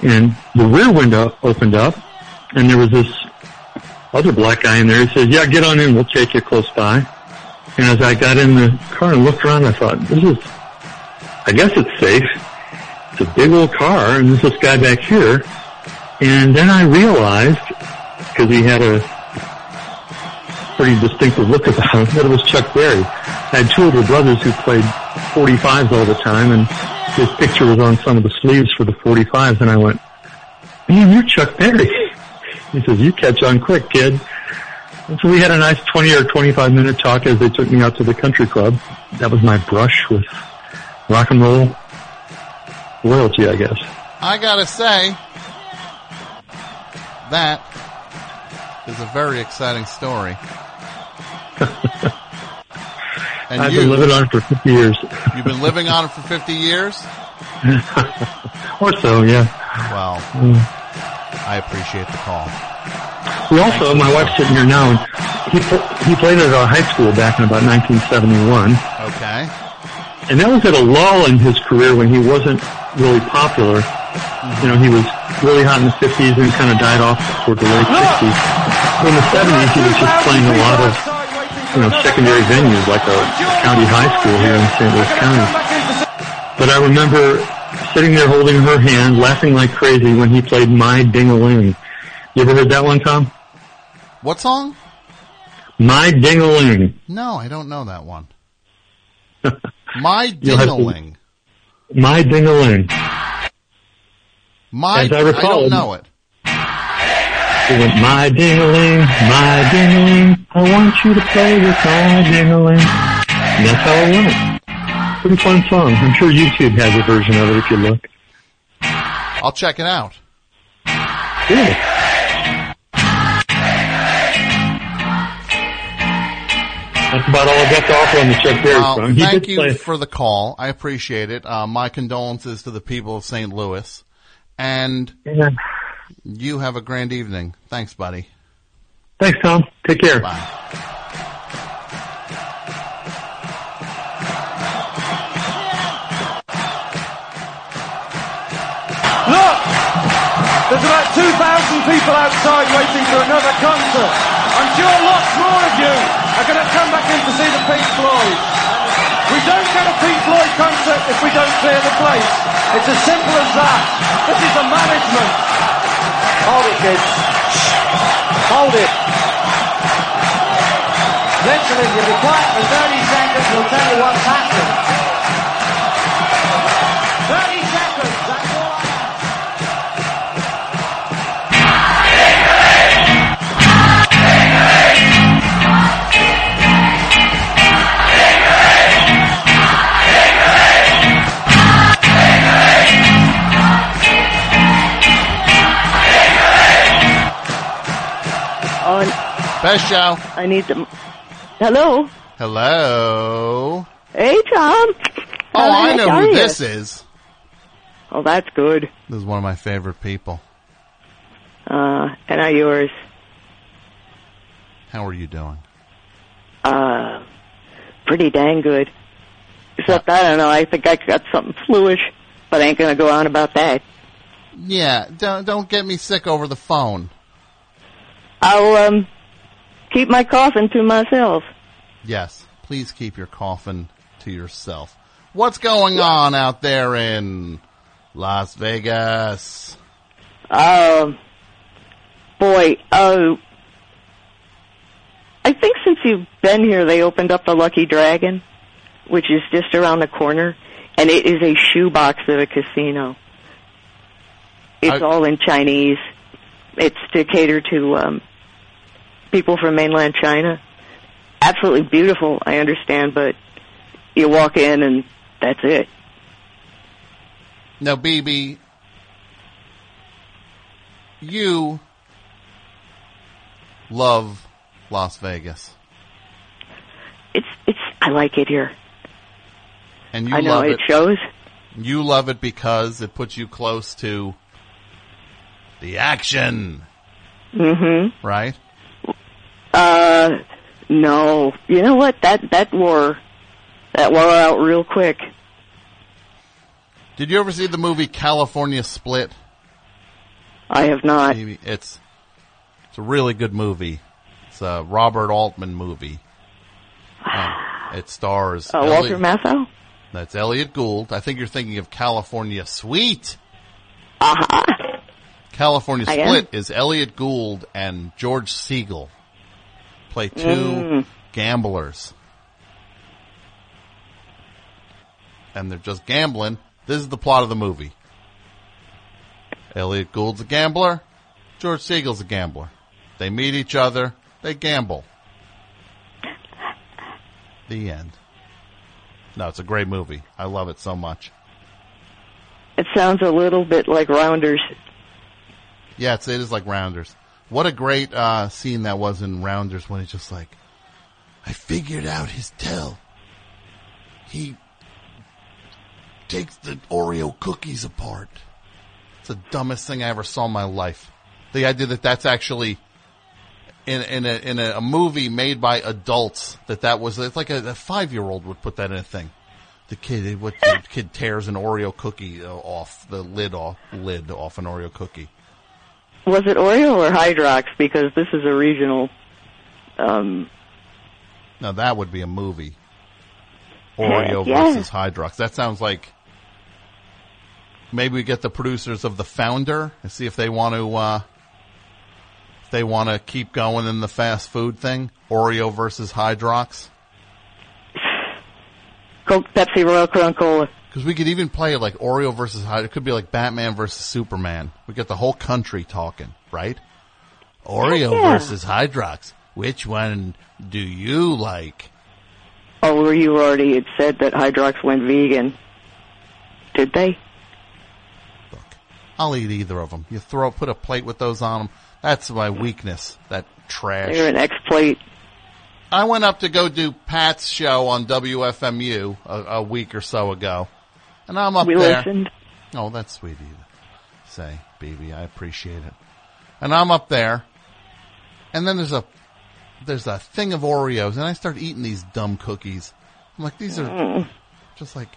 and the rear window opened up and there was this other black guy in there. He says, yeah, get on in. We'll take you close by. And as I got in the car and looked around, I thought, this is, I guess it's safe. It's a big old car and there's this guy back here. And then I realized, because he had a pretty distinctive look about him, that it was Chuck Berry. I had two older brothers who played 45s all the time, and his picture was on some of the sleeves for the 45s, and I went, man, you're Chuck Berry. He says, you catch on quick, kid. And so we had a nice 20 or 25 minute talk as they took me out to the country club. That was my brush with rock and roll royalty, I guess. I gotta say, that is a very exciting story. and I've you, been living on it for 50 years. you've been living on it for 50 years? or so, yeah. Wow. Mm. I appreciate the call. We also, my wife's sitting here now, and he he played at our high school back in about 1971, Okay. and that was at a lull in his career when he wasn't really popular. Mm-hmm. You know, he was really hot in the 50s and kind of died off toward the late 60s. In the 70s, he was just playing a lot of, you know, secondary venues like a county high school here in St. Louis County. But I remember sitting there holding her hand, laughing like crazy when he played My Ding-a-Ling. You ever heard that one, Tom? What song? My Ding-a-Ling. No, I don't know that one. My have to- Ding-a-ling. My Ding-a-Ling. My, As I recall- don't know it. It went, my ding-a-ling, my ding-a-ling, I want you to play with my ding-a-ling. And that's how it went. Pretty fun song. I'm sure YouTube has a version of it if you look. I'll check it out. Cool. That's about all I got to offer on the Chuck Berry Well, song. He thank you play. for the call. I appreciate it. Uh, my condolences to the people of St. Louis. And Yeah. you have a grand evening. Thanks, buddy. Thanks, Tom. Take care. Bye. There's about 2,000 people outside waiting for another concert. I'm sure lots more of you are going to come back in to see the Pink Floyd. We don't get a Pink Floyd concert if we don't clear the place. It's as simple as that. This is the management. Hold it, kids. Hold it. Literally, if you be quiet for 30 seconds, we'll tell you what's happened. Best show. I need them. Hello. Hello. Hey, Tom. Oh, I know who you? this is. Oh, that's good. This is one of my favorite people. Uh, and are yours? How are you doing? Uh, pretty dang good. Except I don't know. I think I got something fluish, but I ain't gonna go on about that. Yeah, don't don't get me sick over the phone. I'll um keep my coffin to myself. Yes, please keep your coffin to yourself. What's going on out there in Las Vegas? Um, boy, uh, I think since you've been here, they opened up the Lucky Dragon, which is just around the corner, and it is a shoebox of a casino. It's I- all in Chinese. It's to cater to um, people from mainland China. Absolutely beautiful, I understand, but you walk in and that's it. Now, BB, you love Las Vegas, It's it's I like it here. and you I know love it it. shows. You love it because it puts you close to the action, Mm-hmm. right? Uh, no. You know what? That that wore that wore out real quick. Did you ever see the movie California Split? I have not. It's it's a really good movie. It's a Robert Altman movie. Um, it stars Uh, Walter Elliot- Matthau. That's Elliott Gould. I think you're thinking of California Suite. Aha. California Split is Elliott Gould and George Segal play two Mm. gamblers. And they're just gambling. This is the plot of the movie. Elliott Gould's a gambler. George Segal's a gambler. They meet each other. They gamble. The end. No, it's a great movie. I love it so much. It sounds a little bit like Rounders. Yeah, it's, it is like Rounders. What a great uh, scene that was in Rounders when he's just like, I figured out his tell. He takes the Oreo cookies apart. It's the dumbest thing I ever saw in my life. The idea that that's actually in in a in a, movie made by adults that that was it's like a, a five year old would put that in a thing. The kid what the kid tears an Oreo cookie uh, off the lid off lid off an Oreo cookie. Was it Oreo or Hydrox? Because this is a regional. Um, Now that would be a movie. Oreo yeah. versus Hydrox. That sounds like maybe we get the producers of the Founder and see if they want to uh, if they want to keep going in the fast food thing. Oreo versus Hydrox. Coke, Pepsi, Royal Crown Cola. Because we could even play like Oreo versus Hydrox. It could be like Batman versus Superman. We get the whole country talking, right? Oreo Yeah. versus Hydrox. Which one do you like? Oh, were you already had said that Hydrox went vegan? Did they? Look, I'll eat either of them. You throw, put a plate with those on them. That's my weakness. That trash. They're an X plate. I went up to go do Pat's show on WFMU a, a week or so ago, and I'm up We there. listened. Oh, that's sweet of you to say, baby. I appreciate it. And I'm up there, and then there's a there's a thing of Oreos, and I start eating these dumb cookies. I'm like, these are just like,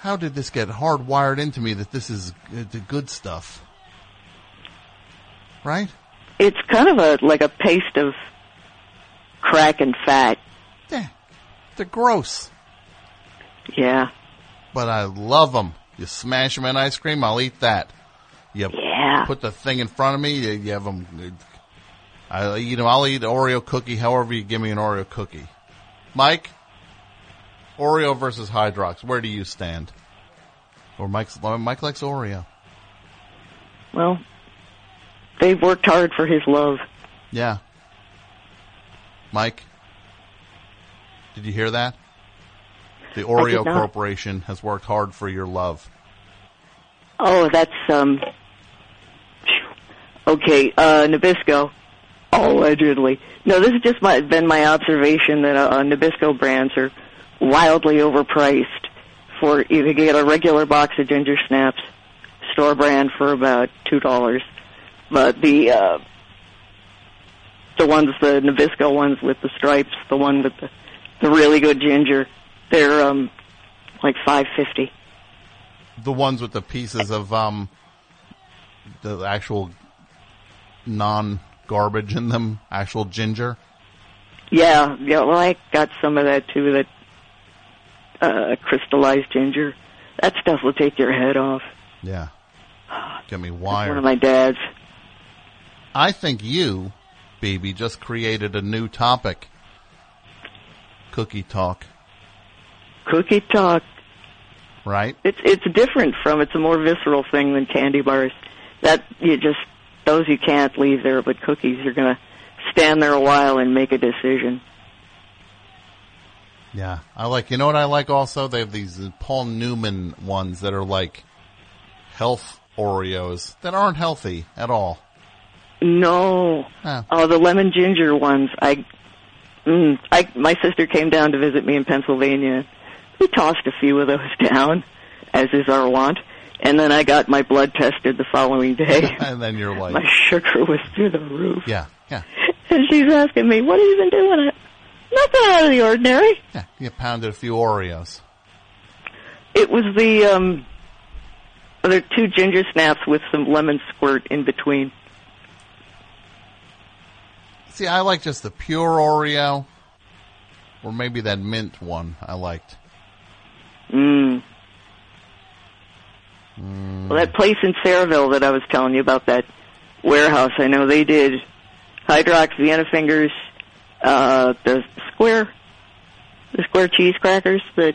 how did this get hardwired into me that this is uh, the good stuff? Right? It's kind of a like a paste of crack and fat. Yeah, they're gross. Yeah. But I love them. You smash them in ice cream, I'll eat that. You Yeah. put the thing in front of me, you, you have them. I eat them. I'll eat Oreo cookie. However, you give me an Oreo cookie. Mike, Oreo versus Hydrox. Where do you stand? Or Mike's Mike likes Oreo. Well, they've worked hard for his love. Yeah. Mike, did you hear that? The Oreo. Corporation has worked hard for your love. Oh, that's um. Okay, uh, Nabisco. Allegedly. No, this has just my, been my observation that uh, Nabisco brands are wildly overpriced. For you can get a regular box of ginger snaps, store brand for about two dollars, but the uh, the ones the Nabisco ones with the stripes, the one with the the really good ginger, they're um like five fifty. The ones with the pieces of um the actual non garbage in them, actual ginger. Yeah, yeah. Well, I got some of that too. That uh, crystallized ginger. That stuff will take your head off. Yeah. Get me wired. One of my dad's. I think you, baby, just created a new topic. Cookie talk, Cookie talk. right? It's it's different from. It's a more visceral thing than candy bars. That you just those you can't leave there, but cookies you're gonna stand there a while and make a decision. Yeah, I like. You know what I like also? They have these uh, Paul Newman ones that are like health Oreos that aren't healthy at all. No. Oh. Oh, the lemon ginger ones. I, mm, I, my sister came down to visit me in Pennsylvania. We tossed a few of those down, as is our wont, and then I got my blood tested the following day. and then you're like, my sugar was through the roof, yeah, yeah, and she's asking me, "What have you been doing?" Nothing out of the ordinary. yeah. You pounded a few Oreos. It was the um, there are two ginger snaps with some lemon squirt in between. See, I like just the pure Oreo, or maybe that mint one. I liked. Mm. Well, that place in Sayreville that I was telling you about, that warehouse, I know they did Hydrox, Vienna Fingers, uh, the square, the square cheese crackers, the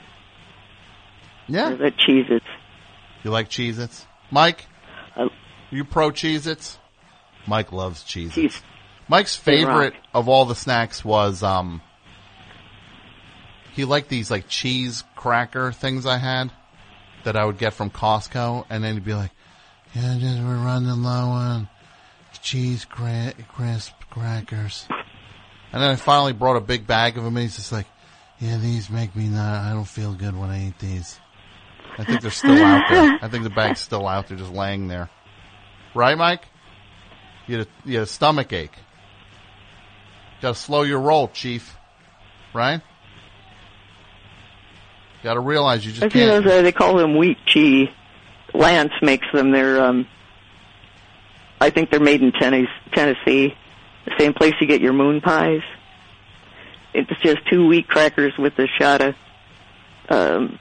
Yeah. the Cheez-Its. You like Cheez-Its? Mike? Uh, you pro Cheez-Its? Mike loves Cheez-Its. Cheez- Mike's favorite of all the snacks was, um, he liked these like cheese cracker things I had that I would get from Costco and then he'd be like, yeah, just we're running low on cheese cra- crisp crackers. And then I finally brought a big bag of them and he's just like, yeah, these make me not, I don't feel good when I eat these. I think they're still out there. I think the bag's still out there, just laying there. Right, Mike? You had a, you had a stomach ache. Got to slow your roll, Chief. Right? Got to realize you just I think can't. those, uh, they call them wheat cheese. Lance makes them. They're, um, I think they're made in Tennes- Tennessee, the same place you get your moon pies. It's just two wheat crackers with a shot of um,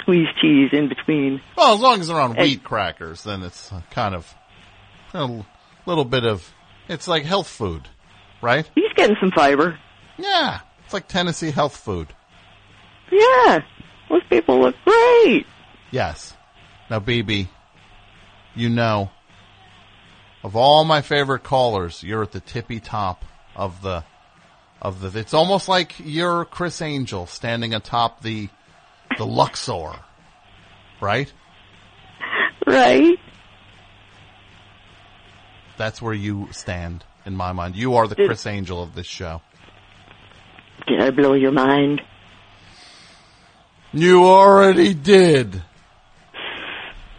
squeezed cheese in between. Well, as long as they're on wheat crackers, then it's kind of a little bit of. It's like health food, right? He's getting some fiber. Yeah, it's like Tennessee health food. Yeah, those people look great. Yes. Now, BB, you know, of all my favorite callers, you're at the tippy top of the of the. It's almost like you're Criss Angel standing atop the the Luxor, right? Right. That's where you stand in my mind. You are the Did- Criss Angel of this show. Did I blow your mind? You already did.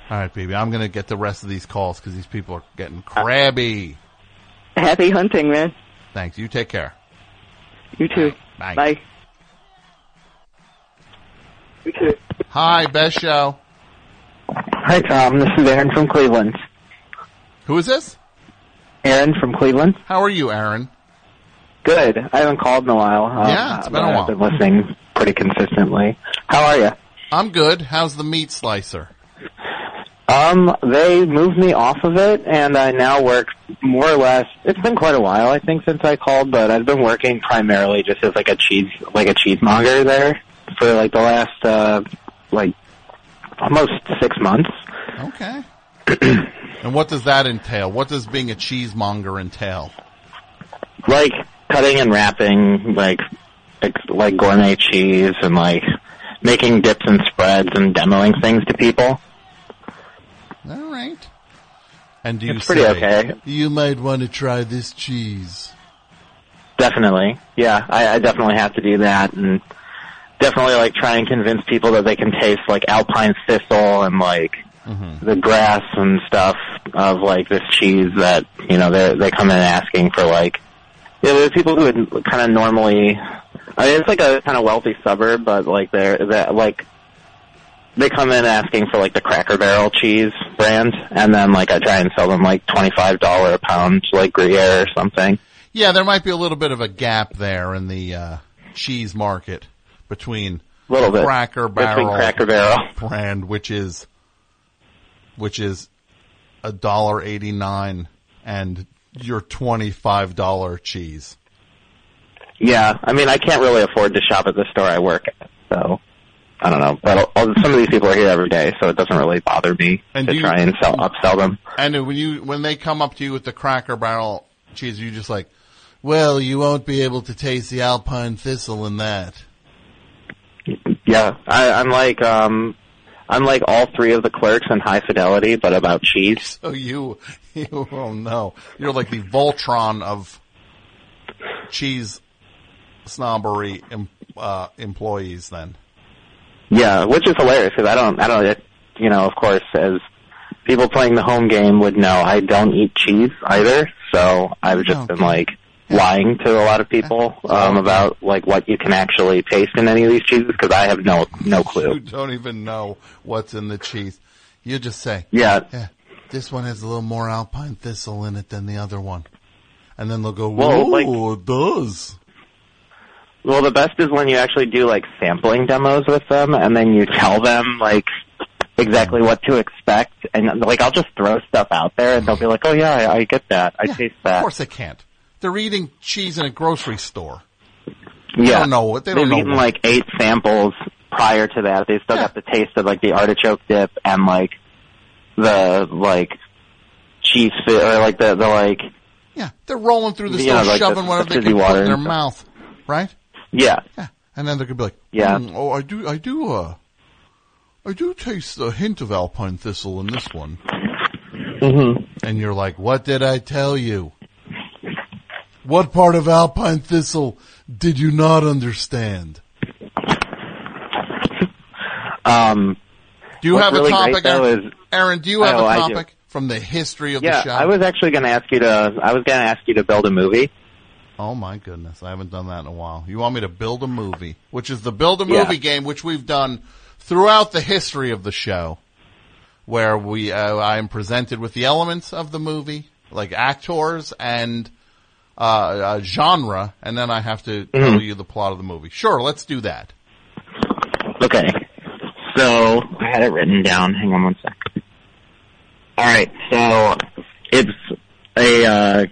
All right, baby. I'm going to get the rest of these calls because these people are getting crabby. Happy hunting, man. Thanks. You take care. You too. Bye. Bye. Hi, best show. Hi, Tom. This is Aaron from Cleveland. Who is this? Aaron from Cleveland. How are you, Aaron? Good. I haven't called in a while. Um, Yeah, it's been a while. I've been listening pretty consistently. How are you? I'm good. How's the meat slicer? Um, they moved me off of it, and I now work more or less. It's been quite a while, I think, since I called, but I've been working primarily just as like a cheese, like a cheesemonger there for like the last, uh, like almost six months. Okay. and what does that entail? What does being a cheesemonger entail? like cutting and wrapping like like gourmet cheese and like making dips and spreads and demoing things to people. All right. And do you It's pretty say, okay. You might want to try this cheese. Definitely, yeah, I, I definitely have to do that and definitely like try and convince people that they can taste like alpine thistle and like mm-hmm. the grass and stuff of like this cheese that you know they they come in asking for like yeah there's people who would kind of normally I mean it's like a kind of wealthy suburb but like they're that like they come in asking for like the Cracker Barrel cheese brand and then like I try and sell them like twenty five dollar a pound like Gruyere or something. Yeah, there might be a little bit of a gap there in the uh, cheese market between Little bit. Cracker Between Cracker Barrel. brand, which is which is a dollar eighty nine, and your twenty five dollar cheese. Yeah, I mean, I can't really afford to shop at the store I work at, so I don't know. But I'll- some of these people are here every day, so it doesn't really bother me And to you- try and sell upsell them. And when you when they come up to you with the Cracker Barrel cheese, you just like, well, you won't be able to taste the Alpine Thistle in that. Yeah, I, I'm like um, I'm like all three of the clerks in High Fidelity, but about cheese. So you, you, oh no, you're like the Voltron of cheese snobbery em, uh, employees. Then Yeah, which is hilarious because I don't, I don't, it, you know, of course, as people playing the home game would know, I don't eat cheese either. So I've just been like lying to a lot of people um, about like what you can actually taste in any of these cheeses because I have no no clue. you don't even know what's in the cheese. You just say, Yeah. yeah, this one has a little more Alpine Thistle in it than the other one, and then they'll go, Well, whoa, like- it does. Well, the best is when you actually do like sampling demos with them, and then you tell them like exactly what to expect, and like I'll just throw stuff out there, and they'll be like, "Oh yeah, I, I get that, I taste that." Of course they can't. They're eating cheese in a grocery store. Yeah. don't know what- they don't They've know eaten what- like eight samples prior to that. They still got the taste of like the artichoke dip and like the like cheese fi- or like the the like Yeah, they're rolling through the Yeah, store, like the- shoving whatever the they can put in their mouth, right? Yeah Yeah, and then they're gonna be like, Yeah. "Mm, oh, I do, I do, uh, I do taste a hint of Alpine Thistle in this one." Mhm. And you're like, "What did I tell you? What part of Alpine Thistle did you not understand?" Um, Do you have really a topic, though, Aaron? is Aaron, do you have Oh, a topic from the history of yeah, the show? I was actually going to ask you to. I was going to ask you to build a movie. Oh my goodness, I haven't done that in a while. You want me to build a movie, which is the build a Yeah. movie game, which we've done throughout the history of the show, where we uh, I am presented with the elements of the movie, like actors and uh, uh, genre, and then I have to Mm-hmm. tell you the plot of the movie. Sure, let's do that. Okay. So I had it written down. Hang on one sec. All right. So it's a uh,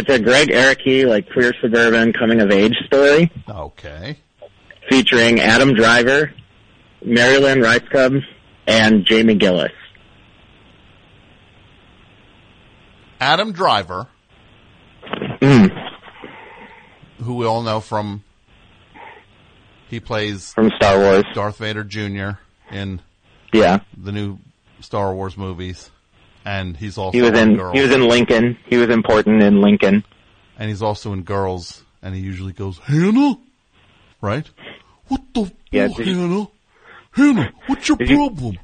it's a Gregg Araki like queer suburban coming of age story Okay. featuring Adam Driver, Mary Lynn Rajskub, and Jamie Gillis. Adam Driver, Mm. who we all know from he plays From Star Wars. Darth Vader Jr. in Yeah. the new Star Wars movies, and he's also He was in Girls. he was in Lincoln. He was important in Lincoln. and he's also in Girls, and he usually goes Hannah, right? What the Yeah, fuck, did you- Hannah? Hannah, what's your Did you- problem?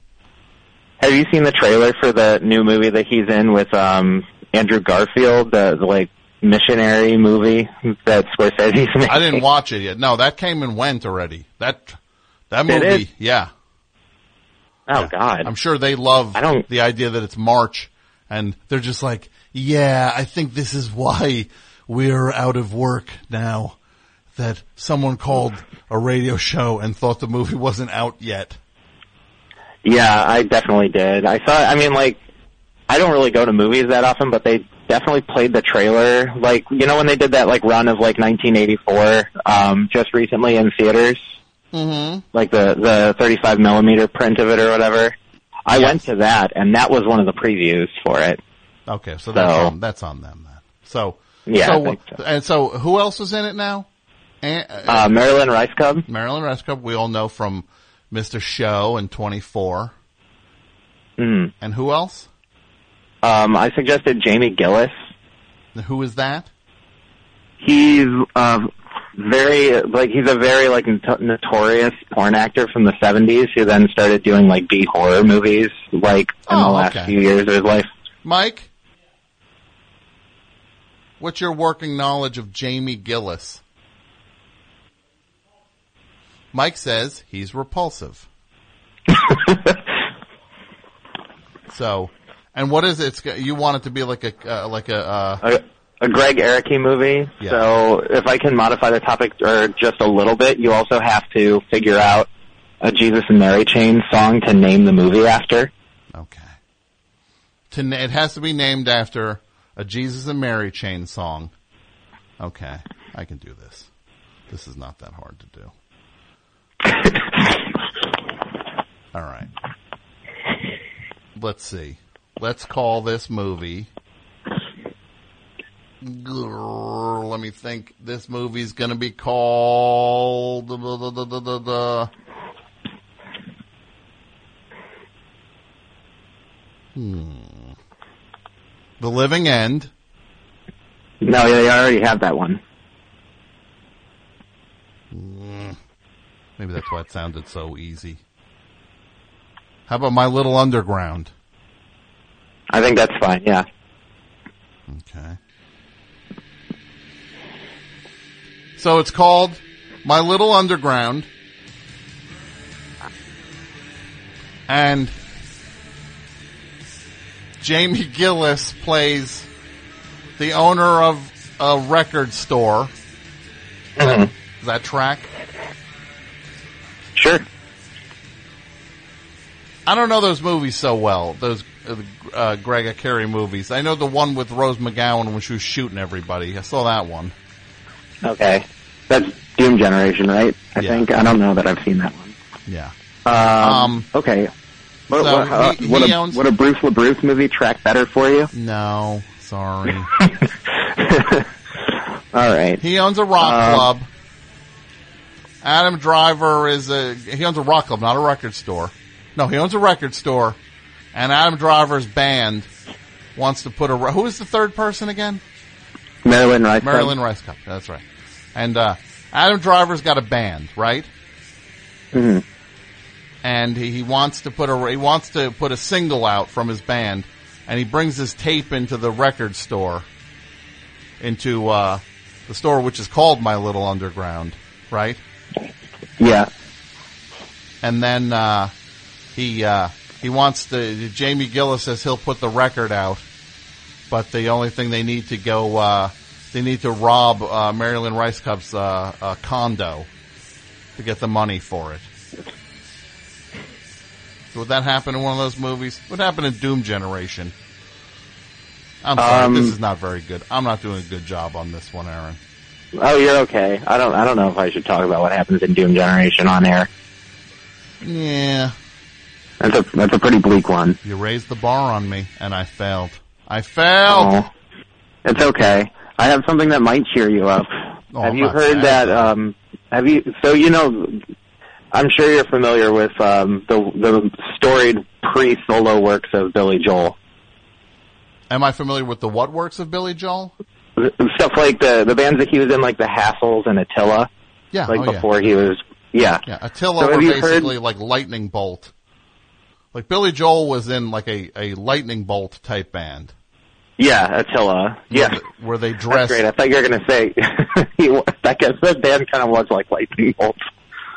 Have you seen the trailer for the new movie that he's in with um Andrew Garfield, the, the like missionary movie that Scorsese's making? I didn't watch it yet. No, that came and went already. That that movie, yeah. Oh God. I'm sure they love I don't- the idea that it's March, and they're just like, yeah, I think this is why we're out of work now. That someone called a radio show and thought the movie wasn't out yet. Yeah, I definitely did. I saw. I mean, like, I don't really go to movies that often, but they definitely played the trailer. Like, you know, when they did that like run of like 1984, um, just recently in theaters, Mm-hmm. like the the 35 millimeter print of it or whatever. I went to that, and that was one of the previews for it. Okay, so that's So- on, that's on them then. So Yeah, I so, and so who else is in it now? And, Uh, Marilyn Ricecub. Mary Lynn Rajskub, we all know from Mr. Show and 24. Mm. And who else? Um, I suggested Jamie Gillis. Who is that? He's um, very like he's a very like notorious porn actor from the '70s who then started doing like B horror movies like in the Oh, last okay. few years of his life. Mike? What's your working knowledge of Jamie Gillis? Mike says he's repulsive. so, and what is it? It's, you want it to be like a uh, like a uh, a, Gregg Araki movie. Yeah. So if I can modify the topic or just a little bit, you also have to figure out a Jesus and Mary chain song to name the movie after. okay. To it has to be named after a Jesus and Mary chain song. Okay, I can do this. This is not that hard to do. All right. Let's see. Let's call this movie. Grrr, Let me think. This movie's going to be called. Hmm. The Living End. No, yeah, I already have that one. Mm. Maybe that's why it sounded so easy. How about My Little Underground? I think that's fine. Yeah. Okay. So it's called My Little Underground. And Jamie Gillis plays the owner of a record store. Is that track? Sure. I don't know those movies so well. Those uh, uh, Greg Carey movies. I know the one with Rose McGowan when she was shooting everybody. I saw that one. Okay. That's Doom Generation, right? I Yeah. think. I don't know that I've seen that one. Yeah. Um, okay. What, so what, uh, he- would, he a, owns- would a Bruce LaBruce movie track better for you? No, sorry. All right. He owns a rock Um, club. Adam Driver is a he owns a rock club, not a record store. No, he owns a record store, and Adam Driver's band wants to put a. Who is the third person again? Mary Lynn Rice. Mary Lynn Rajskub. That's right. And uh, Adam Driver's got a band, right? hmm and he, he wants to put a he wants to put a single out from his band, and he brings his tape into the record store, into uh, the store which is called My Little Underground, right? Yeah. And then uh, he uh, he wants to. Jamie Gillis says he'll put the record out, but the only thing they need to go uh, they need to rob uh, Mary Lynn Rajskub's uh, uh, condo to get the money for it. Would that happen in one of those movies? Would happen in Doom Generation? I'm sorry, Um, this is not very good. I'm not doing a good job on this one, Aaron. Oh, you're okay. I don't. I don't know if I should talk about what happens in Doom Generation on air. Yeah, That's a that's a pretty bleak one. you raised the bar on me, and I failed. I failed. Oh, it's okay. I have something that might cheer you up. Oh, have I'm you heard that? Um, have you? So you know, I'm sure you're familiar with um, the the storied pre-solo works of Billy Joel. Am I familiar with the what works of Billy Joel? Stuff like the the bands that he was in, like the Hassles and Attila. Yeah, like oh, yeah. before he was. Yeah. Yeah, Attila So were you heard- basically like lightning bolt. Like Billy Joel was in like a, a lightning bolt type band. Yeah, Attila. Yeah. Were they, where they That's great. I thought you were going to say I guess that band kind of was like Lightning Bolt.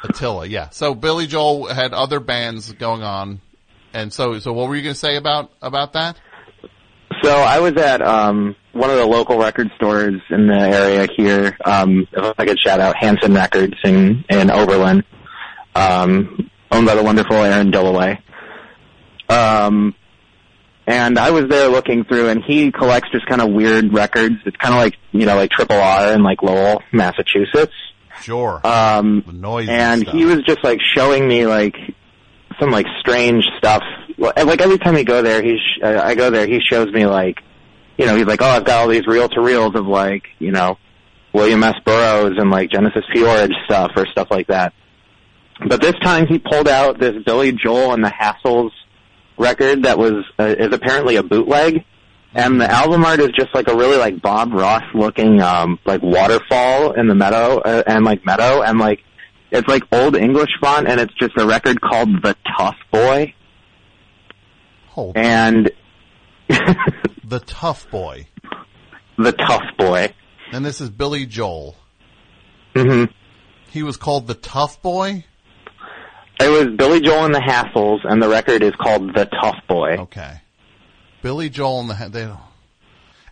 Attila, yeah. So Billy Joel had other bands going on, and so so what were you going to say about about that? So I was at um one of the local record stores in the area here. Um, if I could shout out Hanson Records in in Oberlin, um, owned by the wonderful Aaron Dilloway. Um, and I was there looking through, and he collects just kind of weird records. It's kind of like you know like Triple R in like Lowell, Massachusetts. Sure. Um, the noise and he was just like showing me like some like strange stuff. Like every time we go there, he's uh, I go there, he shows me like, you know, he's like, oh, I've got all these reel to reels of like, you know, William S. Burroughs and like Genesis P-Orridge stuff or stuff like that. But this time he pulled out this Billy Joel and the Hassles record that was uh, is apparently a bootleg. And the album art is just like a really like Bob Ross looking um like waterfall in the meadow uh, and like meadow and like it's like old English font and it's just a record called The Tough Boy. Hold and the Tough Boy, The Tough Boy. and this is Billy Joel. hmm He was called the Tough Boy. It was Billy Joel and the Hassles and the record is called The Tough Boy. Okay. Billy Joel and the they,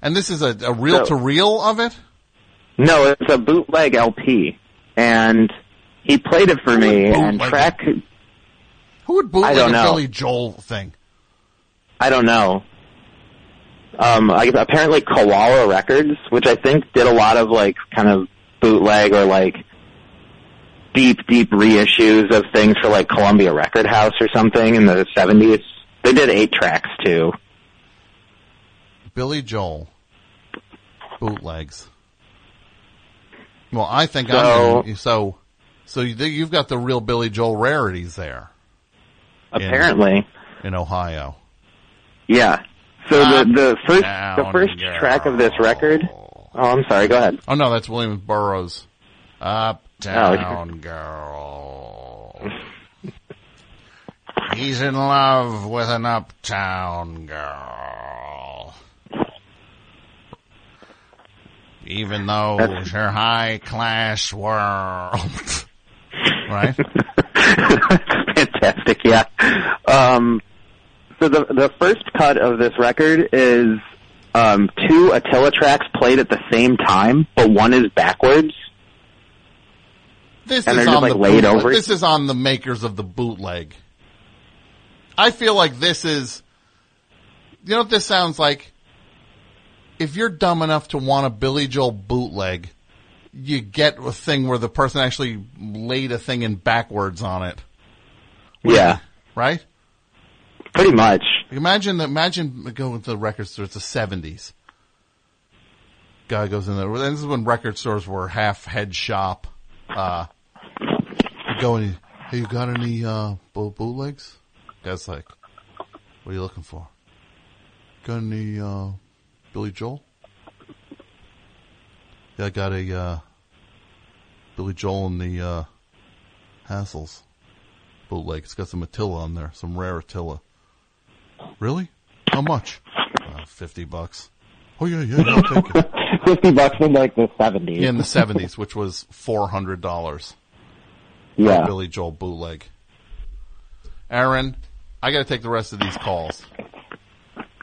and this is a, a reel to reel of it. No, it's a bootleg LP. And he played it for me and bootleg track Who would bootleg I don't a know. Billy Joel thing? I don't know. Um, I guess apparently Koala Records, which I think did a lot of like kind of bootleg or like deep, deep reissues of things for like Columbia Record House or something in the seventies. They did eight tracks too. Billy Joel bootlegs. Well, I think So- I'm so so you, you've got the real Billy Joel rarities there. Apparently, in Ohio. yeah. So the the first the first track of this record. Oh, I'm sorry. Go ahead. Oh no, that's William Burroughs. Uh, Uptown Oh, girl. He's in love with an uptown girl. Even though That's- her high class world. right? Fantastic, yeah. Um, so the the first cut of this record is um, two Attila tracks played at the same time, but one is backwards. This And is on like, the laid bootleg. over? This is on the makers of the bootleg. I feel like this is. You know what this sounds like? If you're dumb enough to want a Billy Joel bootleg, you get a thing where the person actually laid a thing in backwards on it. Yeah, Right? pretty much. Imagine imagine going to the record store. It's the seventies. Guy goes in there. This is when record stores were half head shop. Uh, you go in. Hey, you got any uh, boot bootlegs? Guy's like, "What are you looking for? Got any uh, Billy Joel? Yeah, I got a uh, Billy Joel and the uh, Hassles. bootleg. It's got some Attila on there, some rare Attila. Really? How much? Uh, Fifty bucks. Oh yeah, yeah, I'll take it. Fifty bucks in like the seventies. in the seventies, which was four hundred dollars. Yeah. Billy Joel bootleg. Aaron, I got to take the rest of these calls.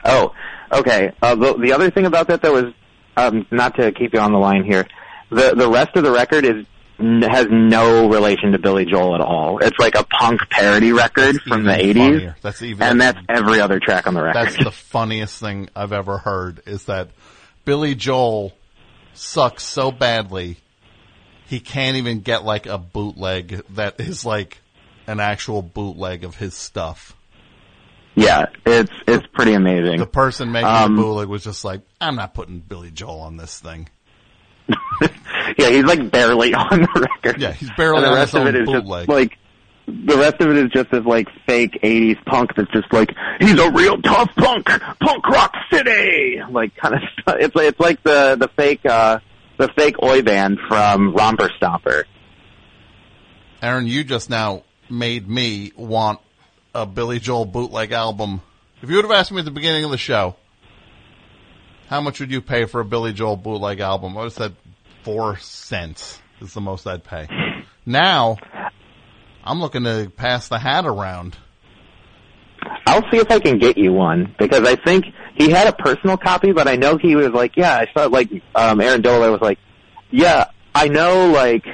Oh, okay. Uh, the, the other thing about that though is, um, not to keep you on the line here, the the rest of the record is has no relation to Billy Joel at all. It's like a punk parody record from the eighties. That's even and that's every other track on the record. That's the funniest thing I've ever heard is that Billy Joel sucks so badly he can't even get like a bootleg that is like an actual bootleg of his stuff. yeah, it's it's pretty amazing. The person making Um, the bootleg was just like, I'm not putting Billy Joel on this thing. yeah, he's like barely on the record. Yeah, he's barely and the rest of it is bootleg. just like the rest of it is just this like fake '80s punk that's just like he's a real tough punk, punk rock city, like kind of stuff. It's like it's like the the fake uh the fake oi band from Romper Stomper. Aaron, you just now made me want a Billy Joel bootleg album. If you would have asked me at the beginning of the show, how much would you pay for a Billy Joel bootleg album? I would have said four cents is the most I'd pay. Now, I'm looking to pass the hat around. I'll see if I can get you one because I think he had a personal copy, but I know he was like, yeah, I saw like um Aaron Dilloway was like, yeah, I know like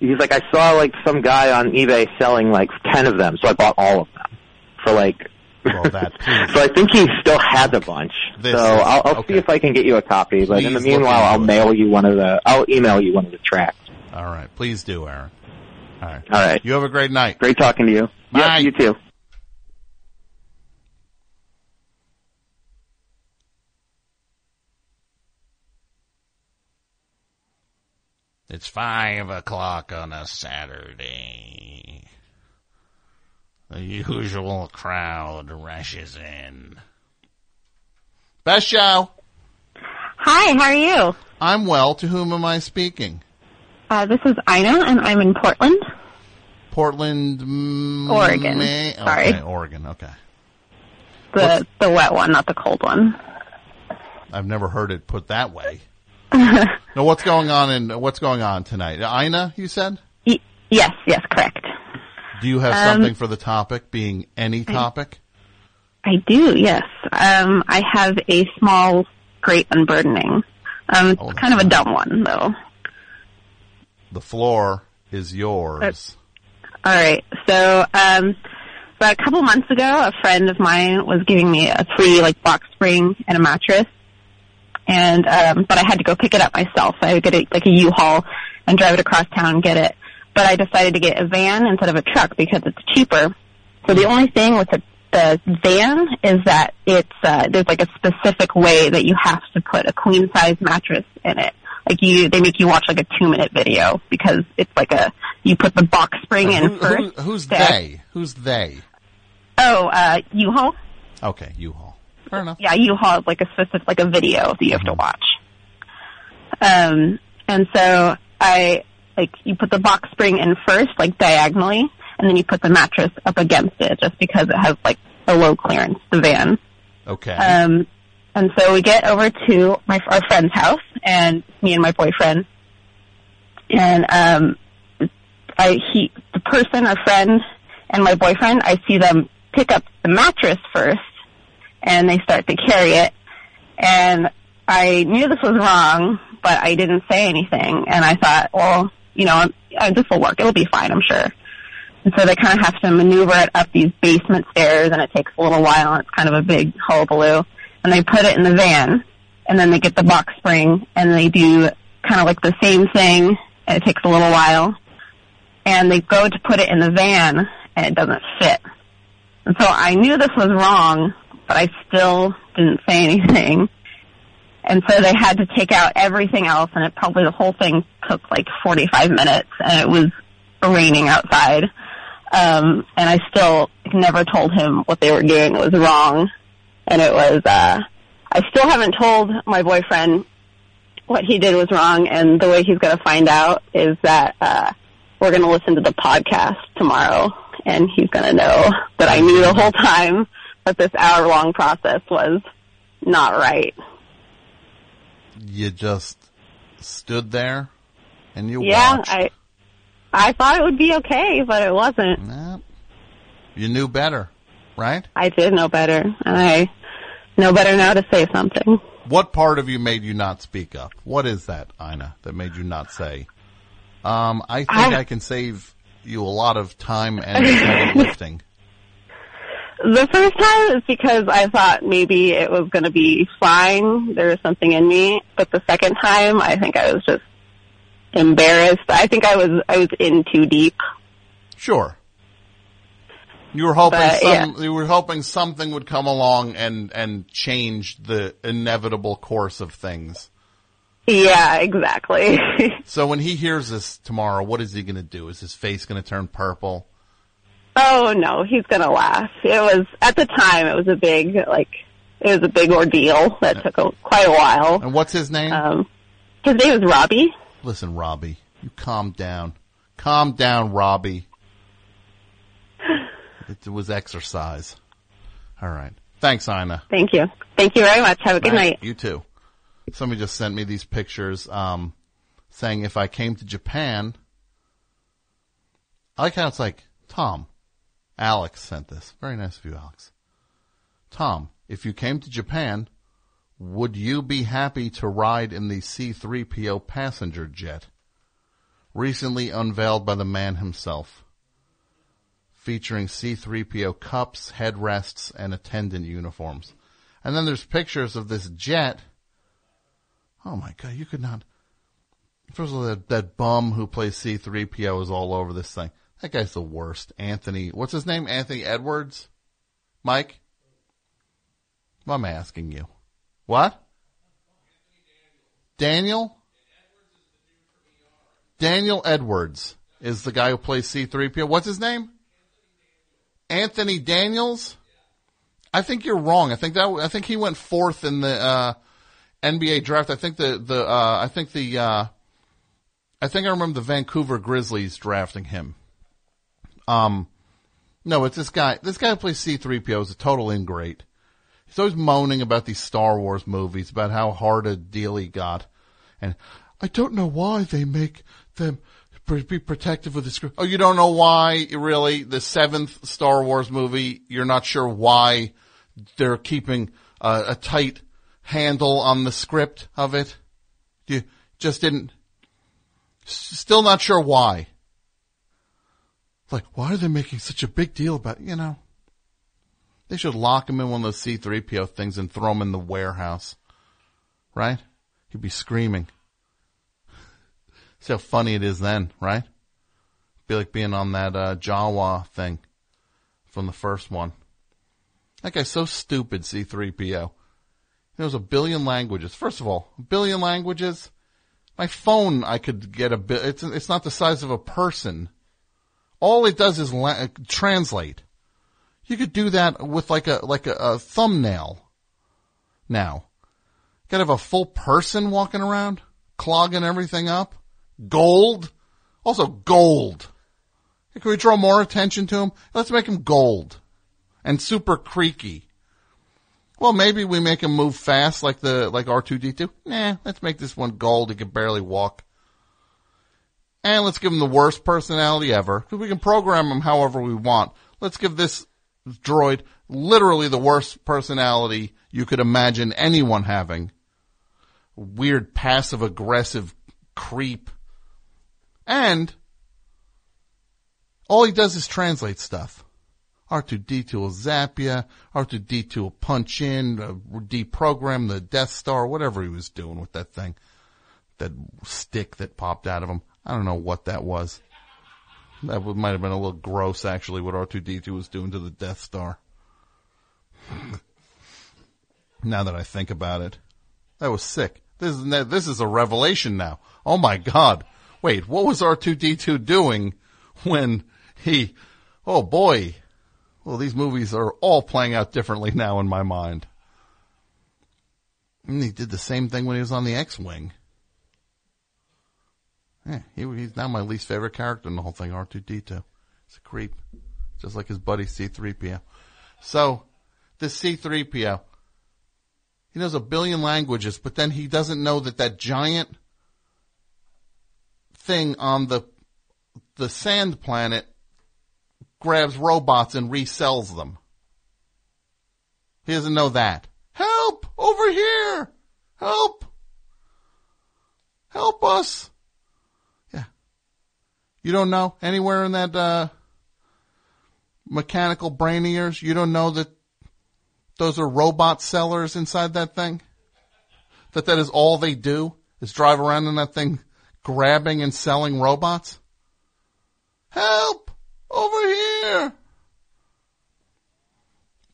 he's like I saw like some guy on eBay selling like ten of them, so I bought all of them for like. Well, that so I think he still has a bunch. This so is- I'll, I'll see if I can get you a copy. But in the meanwhile, I'll mail you one of the. I'll email you one of the tracks. All right, please do, Aaron. All right. All right. You have a great night. Great talking to you. Bye. You too. It's five o'clock on a Saturday. The usual crowd rushes in. Best show. Hi, how are you? I'm well. To whom am I speaking? Uh, this is Ina, and I'm in Portland. Portland, mm, Oregon. Ma- Sorry. Okay, Oregon. Okay. The the wet one, not the cold one. I've never heard it put that way. Now, what's going on in what's going on tonight? Ina, you said. Y- yes, yes, correct. Do you have Um, something for the topic? Being any topic? I do, yes. Um, I have a small, great unburdening. Um, it's Oh, kind of a dumb one, though. The floor is yours. All right. So, um, about a couple months ago, a friend of mine was giving me a free like box spring and a mattress, and um, but I had to go pick it up myself. So I would get a, like a U-Haul and drive it across town and get it. But I decided to get a van instead of a truck because it's cheaper. So the only thing with the, the van is that it's uh, there's like a specific way that you have to put a queen size mattress in it. Like you, they make you watch like a two minute video because it's like a you put the box spring in Who- first. who- who's that- they? Who's they? Oh, uh, U-Haul. Okay, U-Haul. Fair enough. Yeah, U-Haul is like a specific, like a video that you have to watch. Um, and so I, like, you put the box spring in first, like diagonally, and then you put the mattress up against it just because it has like a low clearance, the van. Okay. Um, and so we get over to my our friend's house, and me and my boyfriend, and um, I he the person, our friend, and my boyfriend, I see them pick up the mattress first, and they start to carry it, and I knew this was wrong, but I didn't say anything, and I thought, well, you know, uh, this will work, it'll be fine, I'm sure. And so they kind of have to maneuver it up these basement stairs, and it takes a little while, and it's kind of a big hullabaloo. And they put it in the van, and then they get the box spring, and they do kind of like the same thing, and it takes a little while. And they go to put it in the van, and it doesn't fit. And so I knew this was wrong, but I still didn't say anything. And so they had to take out everything else, and it probably the whole thing took like 45 minutes, and it was raining outside. Um, and I still never told him what they were doing was wrong. And it was, uh, I still haven't told my boyfriend what he did was wrong, and the way he's going to find out is that, uh, we're going to listen to the podcast tomorrow, and he's going to know that I knew the whole time that this hour long process was not right. You just stood there and you yeah, watched. I I thought it would be okay, but it wasn't. Nah. You knew better, right? I did know better, and I know better now to say something. What part of you made you not speak up? What is that, Ina, that made you not say? Um, I think I, I- can save you a lot of time and lifting. The first time is because I thought maybe it was going to be fine. There was something in me, but the second time, I think I was just embarrassed. I think I was I was in too deep. Sure. You were hoping But, some, you were hoping something would come along and, and change the inevitable course of things. Yeah, exactly. So when he hears this tomorrow, what is he going to do? Is his face going to turn purple? Oh no, he's going to laugh. It was at the time it was a big like it was a big ordeal that took a, quite a while. And what's his name? Um, his name is Robbie. Listen, Robbie, you calm down. Calm down, Robbie. It was exercise. All right. Thanks, Ina. Thank you. Thank you very much. Have a good night. You too. Somebody just sent me these pictures, um, saying if I came to Japan, I like how it's like, Tom, Alex sent this. Very nice of you, Alex. Tom, if you came to Japan, would you be happy to ride in the C3PO passenger jet? Recently unveiled by the man himself. Featuring C3PO cups, headrests, and attendant uniforms. And then there's pictures of this jet. Oh my god, you could not. First of all, that, that bum who plays C3PO is all over this thing. That guy's the worst. Anthony, what's his name? Anthony Edwards? Mike? I'm asking you. What? Daniel? Daniel Edwards is the guy who plays C3PO. What's his name? Anthony Daniels? I think you're wrong. I think that I think he went fourth in the uh, NBA draft. I think the the uh, I think the uh, I think I remember the Vancouver Grizzlies drafting him. Um, no, it's this guy. This guy who plays C-3PO is a total ingrate. He's always moaning about these Star Wars movies, about how hard a deal he got, and I don't know why they make them be protective of the script. Oh, you don't know why, really? The seventh Star Wars movie, you're not sure why they're keeping uh, a tight handle on the script of it? You just didn't, still not sure why. Like, why are they making such a big deal about, you know? They should lock him in one of those C3PO things and throw him in the warehouse. Right? He'd be screaming. See how funny it is then, right? Be like being on that uh, Jawa thing from the first one. That guy's so stupid, C3PO. He knows a billion languages. First of all, a billion languages. My phone, I could get a bit. It's it's not the size of a person. All it does is la- translate. You could do that with like a like a, a thumbnail. Now, gotta have a full person walking around, clogging everything up. Gold, also gold. Can we draw more attention to him? Let's make him gold and super creaky. Well, maybe we make him move fast like the like R two D two. Nah, let's make this one gold. He can barely walk. And let's give him the worst personality ever. 'Cause we can program him however we want. Let's give this droid literally the worst personality you could imagine anyone having. Weird passive aggressive creep. And all he does is translate stuff. R2D2 will zap you. R2D2 will punch in, uh, deprogram the Death Star, whatever he was doing with that thing. That stick that popped out of him. I don't know what that was. That might have been a little gross actually what R2D2 was doing to the Death Star. now that I think about it. That was sick. This is, this is a revelation now. Oh my god. Wait, what was R2D2 doing when he, oh boy. Well, these movies are all playing out differently now in my mind. And he did the same thing when he was on the X-Wing. Yeah, he, he's now my least favorite character in the whole thing, R2D2. He's a creep. just like his buddy C3PO. So, this C3PO, he knows a billion languages, but then he doesn't know that that giant thing on the the sand planet grabs robots and resells them. He doesn't know that. Help! Over here! Help! Help us! You don't know anywhere in that, uh, mechanical brain of yours? You don't know that those are robot sellers inside that thing? That that is all they do? Is drive around in that thing grabbing and selling robots? Help! Over here!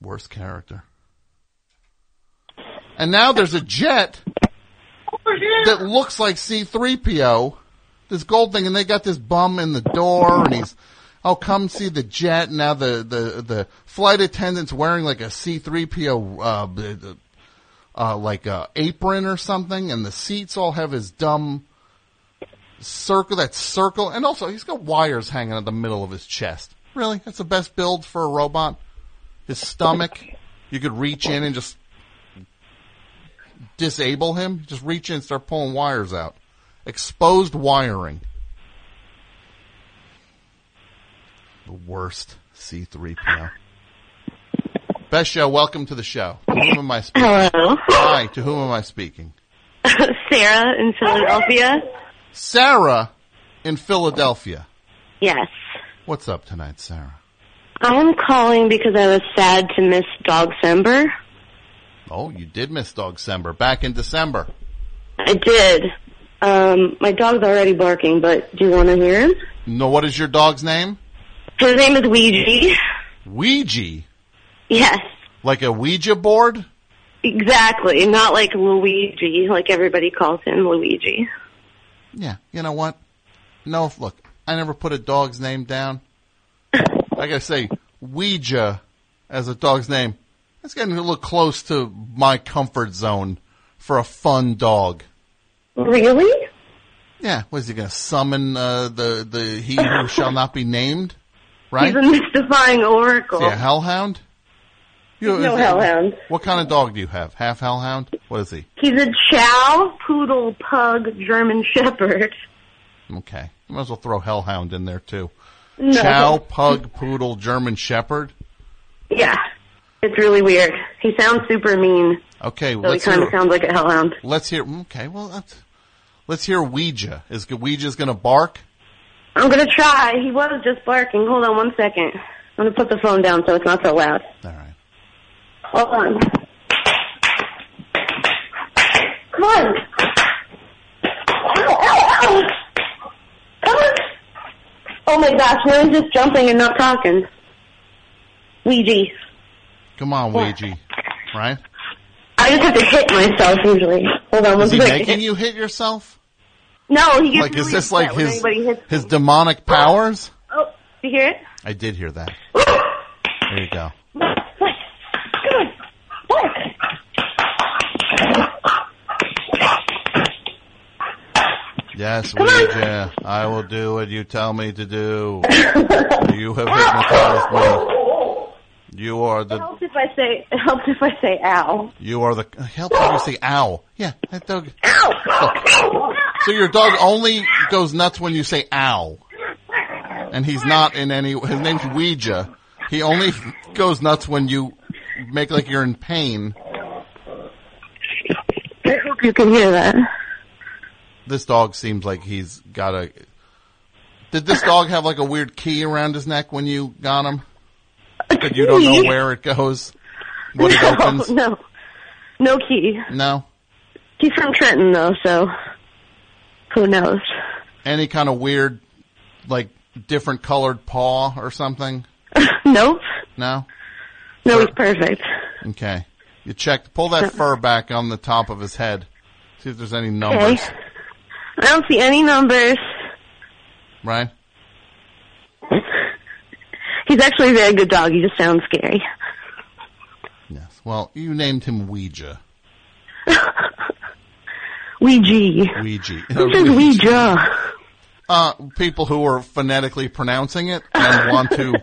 Worst character. And now there's a jet that looks like C3PO, this gold thing, and they got this bum in the door, and he's, oh, come see the jet. And now the, the, the flight attendant's wearing like a C3PO, uh, b- b- uh, like a apron or something, and the seats all have his dumb circle, that circle, and also he's got wires hanging out the middle of his chest. Really? That's the best build for a robot? His stomach? You could reach in and just disable him? Just reach in and start pulling wires out. Exposed wiring. The worst C3PO. Best show, welcome to the show. To whom am I speaking? Hello. Hi, to whom am I speaking? Sarah in Philadelphia. Sarah in Philadelphia. Yes. What's up tonight, Sarah? I'm calling because I was sad to miss Dog Sember. Oh, you did miss Dog Sember back in December. I did. Um, my dog's already barking, but do you want to hear him? No, what is your dog's name? His name is Ouija. Ouija. Yes, Like a Ouija board? exactly. Not like Luigi, like everybody calls him Luigi. Yeah, you know what? No, look, I never put a dog's name down. I gotta say, Ouija as a dog's name, that's getting a little close to my comfort zone for a fun dog. Really? Yeah, what is he gonna summon, uh, the, the, he who shall not be named? Right? He's a mystifying oracle. A hellhound? You- No is- hellhound. What kind of dog do you have? Half hellhound? What is he? He's a Chow Poodle Pug German Shepherd. Okay. You might as well throw hellhound in there too. No. Chow, pug, poodle, German shepherd. Yeah, it's really weird. He sounds super mean, Okay, so he let's kind of sounds like a hellhound. let's hear, okay, well, let's, hear Ouija. Is Ouija's gonna bark? I'm gonna try. He was just barking. Hold on one second. I'm gonna put the phone down so it's not so loud. All right. Hold on. Come on. Ow, ow, ow. Come on. Oh my gosh, he's just jumping and not talking. Ouija. Come on, Ouija. Right? I just have to hit myself usually. Hold on one Is he second. making you hit yourself? No, he gets Like, is this like his, his demonic oh. powers? Oh, you hear it? I did hear that. There you go. Yes, Ouija, I will do what you tell me to do. you have hypnotized me. You are It the, helps if I say it helps if I say ow. you are the, help if you say ow. Yeah, that dog. Look. So your dog only goes nuts when you say ow. And he's not in any, his name's Ouija. He only goes nuts when you make like you're in pain. I hope you can hear that. This dog seems like he's got a, did this dog have like a weird key around his neck when you got him? That you don't know where it goes? What it no, opens? no, no key. No? He's from Trenton though, so who knows? Any kind of weird, like different colored paw or something? nope. No? No, he's perfect. Okay. You check, pull that fur back on the top of his head. See if there's any numbers, Okay. I don't see any numbers. right? He's actually a very good dog. He just sounds scary. Yes. Well, you named him Ouija. Ouija. Ouija. Who says Ouija? Uh, people who are phonetically pronouncing it and want to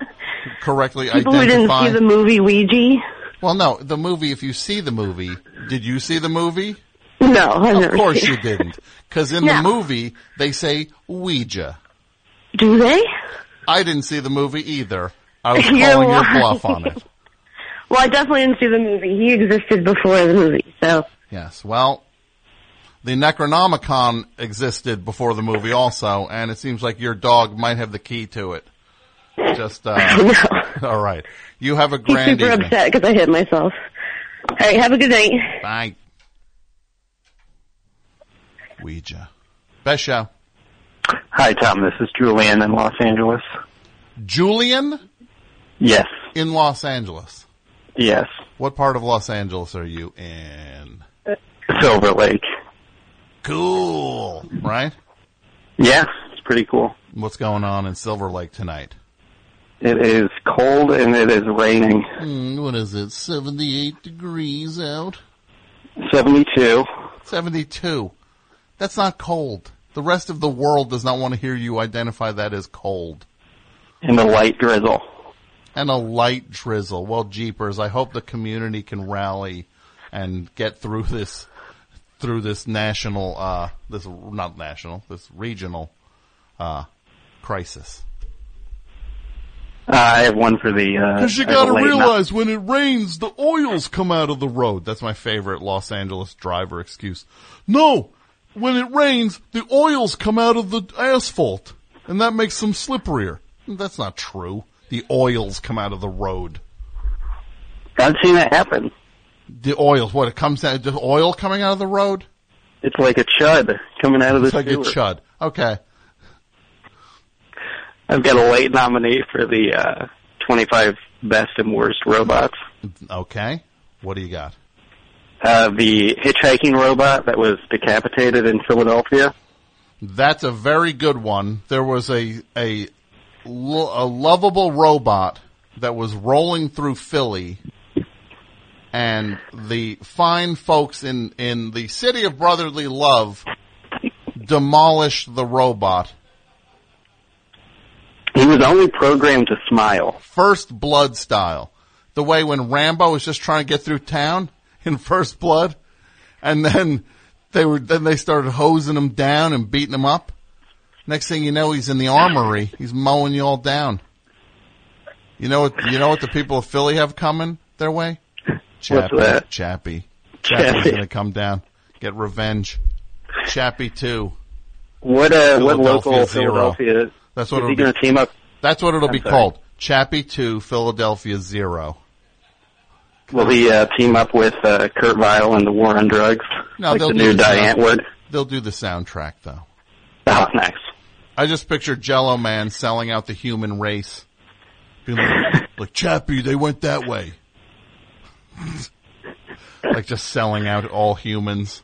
correctly People who didn't see the movie Ouija. well, no, the movie. If you see the movie, did you see the movie? No, I've of course you didn't, because in No. the movie they say Ouija. Do they? I didn't see the movie either. I was You're calling your bluff on it. Well, I definitely didn't see the movie. He existed before the movie, so. Yes. Well, the Necronomicon existed before the movie also, and it seems like your dog might have the key to it. Just, uh, all right. You have a He's grand super evening. upset because I hit myself. All right, have a good night. Bye. Ouija. Best show. Hi, Tom. This is Julian in Los Angeles. Julian? Yes. In Los Angeles. Yes. What part of Los Angeles are you in? Silver Lake. Cool. Right? Yeah, it's pretty cool. What's going on in Silver Lake tonight? It is cold and it is raining. Hmm, what is it? 78 degrees out? 72. 72. That's not cold. The rest of the world does not want to hear you identify that as cold. And a light drizzle. And a light drizzle. Well, jeepers, I hope the community can rally and get through this, through this national, uh, this, not national, this regional, uh, crisis. Uh, I have one for the. Uh, Because you I have a gotta late realize when it rains, the oils come out of the road. That's my favorite Los Angeles driver excuse. No! When it rains, the oils come out of the asphalt. And that makes them slipperier. That's not true. The oils come out of the road. I've seen that happen. The oils, what, it comes out, the oil coming out of the road? It's like a chud coming out of the It's like a chud. Okay. I've got a late nominee for the uh, 25 best and worst robots. Okay. What do you got? Uh, the hitchhiking robot that was decapitated in Philadelphia. That's a very good one. There was a a lo- a lovable robot that was rolling through Philly, and the fine folks in in the city of brotherly love demolished the robot. He was only programmed to smile. First Blood style, the way when Rambo was just trying to get through town in First Blood, and then they were then they started hosing him down and beating him up. Next thing you know, he's in the armory. He's mowing you all down. You know what? You know what the people of Philly have coming their way? Chappie, that? Chappie. Chappie. Chappie's gonna come down, get revenge. Chappie two. What uh, what local zero. Philadelphia? That's what is it'll he be. going to team up? That's what it'll I'm be sorry. called. Chappie two, Philadelphia zero. Will he uh, team up with uh, Kurt Vile and the War on Drugs? No, like they'll the do new the Diane Ward. They'll do the soundtrack though. Oh, nice. I just picture Jello Man selling out the human race. Being like, like Chappie, they went that way. like just selling out all humans.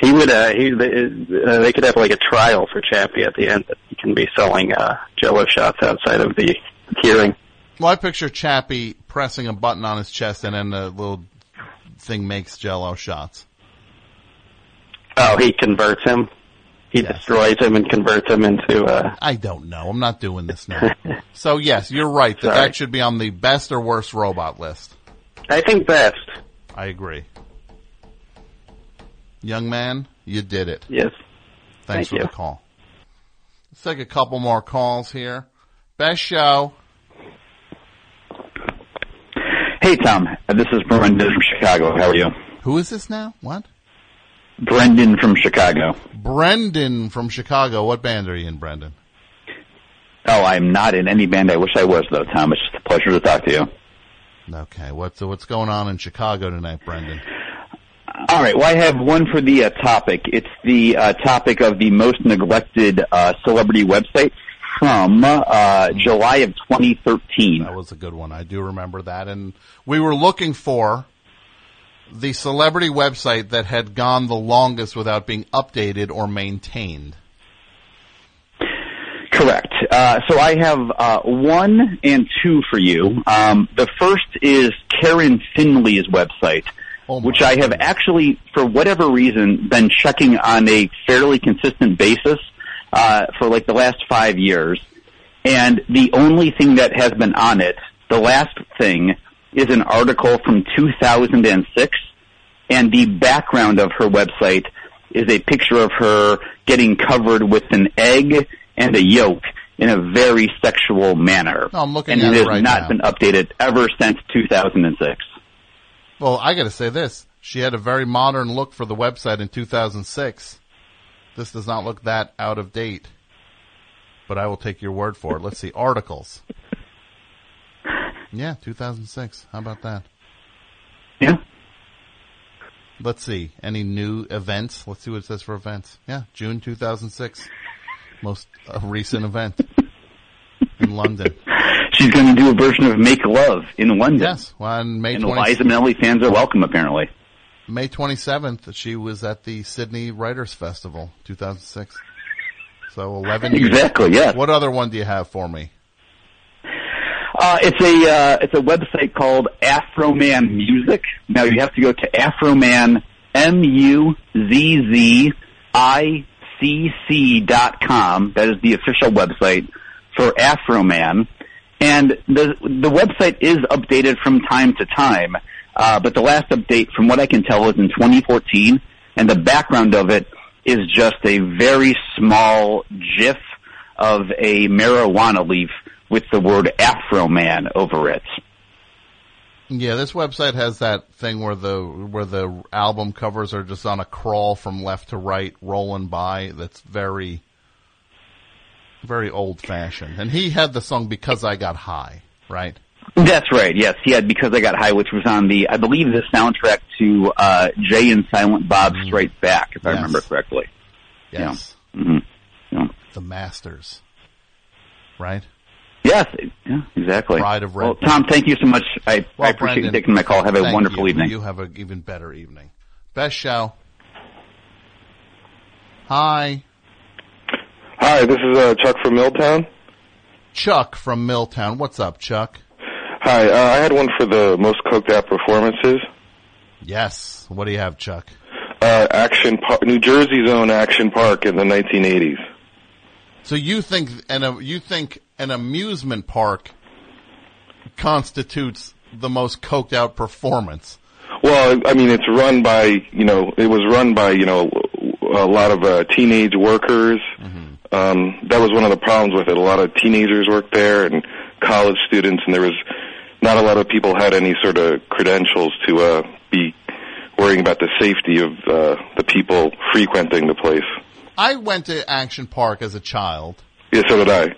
He would. Uh, he they, uh, they could have like a trial for Chappie at the end. That he can be selling uh, Jello shots outside of the hearing. Well, I picture Chappie pressing a button on his chest and then the little thing makes Jello shots. Oh, he converts him. He destroys him and converts him into. Uh, I don't know. I'm not doing this now. so yes, you're right. That that should be on the best or worst robot list. I think best. I agree. Young man, you did it. Yes. Thanks Thank for you. the call. Let's take a couple more calls here. Best show. Hey, Tom. This is Brendan from Chicago. How are you? Who is this now? What? Brendan from Chicago. Brendan from Chicago. What band are you in, Brendan? Oh, I'm not in any band. I wish I was, though, Tom. It's just a pleasure to talk to you. Okay. What's what's going on in Chicago tonight, Brendan? All right. Well, I have one for the uh, topic. It's the uh, topic of the most neglected uh, celebrity website from uh, July of 2013. That was a good one. I do remember that. And we were looking for the celebrity website that had gone the longest without being updated or maintained. Correct. Uh, so I have uh, one and two for you. Um, the first is Karen Finley's website, which I have actually, for whatever reason, been checking on a fairly consistent basis uh, for like the last five years. And the only thing that has been on it, the last thing, is an article from 2006, and the background of her website is a picture of her getting covered with an egg and a yolk in a very sexual manner. No, I'm looking and at it it has right not now. been updated ever since 2006. Well, I got to say this. She had a very modern look for the website in 2006. This does not look that out of date. But I will take your word for it. Let's see. Articles. Yeah, 2006. How about that? Yeah. Let's see. Any new events? Let's see what it says for events. Yeah, June 2006. Most uh, recent event in London. She's going to do a version of Make Love in London. Yes, on May and 20 Eliza Minnelli fans are welcome, apparently. May 27th, she was at the Sydney Writers Festival, 2006. So 11 years. Exactly, yes. What other one do you have for me? Uh, it's a uh, it's a website called Afroman Music. Now you have to go to Afroman M U Z Z I C C dot com. That is the official website for Afroman, and the the website is updated from time to time. Uh, but the last update, from what I can tell, was in 2014, and the background of it is just a very small GIF of a marijuana leaf with the word Afro Man over it. Yeah, this website has that thing where the where the album covers are just on a crawl from left to right, rolling by. That's very, very old fashioned. And he had the song "Because I Got High," right? That's right. Yes, he had because I got high, which was on the I believe the soundtrack to uh, Jay and Silent Bob Strike Back, if I remember correctly. Yes, Yeah. hmm Yeah. the Masters, right? Yes. Yeah. Exactly. Pride of Red Well, Tom, thank you so much. I, I Well, appreciate you taking my call. Have a wonderful you. evening. You have an even better evening. Best show. Hi, Hi, this is uh, Chuck from Milltown. Chuck from Milltown. What's up, Chuck? Hi, uh, I had one for the most coked out performances. Yes. What do you have, Chuck? Uh, Action Park, New Jersey's own Action Park in the 1980s. So you think an you think an amusement park constitutes the most coked out performance? Well, I mean, it's run by you know, it was run by you know a lot of uh, teenage workers. Um, that was one of the problems with it. A lot of teenagers worked there and college students, and there was not a lot of people had any sort of credentials to uh, be worrying about the safety of uh, the people frequenting the place. I went to Action Park as a child. Yeah, so did I.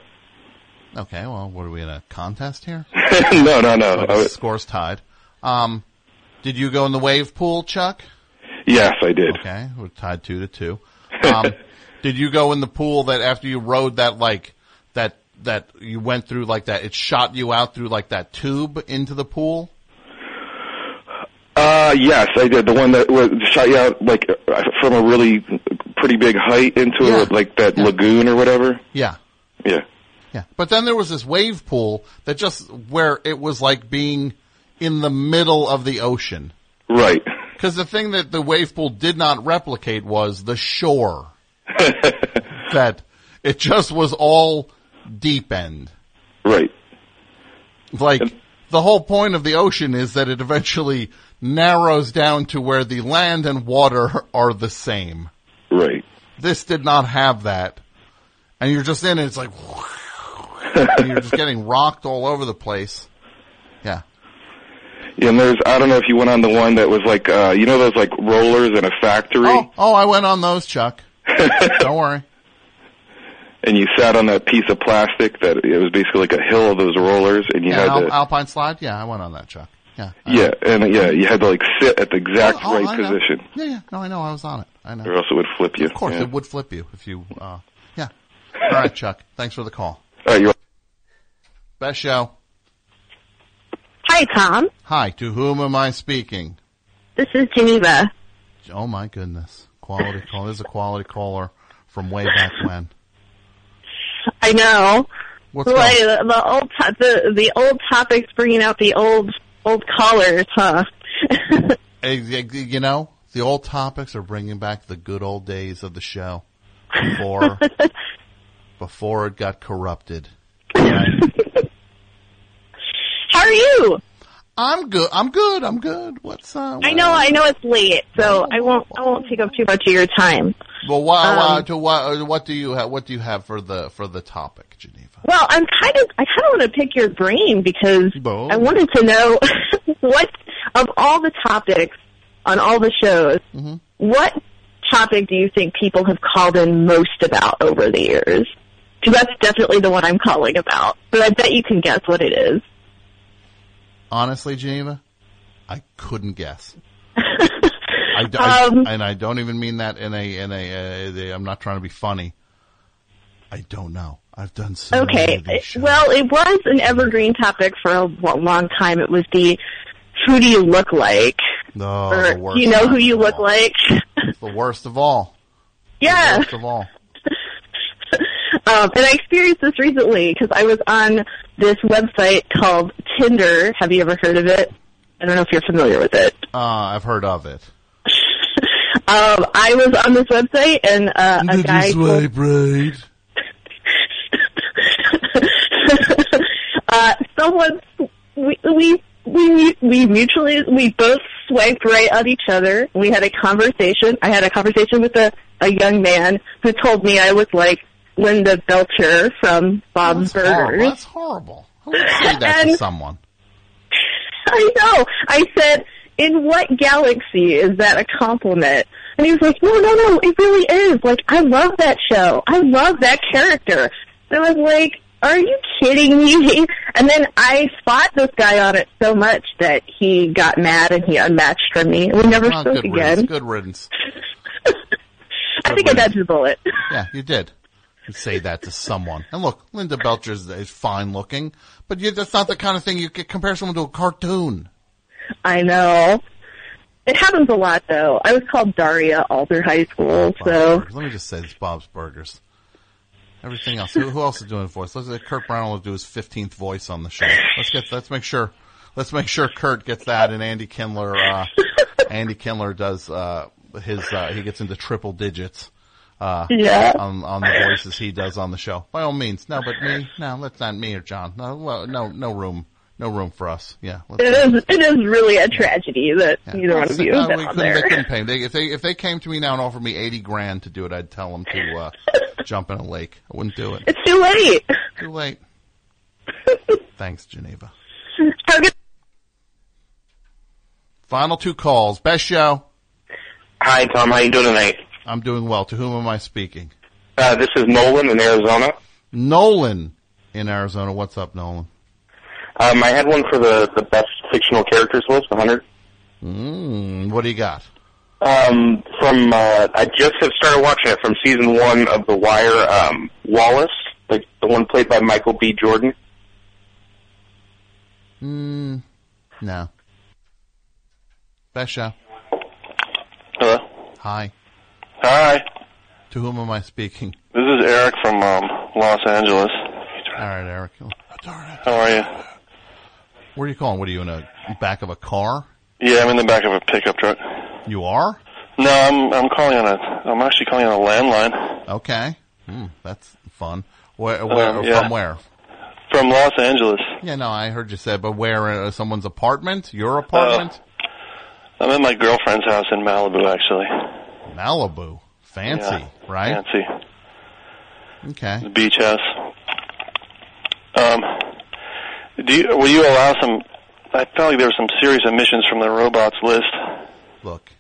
Okay, well, what are we in a contest here? no, no, no. Was- scores tied. Um, did you go in the wave pool, Chuck? yes, I did. Okay, we're tied two to two. Um, did you go in the pool that after you rode that like that that you went through like that? It shot you out through like that tube into the pool. Uh, yes, I did. The one that was shot you out like uh, from a really pretty big height into it, like that lagoon or whatever. Yeah. Yeah. Yeah. But then there was this wave pool that just where it was like being in the middle of the ocean. Right. Because the thing that the wave pool did not replicate was the shore. that it just was all deep end. Right. Like the whole point of the ocean is that it eventually narrows down to where the land and water are the same. This did not have that. And you're just in it, it's like, you're just getting rocked all over the place. Yeah. Yeah, and there's I don't know if you went on the one that was like uh you know those like rollers in a factory Oh, oh, I went on those, Chuck. Don't worry. and you sat on that piece of plastic that it was basically like a hill of those rollers and you Yeah, had Al- to Alpine slide? Yeah, I went on that, Chuck. Yeah. yeah and yeah you had to like sit at the exact Oh, oh, right I position Yeah, yeah. No, I know. I was on it. I know. or else it would flip you. Of course, yeah. it would flip you if you, uh, yeah. All right, Chuck. Thanks for the call. All right, you're Best show. Hi, Tom. Hi, to whom am I speaking? This is Geneva. Oh my goodness. Quality call. This is a quality caller from way back when. I know. What's Boy, going- the, the old to- the the old topics bringing out the old old callers, huh? You know, the old topics are bringing back the good old days of the show before, before it got corrupted. How are you? I'm good. I'm good. I'm good. What's uh? I know, I know it's late, so I won't, I won't take up too much of your time. Well, what, Um, to what, what do you have? What do you have for the for the topic, Geneva? Well, I'm kind of, I kind of want to pick your brain because I wanted to know what of all the topics on all the shows, Mm-hmm. what topic do you think people have called in most about over the years? Because that's definitely the one I'm calling about. But I bet you can guess what it is. Honestly, Geneva, I couldn't guess. I, I- Um, and I don't even mean that in a in a. Uh, I'm not trying to be funny. I don't know. I've done so Okay. Well, it was an evergreen topic for a long time. It was the who do you look like? No, or the worst. you know who you look like? It's the worst of all. yeah. Worst of all. Um, and I experienced this recently because I was on this website called Tinder. Have you ever heard of it? I don't know if you're familiar with it. Uh, I've heard of it. Um, I was on this website and uh, a guy. told- right? Uh, someone we we we we mutually we both swiped right on each other. We had a conversation. I had a conversation with a a young man who told me I was like Linda Belcher from Bob's Horrible. Burgers. That's horrible. Who would say that to someone? I know. I said, in what galaxy is that a compliment? And he was like, no, no, no, it really is. Like, I love that show. I love that character. And I was like, are you kidding me? And then I fought this guy on it so much that he got mad and he unmatched from me. We never Oh, spoke good riddance. again. Good riddance. I think I dodged a bullet. Yeah, you did. You say that to someone. And look, Linda Belcher is, is fine looking, but you, that's not the kind of thing you could compare someone to a cartoon. I know. It happens a lot though. I was called Daria all through high school, so Let me just say this, Bob's Burgers. Everything else. Who, who else is doing a voice? Let's say Kurt Braunohler will do his fifteenth voice on the show. Let's get. Let's make sure. Let's make sure Kurt gets that, and Andy Kindler. Uh, Andy Kindler does uh, his. Uh, he gets into triple digits. Uh, Yeah. On on the voices he does on the show. By all means, no, but me. No, that's not me or John. No, well, no, no room. No room for us. Yeah. it is it is really a tragedy that neither one of you Uh, have been we on couldn't, they there. couldn't pay. They, if they if they came to me now and offered me eighty grand to do it, I'd tell them to uh, jump in a lake. I wouldn't do it. It's too late. Too late. Thanks, Geneva. Final two calls. Best show. Hi, Tom. How you doing tonight? I'm doing well. To whom am I speaking? Uh, this is Nolan in Arizona. Nolan in Arizona. What's up, Nolan? Um, I had one for the, the best fictional characters list, 100. Mm, what do you got? Um, from, uh, I just have started watching it from season one of The Wire, um, Wallace, like the one played by Michael B. Jordan. Mm, no. Best show. Hello. Hi. Hi. To whom am I speaking? This is Eric from um, Los Angeles. All right, Eric. How are you? Where are you calling? What are you in a back of a car? Yeah, I'm in the back of a pickup truck. You are? No, I'm I'm calling on a I'm actually calling on a landline Okay. Hmm, that's fun. Where, where Um, yeah. from where? from Los Angeles. Yeah, no, I heard you say, but where? Uh, someone's apartment? Your apartment? I'm at my girlfriend's house in Malibu, actually. Malibu. Fancy, Yeah, right? Fancy. Okay. The beach house. Um, do you, will you allow some? I felt like there were some serious omissions from the robots list. Look,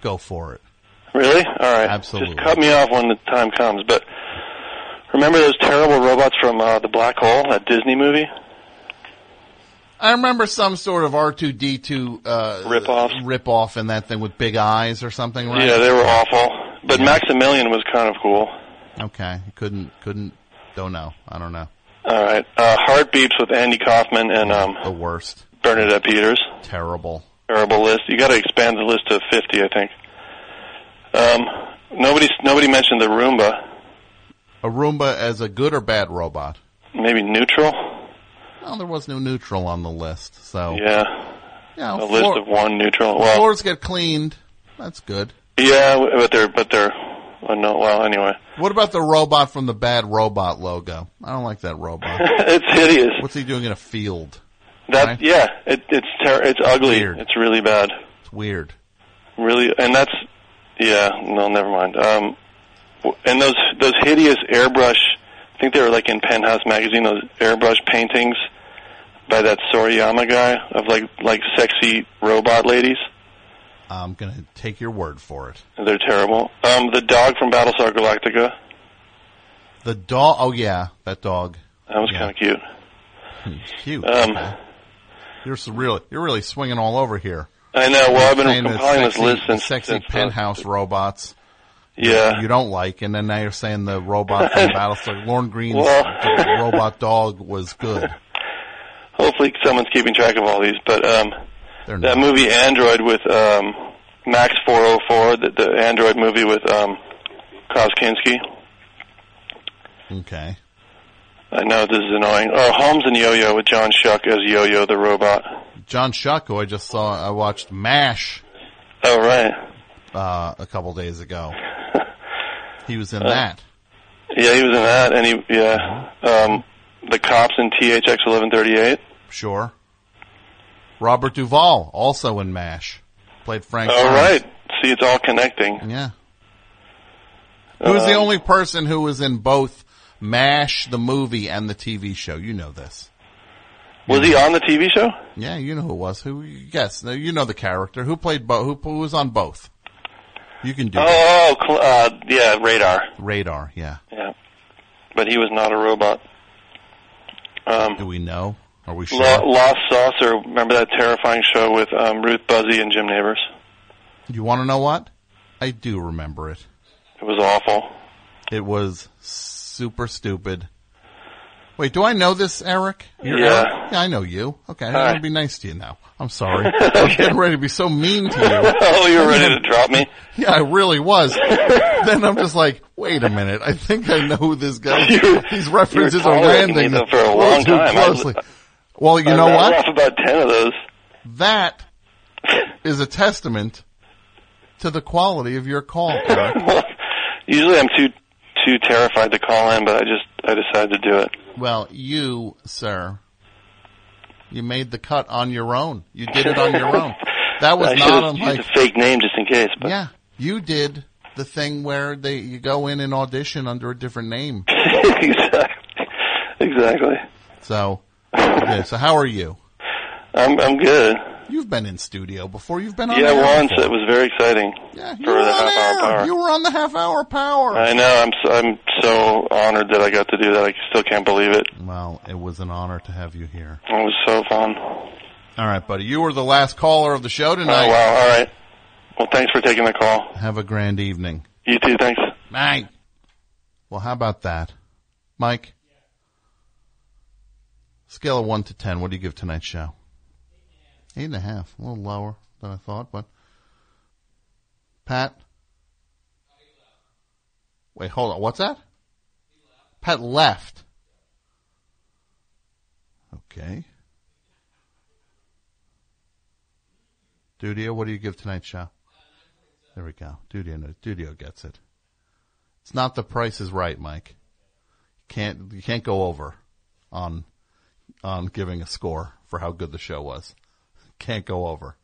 go for it. Really? All right. Absolutely. Just cut me off when the time comes. But remember those terrible robots from uh, the Black Hole, that Disney movie? I remember some sort of R two D two uh, Rip off. rip off in that thing with big eyes or something, right? Yeah, they were awful. But Maximilian was kind of cool. Okay, couldn't couldn't don't know. I don't know. All right. Uh, Heart Beeps with Andy Kaufman and um, The worst. Bernadette Peters. Terrible. Terrible list. You got to expand the list to 50, I think. Um, nobody nobody mentioned the Roomba. A Roomba as a good or bad robot? Maybe neutral. Well, there was no neutral on the list, so Yeah. Yeah, a floor- list of one neutral. Well, floors get cleaned. That's good. yeah, but they're but they're Know. Well, anyway, What about the robot from the Bad Robot logo? I don't like that robot. it's hideous. What's he doing in a field? That Right? yeah, it, it's ter- it's ugly. It's really bad. It's weird. Really, and that's yeah. No, never mind. Um, and those those hideous airbrush. I think they were like in Penthouse magazine. Those airbrush paintings by that Sorayama guy of like like sexy robot ladies. I'm gonna take your word for it. They're terrible. Um, the dog from Battlestar Galactica. The dog. Oh yeah, that dog. That was kind of cute. Cute. Um, Okay. You're really, you're really swinging all over here. I know. Well, I've been the compiling this list since sexy since, uh, penthouse robots. Yeah. you don't like, and then now you're saying the robot from Battlestar, Lorne Greene's Well- robot dog was good. Hopefully, someone's keeping track of all these. But um, that movie Android with um, Max 404, the, the Android movie with um, Klaus Kinski. Okay. I know this is annoying. Oh, Holmes and Yo-Yo with John Schuck as Yo-Yo the robot. John Schuck, who I just saw, I watched MASH. Oh right. Uh, a couple days ago. He was in Uh, that. Yeah, he was in that, and he yeah, um, the cops in THX 1138. Sure. Robert Duvall, also in MASH. Played Frank. All right. See, it's all connecting. Yeah. Who was the Um, only person who was in both MASH, the movie, and the TV show? You know this. Was he on the TV show? Yeah, you know who it was. Who? Yes, you know the character. Who played both? Who, who was on both? You can do. Oh, cl- uh, yeah, Radar. Radar. Yeah. Yeah, but he was not a robot. Um, Do we know? Are we sure? Lo- Lost Saucer. Remember that terrifying show with um, Ruth Buzzi and Jim Nabors? You want to know what? I do remember it. It was awful. It was super stupid. Wait, do I know this, Eric? You're Yeah. Eric? Yeah, I know you. Okay, I'm going to be nice to you now. I'm sorry. I was getting ready to be so mean to you. oh, you're ready to drop me? Yeah, I really was. then I'm just like, wait a minute. I think I know who this guy is. These references are tolerating me landing though for a long time. I- closely. Well, you I know what? Off about ten of those. That is a testament to the quality of your call, Eric. Usually, I'm too too terrified to call in, but I just I decided to do it. Well, you, sir, you made the cut on your own. You did it on your own. That was I not used a fake name just in case. But yeah. You did the thing where they you go in and audition under a different name. exactly. Exactly. So, okay, so how are you? I'm I'm good. You've been in studio before. You've been on Yeah, once before. it was very exciting Yeah, you for were the on half hour power. You were on the half hour power. I know. I'm so, I'm so honored that I got to do that. I still can't believe it. Well, it was an honor to have you here. It was so fun. All right, buddy. You were the last caller of the show oh, tonight. Oh wow! All right. Well, thanks for taking the call. Have a grand evening. You too. Thanks. Night. Well, how about that? Mike? Scale of 1 to 10, what do you give tonight's show? Eight and a half. A little lower than I thought, but. Pat? Wait, hold on. What's that? Pat left. Okay. Dudio, what do you give tonight's show? There we go. Dudio, Dudio gets it. It's not the price is right, Mike. You can't you can't go over on on giving a score for how good the show was. Can't go over.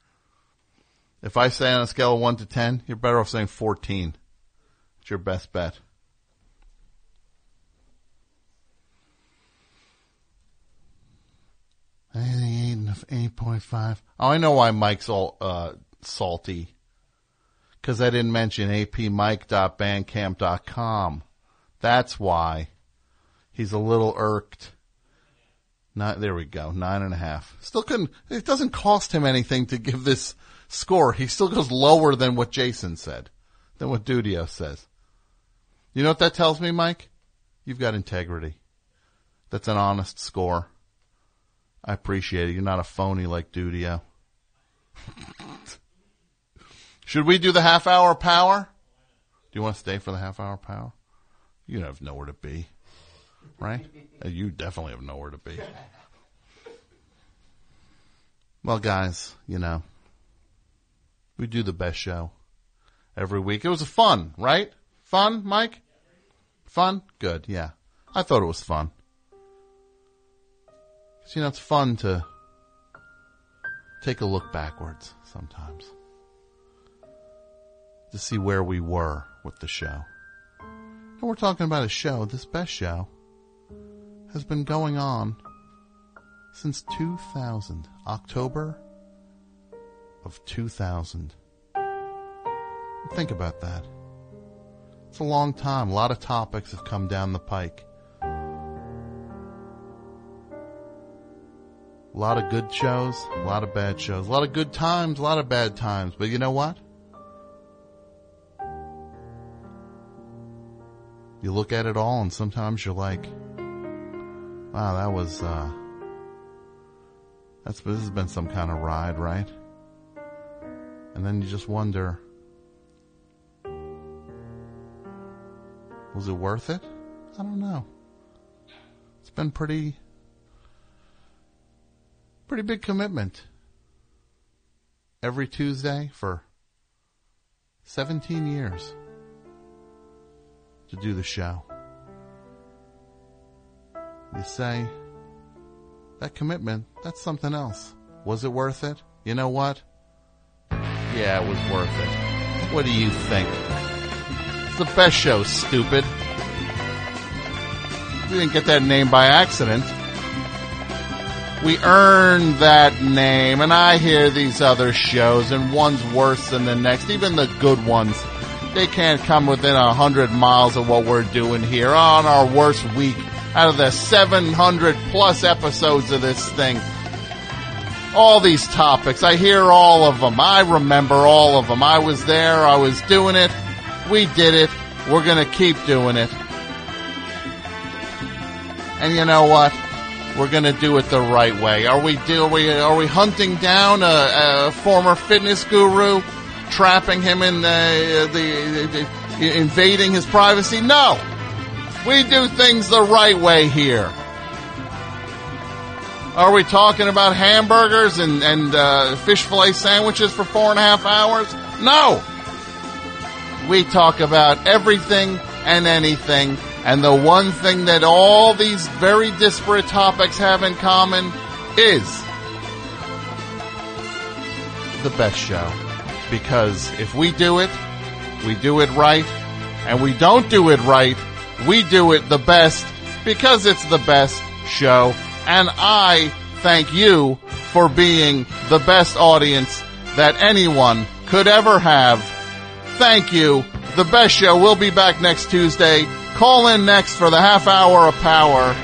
If I say on a scale of one to ten, you're better off saying fourteen. It's your best bet. Eight eight point five. Oh, I know why Mike's all uh, salty. Because I didn't mention apmike.bandcamp.com. That's why he's a little irked. There we go, nine and a half. Still couldn't. It doesn't cost him anything to give this score. He still goes lower than what Jason said, than what Dudio says. You know what that tells me, Mike? You've got integrity. That's an honest score. I appreciate it. You're not a phony like Dudio. Should we do the half hour power? Do you want to stay for the half hour power? You have nowhere to be, right? You definitely have nowhere to be. Well, guys, you know, we do the best show every week. It was fun, right? Fun, Mike? Fun? Good, yeah. I thought it was fun. 'Cause, you know, it's fun to take a look backwards sometimes. To see where we were with the show. And we're talking about a show, this best show, has been going on since 2000. October of 2000. Think about that. It's a long time. A lot of topics have come down the pike. A lot of good shows, a lot of bad shows, a lot of good times, a lot of bad times. But you know what? You look at it all and sometimes you're like, wow, that was, uh, that's, this has been some kind of ride, right? And then you just wonder, was it worth it? I don't know. It's been pretty, pretty big commitment. Every Tuesday for 17 years to do the show. You say, that commitment, that's something else. Was it worth it? You know what? Yeah, it was worth it. What do you think? It's the best show, stupid. We didn't get that name by accident. We earned that name, and I hear these other shows, and one's worse than the next, even the good ones. They can't come within a hundred miles of what we're doing here on our worst week out of the 700 plus episodes of this thing. All these topics, I hear all of them. I remember all of them. I was there. I was doing it. We did it. We're gonna keep doing it. And you know what? We're gonna do it the right way. Are we do are we are we hunting down a, a former fitness guru, trapping him in the, the, the invading his privacy? No, we do things the right way here. Are we talking about hamburgers and and uh, fish fillet sandwiches for four and a half hours? No. We talk about everything and anything, and the one thing that all these very disparate topics have in common is the best show. Because if we do it, we do it right, and we don't do it right, we do it the best because it's the best show. And I thank you for being the best audience that anyone could ever have. Thank you. The best show We'll be back next Tuesday. Call in next for the half hour of power.